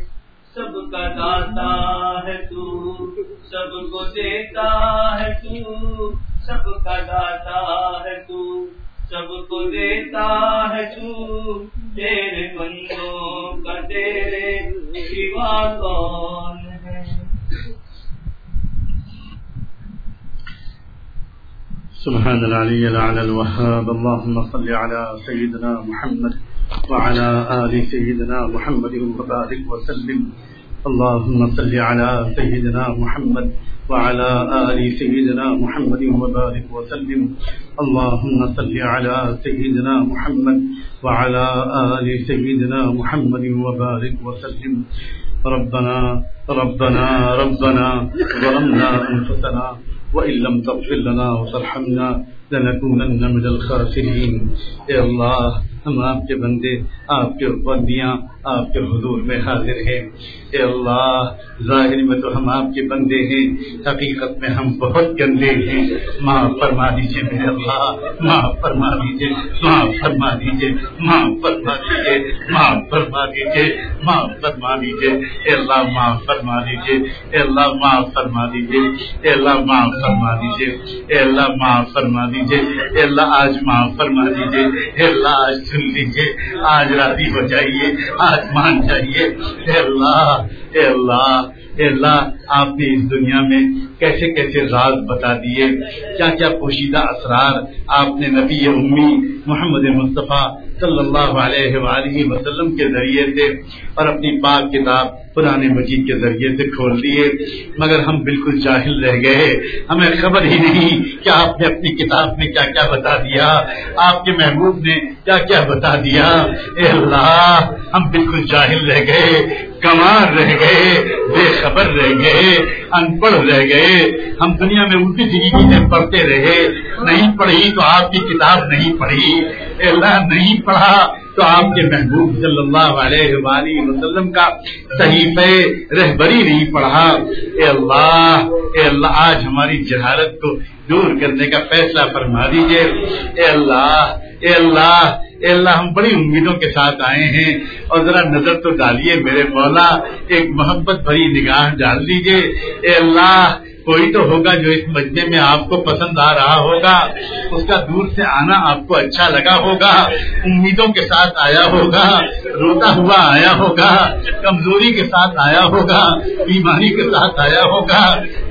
Speaker 2: سب کا داتا ہے تو، سب کو دیتا ہے تو، سب کا داتا ہے تو، سب کو دیتا ہے تو، تیرے بندوں کا تیرے سوا کون ہے
Speaker 1: سبحان العلي الأعلى الوهاب. اللهم صل على سيدنا محمد وعلى آل سيدنا محمد وبارك وسلم. اللهم صل على سيدنا محمد وعلى آل سيدنا محمد وبارك وسلم. اللهم صل على سيدنا محمد وعلى آل سيدنا محمد وبارك وسلم. ربنا ربنا ربنا ظلمنا أنفسنا وإن لم تغفر لنا وترحمنا لنكونن من الخاسرين. اے اللہ ہم آپ کے بندے آپ کے بندیاں آپ کے حضور میں حاضر ہیں اے اللہ ظاہر میں تو ہم آپ کے بندے ہیں حقیقت میں ہم بہت گندے ہیں معاف فرما دیجیے میرے اللہ معاف فرما دیجیے معاف فرما دیجیے معاف فرما دیجیے معاف فرما دیجیے معاف فرما دیجیے اے اللہ معاف فرما دیجیے اے اللہ معاف فرما دیجیے اے اللہ معاف فرما دیجیے اے اللہ معاف فرما دیجیے اے اللہ آج معاف فرما دیجیے اے اللہ آج سن لیجیے آج راضی ہو جائیے، آج مان جائیے۔ اے اللہ اے اللہ اے اللہ، آپ نے اس دنیا میں کیسے کیسے راز بتا دیے؟ کیا کیا پوشیدہ اسرار آپ نے نبی امی محمد مصطفیٰ صلی اللہ علیہ وآلہ وسلم کے ذریعے سے اور اپنی پاک کتاب پرانے مجید کے ذریعے سے کھول دیے۔ مگر ہم بالکل جاہل رہ گئے۔ ہمیں خبر ہی نہیں کہ آپ نے اپنی کتاب میں کیا کیا بتا دیا۔ آپ کے محبوب نے کیا کیا بتا دیا۔ اے اللہ، ہم بالکل جاہل رہ گئے۔ کمار رہ گئے۔ بے خبر رہ گئے۔ ان پڑھ رہ گئے۔ ہم دنیا میں الٹی سیدھی چیزیں پڑھتے رہے۔ نہیں پڑھی تو آپ کی کتاب نہیں پڑھی۔ اللہ نہیں پڑھا تو آپ کے محبوب صلی اللہ علیہ وآلہ وسلم کا صحیح رہبری نہیں پڑھا۔ اے اللہ اے اللہ، آج ہماری جہالت کو دور کرنے کا فیصلہ فرما دیجیے اے اللہ اے اللہ اے اللہ، ہم بڑی امیدوں کے ساتھ آئے ہیں۔ اور ذرا نظر تو ڈالیے میرے مولا، ایک محبت بھری نگاہ ڈال دیجیے اے اللہ کوئی تو ہوگا جو اس مجمے میں آپ کو پسند آ رہا ہوگا، اس کا دور سے آنا آپ کو اچھا لگا ہوگا، امیدوں کے ساتھ آیا ہوگا، روتا ہوا آیا ہوگا، کمزوری کے ساتھ آیا ہوگا، بیماری کے ساتھ آیا ہوگا،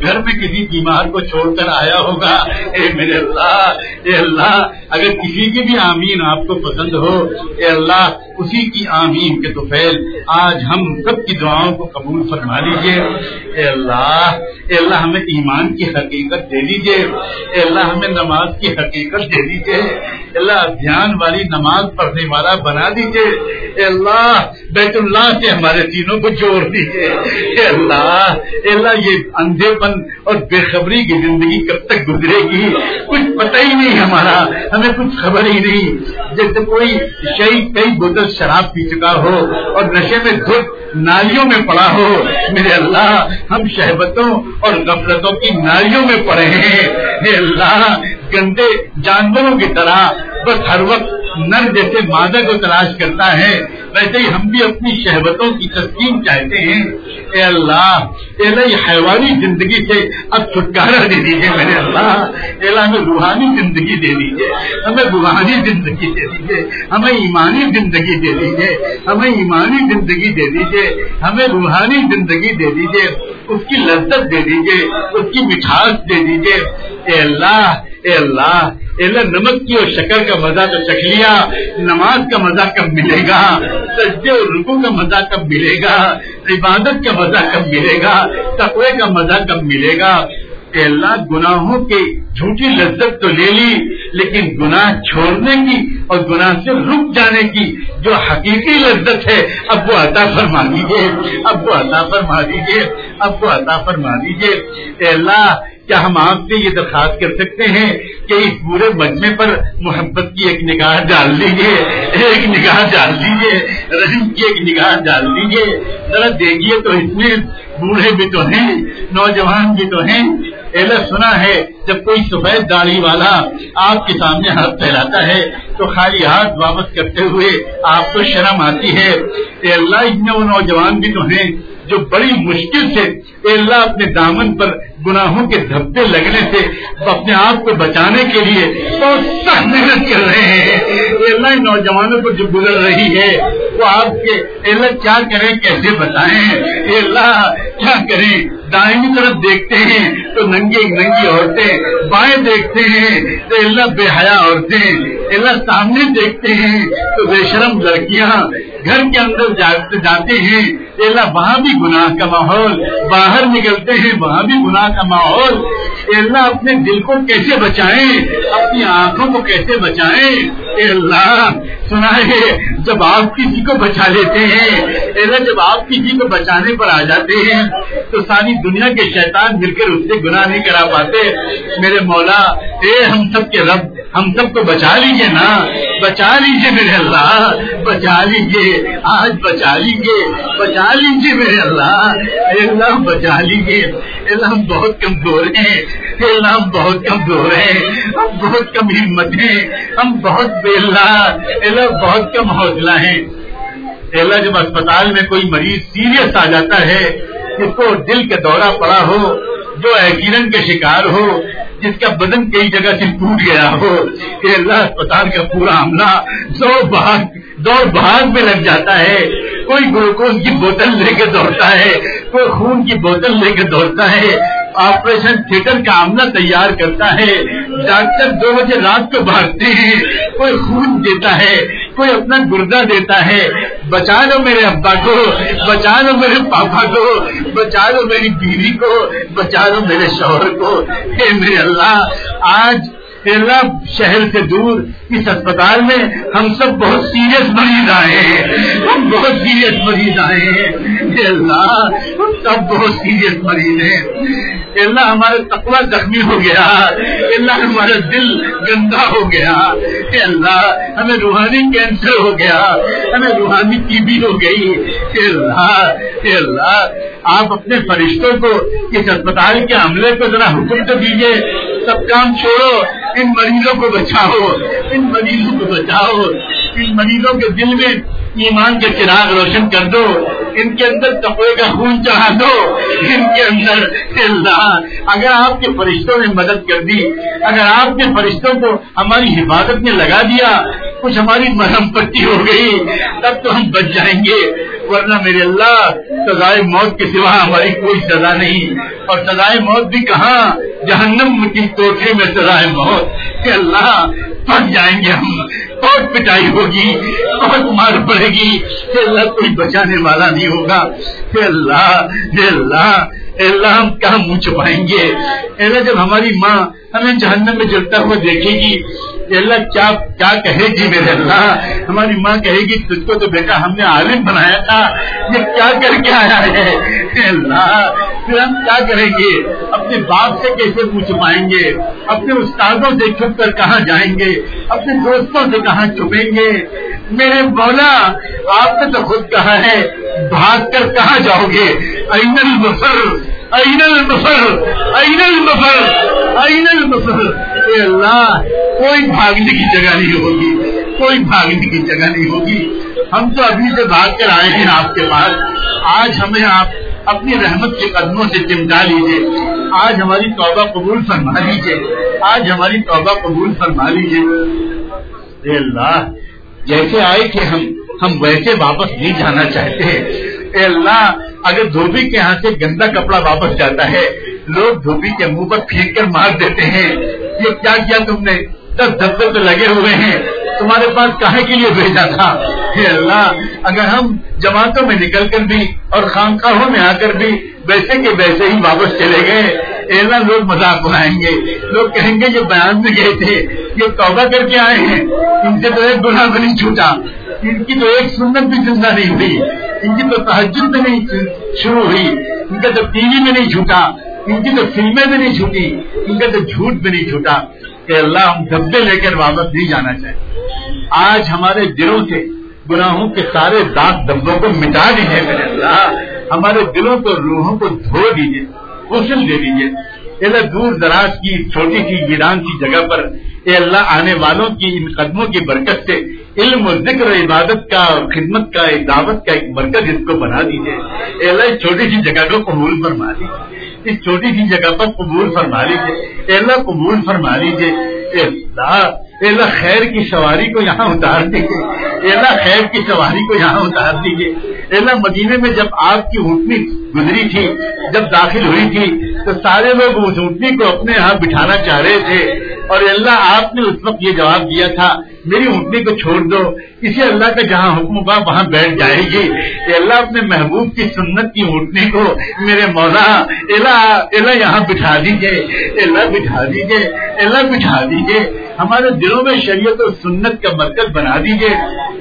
Speaker 1: گھر میں کسی بیمار کو چھوڑ کر آیا ہوگا۔ اے میرے اللہ، اے اللہ، اگر کسی کی بھی آمین آپ کو پسند ہو، اے اللہ، اسی کی آمین کے تو فیل آج ہم سب کی دعاؤں کو قبول فرما لیجیے اے اللہ اے اللہ، ہمیں ایمان کی حقیقت دے دیجیے اے اللہ، ہمیں نماز کی حقیقت دے دیجیے اللہ، دھیان والی نماز پڑھنے والا بنا دیجیے اللہ، بیت اللہ سے ہمارے تینوں کو جوڑ دیجیے اللہ اللہ، یہ اندھے پن اور بے خبری کی زندگی کب تک گزرے گی؟ کچھ پتہ ہی نہیں ہمارا، ہمیں کچھ خبر ہی نہیں۔ جیسے کوئی شہید کئی بوتل شراب پی چکا ہو اور نشے میں دھوپ نالیوں میں پڑا ہو، میرے اللہ، ہم شہبتوں اور غفلتوں کی نالیوں میں پڑے ہیں۔ اللہ گندے جانوروں کی طرح بس ہر وقت نر جیسے مادہ کو تلاش کرتا ہے، ویسے ہی ہم بھی اپنی شہبتوں کی تسکین چاہتے ہیں۔ اے اللہ اے اللہ، یہ حیوانی زندگی سے اب چھٹکارا دے دیجیے میرے اللہ۔ اے اللہ، ہمیں روحانی زندگی دے دیجیے ہمیں روحانی زندگی دے دیجیے ہمیں ایمانی زندگی دے دیجیے ہمیں ایمانی زندگی دے دیجیے ہمیں روحانی زندگی دے دیجیے اس کی لذت دے دیجیے اس کی مٹھاس دے دیجیے اے اللہ اے اللہ اے اللہ، نمک کی اور شکر کا مزہ تو چکھ لیا، نماز کا مزہ کب ملے گا؟ سجدے اور رکو کا مزہ کب ملے گا؟ عبادت کا مزہ کب ملے گا؟ تقوی کا مزہ کب ملے گا؟ کہ اللہ، گناہوں کی جھوٹی لذت تو لے لی، لیکن گناہ چھوڑنے کی اور گناہ سے رک جانے کی جو حقیقی لذت ہے، اب وہ عطا فرما دیجیے اب وہ عطا فرما دیجیے اب وہ عطا فرما دیجیے اے اللہ کیا ہم آپ سے یہ درخواست کر سکتے ہیں کہ اس پورے مجمے پر محبت کی ایک نگاہ ڈال لیجیے ایک نگاہ ڈال دیجیے رحم کی ایک نگاہ ڈال دیجیے ذرا دیکھیے تو اس میں بوڑھے بھی تو ہیں، نوجوان بھی تو ہیں۔ ایلا سنا ہے، جب کوئی سفید داڑھی والا آپ کے سامنے ہاتھ پھیلاتا ہے، تو خالی ہاتھ واپس کرتے ہوئے آپ کو شرم آتی ہے۔ اے اللہ اس میں وہ نوجوان بھی تو ہیں جو بڑی مشکل سے اے اللہ اپنے دامن پر گناہوں کے دھبے لگنے سے اپنے آپ کو بچانے کے لیے بہت سخت محنت کر رہے ہیں۔ اللہ ان نوجوانوں کو جو گزر رہی ہے، وہ آپ کے اللہ کیا کریں، کیسے بتائیں؟ اللہ، کیا کریں؟ دائیں طرف دیکھتے ہیں تو ننگے ننگی عورتیں بائیں دیکھتے ہیں تو اللہ بے حیا عورتیں اللہ سامنے دیکھتے ہیں تو بے شرم لڑکیاں گھر کے اندر جاتے ہیں۔ اللہ، وہاں بھی گناہ کا ماحول، باہر نکلتے ہیں، وہاں بھی گناہ کا ماحول اللہ اپنے دل کو کیسے بچائیں؟ اپنی آنکھوں کو کیسے بچائیں؟ اللہ سنا ہے جب آپ کسی کو بچا لیتے ہیں اللہ، جب آپ کسی کو بچانے پر آ جاتے ہیں، تو ساری دنیا کے شیطان مل کر اس سے گناہ نہیں کرا پاتے۔ میرے مولا، اے ہم سب کے رب، ہم سب کو بچا لیجیے نا۔ بچا لیجیے میرے اللہ، بچا لیجیے آج بچا لیجیے بچا لیجیے میرے اللہ۔ اللہ، بچا لیجیے اللہ، ہم بہت بہت کمزور ہیں۔ اللہ ہم بہت کمزور ہیں۔ ہم بہت کم ہمت ہیں۔ ہم بہت بے اللہ اللہ، بہت کم حوصلہ ہیں۔ اللہ، جب اسپتال میں کوئی مریض سیریس آ جاتا ہے، جس کو دل کا دورہ پڑا ہو، جو ایکسیڈنٹ کے شکار ہو، جس کا بدن کئی جگہ سے ٹوٹ گیا ہو کہ اللہ اسپتال کا پورا عملہ دو بھاگ دو بھاگ میں لگ جاتا ہے۔ کوئی گلوکوز کی بوتل لے کے دوڑتا ہے، کوئی خون کی بوتل لے کے دوڑتا ہے۔ آپریشن تھیٹر کا عملہ تیار کرتا ہے۔ ڈاکٹر دو بجے رات کو بھاگتے ہیں۔ کوئی خون دیتا ہے، کوئی اپنا گردہ دیتا ہے۔ بچا لو میرے ابا کو، بچا لو میرے پاپا کو، بچا لو میری بیوی کو، بچا لو میرے شوہر کو۔ اے میرے اللہ، آج اللہ شہر سے دور اس اسپتال میں ہم سب بہت سیریس مریض آئے ہیں۔ ہم بہت سیریس مریض آئے ہیں۔ اللہ، ہم سب بہت سیریس مریض ہیں۔ اللہ، ہمارا تقوی زخمی ہو گیا۔ اللہ، ہمارا دل گندا ہو گیا۔ اللہ، ہمیں روحانی کینسر ہو گیا۔ ہمیں روحانی ٹی بی ہو گئی۔ اللہ اللہ، آپ اپنے فرشتوں کو اس اسپتال کے عملے کو ذرا حکم تو دیجیے سب کام چھوڑو۔ ان مریضوں کو بچاؤ، ان مریضوں کو بچاؤ۔ ان مریضوں کے دل میں ایمان کے چراغ روشن کر دو۔ ان کے اندر کپڑے کا خون چڑھا دو۔ ان کے اندر اللہ اگر آپ کے فرشتوں نے مدد کر دی، اگر آپ کے فرشتوں کو ہماری حفاظت میں لگا دیا، کچھ ہماری مرہم پٹی ہو گئی، تب تو ہم بچ جائیں گے۔ ورنہ میرے اللہ سزائے موت کے سوا ہماری کوئی سزا نہیں۔ اور سزائے موت بھی کہاں؟ جہنم کی کوٹری میں سزائے موت۔ کہ اللہ، پھنس جائیں گے ہم۔ بہت پٹائی ہوگی بہت مار پڑے گی۔ کہ اللہ کوئی بچانے والا نہیں ہوگا۔ کہ اللہ اللہ اللہ، ہم کہاں منہ چھپائیں گے؟ اے اللہ، جب ہماری ماں ہمیں جہنم میں جلتا ہوا دیکھے گی اللہ، کیا کیا کہے گی میرے اللہ؟ ہماری ماں کہے گی، تجھ کو تو بیٹا ہم نے عالم بنایا تھا۔ یہ کیا کر کے آیا ہے؟ اللہ، پھر ہم کیا کریں گے؟ اپنے باپ سے کیسے پوچھ پائیں گے؟ اپنے استادوں سے چھپ کر کہاں جائیں گے؟ اپنے دوستوں سے کہاں چھپیں گے؟ میرے بولا آپ نے تو خود کہا ہے، بھاگ کر کہاں جاؤ گے؟ این المفر این المفر این المفر این المفر۔ اے اللہ، کوئی بھاگنے کی جگہ نہیں ہوگی، کوئی بھاگنے کی جگہ نہیں ہوگی۔ ہم تو ابھی سے بھاگ کر آئے ہیں آپ کے پاس۔ آج ہمیں آپ اپنی رحمت کے قدموں سے چمٹا لیجیے آج ہماری توبہ قبول فرما لیجیے آج ہماری توبہ قبول فرما لیجیے اللہ، جیسے آئے کہ ہم ہم ویسے واپس نہیں جانا چاہتے۔ اے اللہ، اگر دھوبی کے ہاتھ سے گندا کپڑا واپس جاتا ہے، لوگ دھوبی کے منہ پر پھینک کر مار دیتے ہیں۔ یہ کیا کیا تم نے؟ دس دفتر تو لگے ہوئے ہیں، تمہارے پاس کہے کے لیے بھیجا تھا؟ اے اللہ، اگر ہم جماعتوں میں نکل کر بھی اور خانقاہوں میں آ کر بھی ویسے کے ویسے ہی واپس چلے گئے ایلا لوگ مذاق اڑائیں گے۔ لوگ کہیں گے، یہ بیان میں گئے تھے، یہ توبہ کر کے آئے ہیں۔ ان سے تو ایک گناہ بھی نہیں چھوٹا، ان کی تو ایک سنت بھی زندہ نہیں ہوئی، ان کی تو تحجد بھی نہیں شروع ہوئی، ان کا تو ٹی وی میں نہیں چھوٹا، ان کی تو فلمیں بھی نہیں چھوٹی، ان کا تو جھوٹ بھی نہیں چھوٹا۔ کہ اللہ ہم دبے لے کر واپس نہیں جانا چاہتے آج ہمارے دلوں سے گناہوں کے سارے داغ دبوں کو مٹا دیجیے میرے اللہ۔ ہمارے دلوں کو روحوں کو دھو دیجیے غسل دے دیجیے اللہ، دور دراز کی، چھوٹی سی ویران کی جگہ پر اے اللہ، آنے والوں کی، ان قدموں کی برکت سے علم و ذکر عبادت کا اور خدمت کا، ایک دعوت کا ایک مرکز اس کو بنا دیجیے اے اللہ، اس چھوٹی سی جگہ کو قبول فرما لیجیے اس چھوٹی سی جگہ پر قبول فرما لیجیے اللہ، قبول فرما لیجیے اللہ اللہ، خیر کی سواری کو یہاں اتار دیجیے اللہ، خیر کی سواری کو یہاں اتار دیجیے اللہ، مدینے میں جب آپ کی اونٹنی گزری تھی، جب داخل ہوئی تھی، تو سارے لوگ اس اونٹنی کو اپنے یہاں بٹھانا چاہ رہے تھے۔ اور اللہ، آپ نے اس وقت یہ جواب دیا تھا، میری اونٹنی کو چھوڑ دو، اسی اللہ کا جہاں حکم ہوگا، وہاں بیٹھ جائے گی۔ اے اللہ، اپنے محبوب کی سنت کی اونٹنی کو میرے مولا اللہ یہاں بٹھا دیجیے اللہ، بٹھا دیجیے اللہ، بٹھا دیجیے ہمارے دلوں میں شریعت اور سنت کا مرکز بنا دیجیے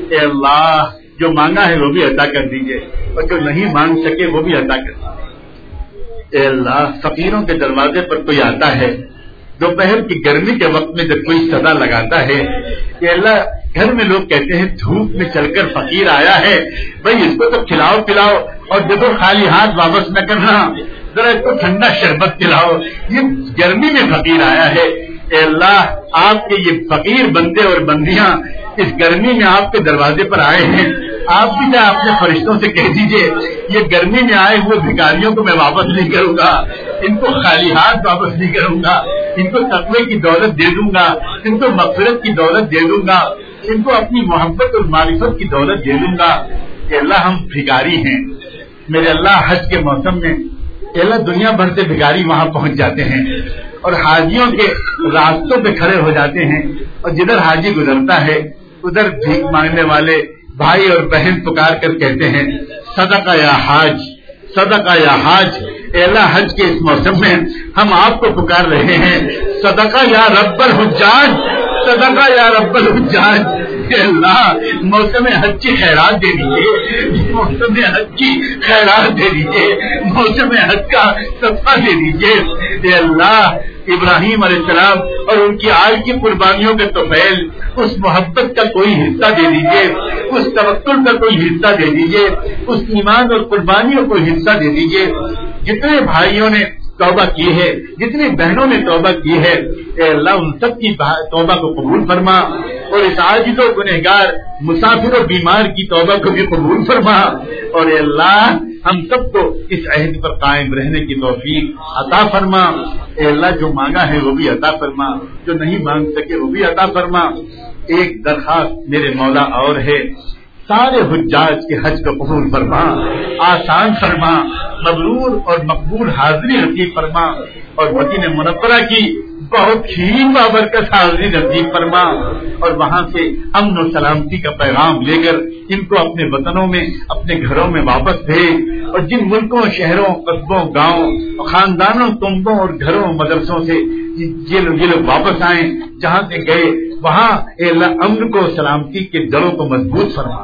Speaker 1: اے اللہ، جو مانگا ہے وہ بھی عطا کر دیجیے اور جو نہیں مانگ سکے وہ بھی عطا کر دیجیے اے اللہ، فقیروں کے دروازے پر کوئی آتا ہے دوپہر کی گرمی کے وقت میں جب کوئی سدا لگاتا ہے کہ اللہ گھر میں لوگ کہتے ہیں دھوپ میں چل کر فقیر آیا ہے، بھائی اس کو تو کھلاؤ، پلاؤ، اور دیکھو خالی ہاتھ واپس نہ کرنا، ذرا اس کو ٹھنڈا شربت پلاؤ، یہ گرمی میں فقیر آیا ہے۔ اے اللہ، آپ کے یہ فقیر بندے اور بندیاں اس گرمی میں آپ کے دروازے پر آئے ہیں۔ آپ بھی کیا اپنے فرشتوں سے کہہ دیجیے، یہ گرمی میں آئے ہوئے بھکاریوں کو میں واپس نہیں کروں گا۔ ان کو خالی ہاتھ واپس نہیں کروں گا۔ ان کو تقوی کی دولت دے دوں گا۔ ان کو مغفرت کی دولت دے دوں گا۔ ان کو اپنی محبت اور معرفت کی دولت دے دوں گا۔ کہ اللہ، ہم بھکاری ہیں۔ میرے اللہ، حج کے موسم میں اللہ، دنیا بھر سے بھکاری وہاں پہنچ جاتے ہیں۔ اور حاجیوں کے راستوں پہ کھڑے ہو جاتے ہیں اور جدھر حاجی گزرتا ہے، ادھر بھیک مانگنے والے بھائی اور بہن پکار کر کہتے ہیں، صدقہ یا حاج، صدقہ یا حاج اللہ حج کے اس موسم میں ہم آپ کو پکار رہے ہیں، صدقہ یا رب الحجاج، صدقہ یا رب الحجاج۔ اللہ موسم حج کی خیرات دے دیجیے موسم حج کی خیرات دے دیجیے موسم حج کا صدقہ دے دیجیے اللہ، ابراہیم علیہ السلام اور ان کی آج کی قربانیوں کے توفیل، اس محبت کا کوئی حصہ دے دیجیے اس توقل کا کوئی حصہ دے دیجیے اس ایمان اور قربانیوں کو حصہ دے دیجیے جتنے بھائیوں نے توبہ کی ہے۔ جتنی بہنوں نے توبہ کی ہے، اے اللہ، ان سب کی توبہ کو قبول فرما۔ اور اس عاجز و گنہگار مسافر و بیمار کی توبہ کو بھی قبول فرما۔ اور اے اللہ، ہم سب کو اس عہد پر قائم رہنے کی توفیق عطا فرما۔ اے اللہ، جو مانگا ہے وہ بھی عطا فرما۔ جو نہیں مانگ سکے وہ بھی عطا فرما۔ ایک درخواست میرے مولا اور ہے۔ سارے حجاج کے حج کا قبول فرما، آسان فرما، مبرور اور مقبول حاضری نصیب فرما اور مدین منورہ کی بہت ہی بابرکت حاضری نصیب فرما اور وہاں سے امن و سلامتی کا پیغام لے کر ان کو اپنے وطنوں میں، اپنے گھروں میں واپس بھیج اور جن ملکوں، شہروں، قصبوں، گاؤں، خاندانوں، تمبوں اور گھروں، مدرسوں سے جی- یہ لوگ واپس آئیں، جہاں سے گئے وہاں اللہ امن کو سلامتی کے جڑوں کو مضبوط فرما۔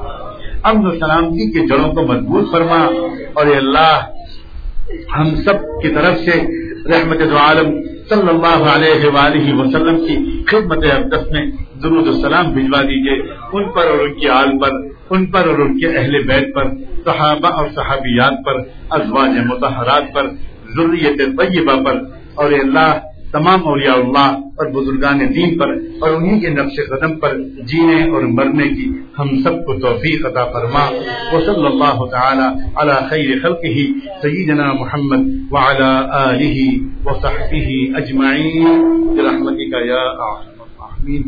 Speaker 1: امن و سلامتی کے جڑوں کو مضبوط فرما۔ اور اللہ، ہم سب کی طرف سے رحمت عالم صلی اللہ علیہ وآلہ وسلم کی خدمت اقدس میں درود السلام بھجوا دیجیے ان پر اور ان کی آل پر، ان پر اور ان کے اہل بیت پر، صحابہ اور صحابیات پر، ازواج متحرات پر ضروریت طیبہ پر۔ اور اللہ تمام اولیاء اللہ اور بزرگان دین پر اور انہی کے نقش قدم پر جینے اور مرنے کی ہم سب کو توفیق عطا فرما۔ و صلی اللہ تعالی علی خیر خلقہ سیدنا محمد وعلى آلہ وصحبہ اجمعین۔ برحمتک یا ارحم الراحمین۔